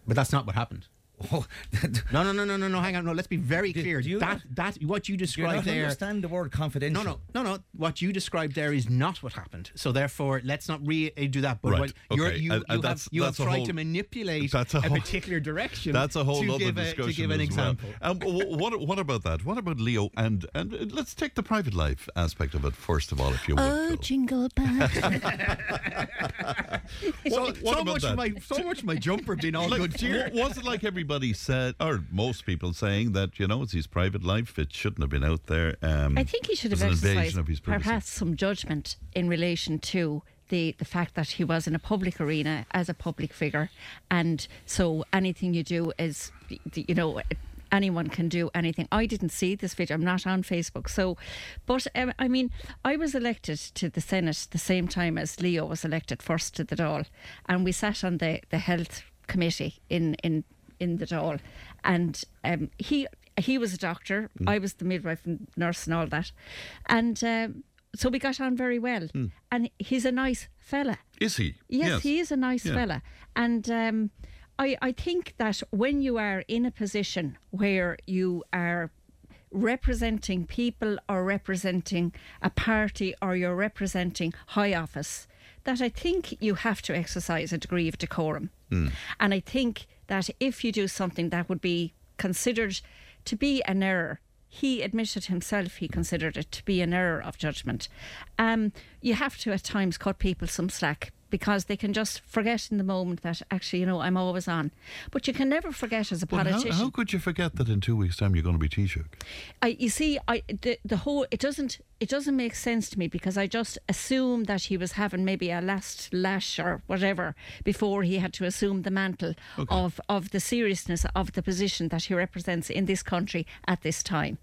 But that's not what happened. Oh, No, no, no, no, no, no. Hang on. No, let's be very Do- clear. do you that that what you do described not there. understand the word confidential? No, no, no, no. What you described there is not what happened. So therefore, let's not re-do that. But Right, what you're, okay, you, and- you and have, you have tried whole- to manipulate that's a a, particular direction. That's a whole to other give a. To give an as well. example. Um, what what about that? What about Leo? And and uh, let's take the private life aspect of it first of all, if you would. Oh, Phil. jingle bell. so, what so about much that? my so much my jumper being all Like, good cheer. was it like everybody said, or most people saying that you know it's his private life? It shouldn't have been out there. Um, I think he should have exercised of his perhaps some judgment in relation to the, the fact that he was in a public arena as a public figure, and so anything you do is, you know. Anyone can do anything. I didn't see this video. I'm not on Facebook. So, but um, I mean, I was elected to the Senate the same time as Leo was elected first to the Dáil, and we sat on the, the health committee in in in the Dáil. and um, he he was a doctor. I was the midwife and nurse and all that, and um, so we got on very well. And he's a nice fella. Is he? Yes, he is a nice Yeah. fella, and um, I I think that when you are in a position where you are representing people or representing a party or you're representing high office that I think you have to exercise a degree of decorum. And I think that if you do something that would be considered to be an error, he admitted himself he considered it to be an error of judgment. Um, you have to at times cut people some slack because they can just forget in the moment that actually, you know, I'm always on. But you can never forget as a But politician. how could you forget that in two weeks' time you're going to be Taoiseach? I, you see, I the, the whole it doesn't it doesn't make sense to me because I just assume that he was having maybe a last lash or whatever before he had to assume the mantle of of the seriousness of the position that he represents in this country at this time.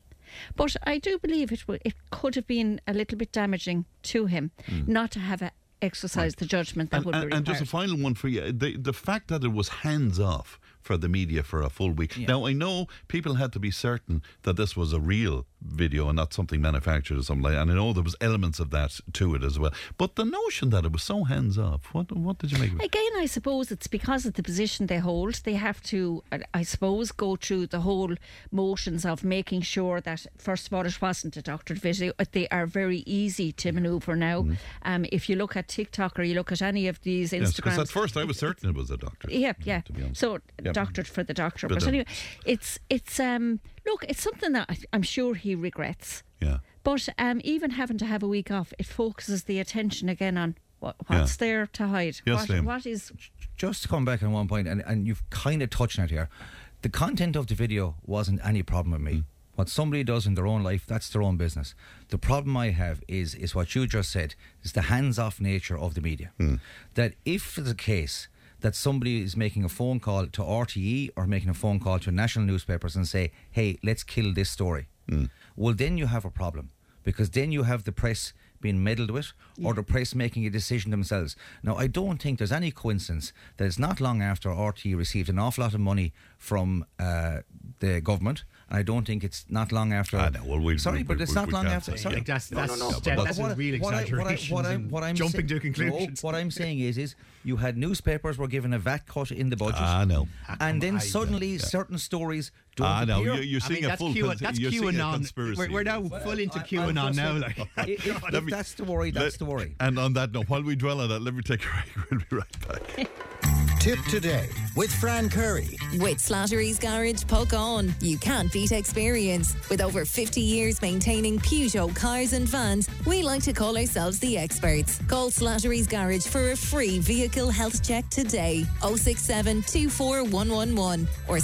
But I do believe it w- it could have been a little bit damaging to him hmm. not to have a, exercised the judgment that And, would be required. and just a final one for you. The, the fact that it was hands off for the media for a full week. Now, I know people had to be certain that this was a real video and not something manufactured or something like that. And I know there was elements of that to it as well. But the notion that it was so hands off, what, what did you make of it? Again, I suppose it's because of the position they hold. They have to, I suppose, go through the whole motions of making sure that, first of all, it wasn't a doctored video. Uh, They are very easy to manoeuvre now. Um, if you look at TikTok or you look at any of these Mm-hmm. Yes, because Instagrams. at first I was certain it was a doctor. Yeah, yeah. to be honest. So Yeah. Doctored for the doctor. But, But, anyway, it's it's um look, it's something that I- I'm sure he regrets. Yeah. But um, even having to have a week off, it focuses the attention again on what, what's there to hide. Yes, what, Liam. what is Just to come back on one point, and, and you've kind of touched on it here. The content of the video wasn't any problem with me. What somebody does in their own life, that's their own business. The problem I have is is what you just said, is the hands-off nature of the media. That if the case that somebody is making a phone call to RTE or making a phone call to national newspapers and say, hey, let's kill this story, well, then you have a problem because then you have the press being meddled with or the press making a decision themselves. Now, I don't think there's any coincidence that it's not long after RTE received an awful lot of money from uh, the government. And I don't think it's not long after. I know, well, we- sorry, we- but it's we- not we long after. Sorry, yeah. That's- No, no, no, that's- Ted, what I- real what I- what I- exaggerations what I- and what I'm jumping sa- to conclusions. No, what I'm saying is, is you had newspapers were given a VAT cut in the budget. Ah, no. And then I- suddenly yeah. certain stories don't Ah, no, you're, you're I seeing mean, a that's full Q, cons- that's you're seeing a QAnon. conspiracy. We're, we're now full into I- QAnon now. saying, Like. if- if- Let if that's the worry, that's Let- the worry. And on that note, while we dwell on that, let me take a break. We'll be right back. Tip today with Fran Curry. With Slattery's Garage, Puckane. You can't beat experience. With over 50 years maintaining Peugeot cars and vans, we like to call ourselves the experts. Call Slattery's Garage for a free vehicle health check today. 067 24111 or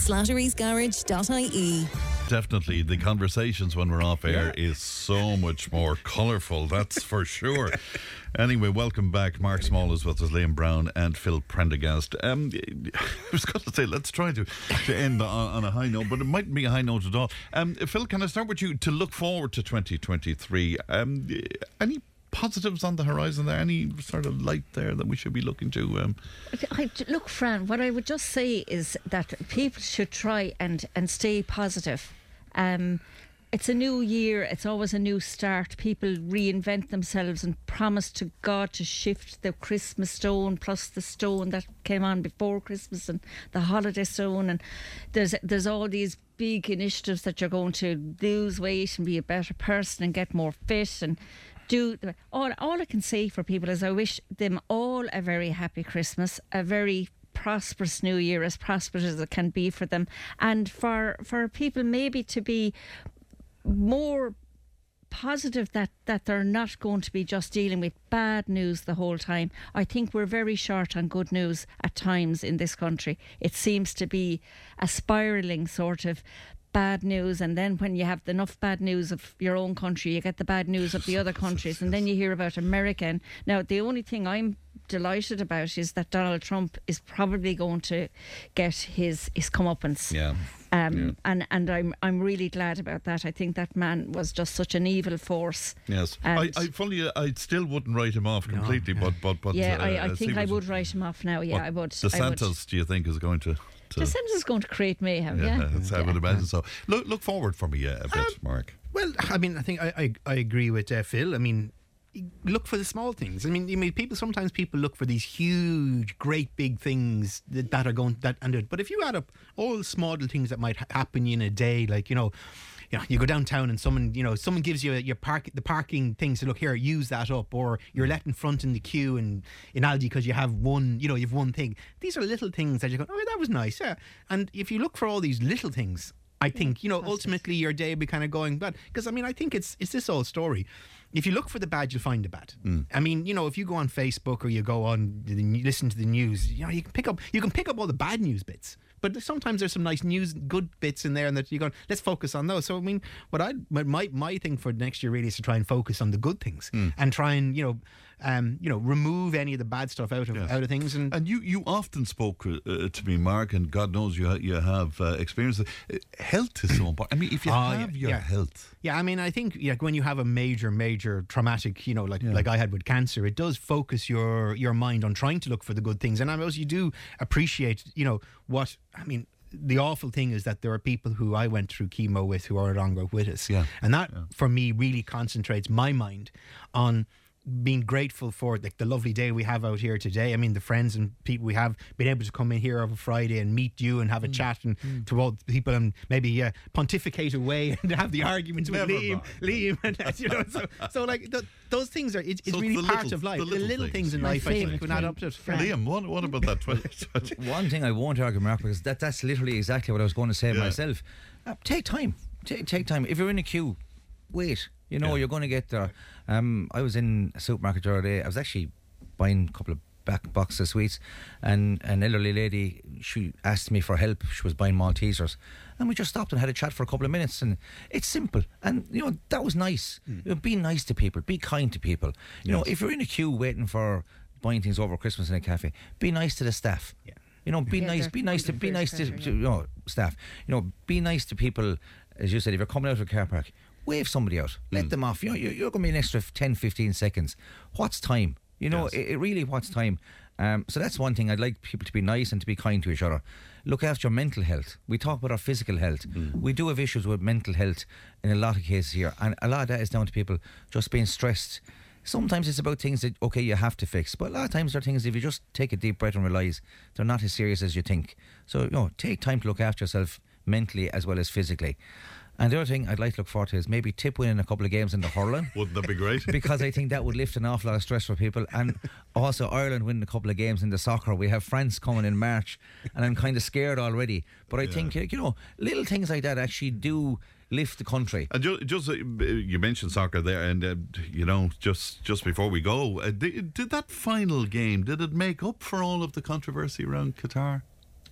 slatterysgarage.ie. Definitely, the conversations when we're off air is so much more colourful. That's for sure. Anyway, welcome back. Mark Small is with us, Liam Brown and Phil Prendergast. Um, I was going to say, let's try to, to end on, on a high note, but it mightn't be a high note at all. Um, Phil, can I start with you to look forward to 2023? Um, any positives on the horizon there? Any sort of light there that we should be looking to? Um, I, look, Fran, what I would just say is that people should try and, and stay positive. Um, it's a new year, it's always a new start. People reinvent themselves and promise to God to shift the Christmas stone plus the stone that came on before Christmas and the holiday stone. And there's there's all these big initiatives that you're going to lose weight and be a better person and get more fit and do all all I can say for people is I wish them all a very happy Christmas, a very prosperous new year as prosperous as it can be for them and for for people maybe to be more positive that that they're not going to be just dealing with bad news the whole time. I think we're very short on good news at times in this country. It seems to be a spiraling sort of bad news and then when you have enough bad news of your own country you get the bad news of the other countries and then you hear about America and now the only thing I'm delighted about is that Donald Trump is probably going to get his his comeuppance. Yeah. Um, Yeah. and and I'm I'm really glad about that. I think that man was just such an evil force. Yes, I, I fully, I still wouldn't write him off completely, but but but yeah, uh, I, I uh, think I would write him off now. Yeah, what I would. DeSantis, do you think, is going to? To DeSantis is going to create mayhem. Yeah, that's- I would imagine so. Look, look forward for me uh, a bit, Mark. Well, I mean, I think I, I, I agree with uh, Phil. I mean, look for the small things. I mean, I mean, people sometimes people look for these huge, great, big things that, that are going that and it. But if you add up all the small little things that might ha- happen in a day, like you know. You know, you go downtown and someone, you know, someone gives you your park, the parking thing. So look here, use that up, or you're let in front in the queue in in Aldi because you have one, you know, you've one thing. These are little things that you go, oh, that was nice, yeah. And if you look for all these little things, I think you know ultimately your day will be kind of going bad because I mean I think it's it's this old story. If you look for the bad, you'll find the bad. Mm. I mean, you know, if you go on Facebook or you go on listen to the news, you know, you can pick up you can pick up all the bad news bits. But sometimes there's some nice news, good bits in there, and that you're going, let's focus on those. So I mean, what I my my thing for next year really is to try and focus on the good things hmm. and try and you know, um, you know, remove any of the bad stuff out of out of things. And And you, you often spoke uh, uh, to me, Mark, and God knows you ha- you have uh, experience. Uh, health is so important. I mean, if you Oh, have yeah, your yeah. health, Yeah, I mean, I think like when you have a major, major traumatic, you know, like like I had with cancer, it does focus your your mind on trying to look for the good things, and I suppose you do appreciate, you know, what I mean. The awful thing is that there are people who I went through chemo with who are no longer with us, Yeah. and that for me really concentrates my mind on being grateful for like the lovely day we have out here today. I mean, the friends and people we have been able to come in here over Friday and meet you and have a chat and to all the people and maybe uh, pontificate away and have the arguments with Liam, mind. Liam, and you know. So, so like th- those things are it's, it's So really part little- of life. the The little little, things. things in My life, I think, can add up to it. Liam, what, what about that? 20, One thing I won't argue, Mark, because that, that's literally exactly what I was going to say Yeah. myself. Uh, take time. Take, take time. If you're in a queue, wait. You know, Yeah. you're going to get there. Um, I was in a supermarket the other day. I was actually buying a couple of back boxes of sweets, and an elderly lady, she asked me for help. She was buying Maltesers. And we just stopped and had a chat for a couple of minutes. And it's simple. And, you know, that was nice. You know, be nice to people. Be kind to people. You know, if you're in a queue waiting for buying things over Christmas in a cafe, be nice to the staff. Yeah. You know, be Yeah, nice. Be nice to be very nice to, special, to you know staff. You know, be nice to people. As you said, if you're coming out of a car park, wave somebody out. Let them off. You know, you're, you're going to be an extra 10, 15 seconds. What's time? You know, Yes. it, it really what's time. Um, so that's one thing. I'd like people to be nice and to be kind to each other. Look after your mental health. We talk about our physical health. We do have issues with mental health in a lot of cases here, and a lot of that is down to people just being stressed. Sometimes it's about things that okay you have to fix, but a lot of times there are things if you just take a deep breath and realise they're not as serious as you think. So you know, take time to look after yourself mentally as well as physically. And the other thing I'd like to look forward to is maybe Tip winning a couple of games in the hurling. Wouldn't that be great? because I think that would lift an awful lot of stress for people. And also Ireland winning a couple of games in the soccer. We have France coming in March, and I'm kind of scared already. But I think you know little things like that actually do lift the country. And just, just uh, you mentioned soccer there, and uh, you know, just just before we go, uh, did, did that final game did it make up for all of the controversy around Qatar?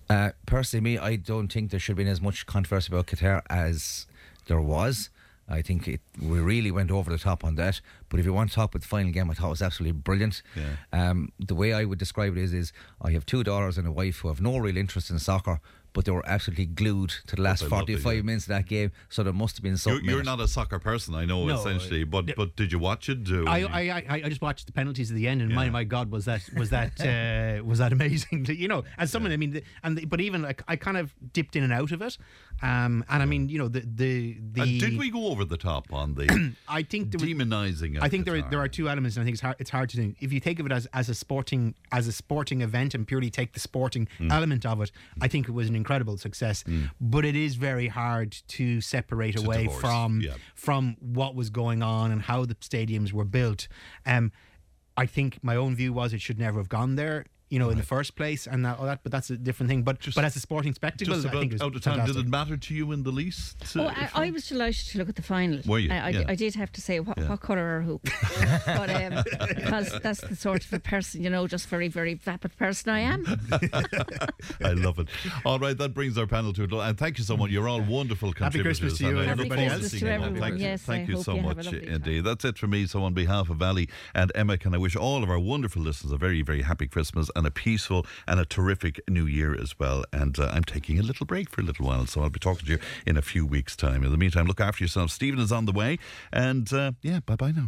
Uh, personally, me, I don't think there should have been as much controversy about Qatar as there was. I think it, we really went over the top on that. But if you want to talk about the final game, I thought it was absolutely brilliant. Yeah. Um, the way I would describe it is, is I have two daughters and a wife who have no real interest in soccer, but they were absolutely glued to the last they loved it, 45 yeah. minutes of that game. So there must have been You're, you're not a soccer person, I know, No, essentially, but but did you watch it? Do I, I, I, I just watched the penalties at the end, and my my God, was that was that uh, was that amazing? you know, as someone, I mean, the, and the, but even like I kind of dipped in and out of it, um, and I mean, you know, the the the. And did we go over the top on the I think there demonizing? I think there are, there are two elements, and I think it's hard, it's hard to do. If you think of it as, as a sporting as a sporting event and purely take the sporting Mm. element of it, I think it was an incredible success. But it is very hard to separate To away divorce, from yeah. from what was going on and how the stadiums were built. Um, I think my own view was it should never have gone there. You know, in the first place, and that, all that. But that's a different thing. But but as a sporting spectacle, Just I think it was out of time. Did it matter to you in the least? Oh, I, I was delighted to look at the final. Were you? I, I, Yeah. I did have to say, what, Yeah. what colour are hoop? but um, because that's the sort of a person, you know, just very, very vapid person I am. I love it. All right, that brings our panel to a close. And thank you so much. You're all wonderful contributors. Happy. Christmas to you I and look everybody forward else. to Christmas seeing to you everyone. Thank, Yes, thank you so you much lovely time. indeed. That's it for me. So on behalf of Ali and Emma, can I wish all of our wonderful listeners a very, very happy Christmas and a peaceful and a terrific New Year as well. And uh, I'm taking a little break for a little while, so I'll be talking to you in a few weeks' time. In the meantime, look after yourself. Stephen is on the way, and uh, yeah, bye bye now.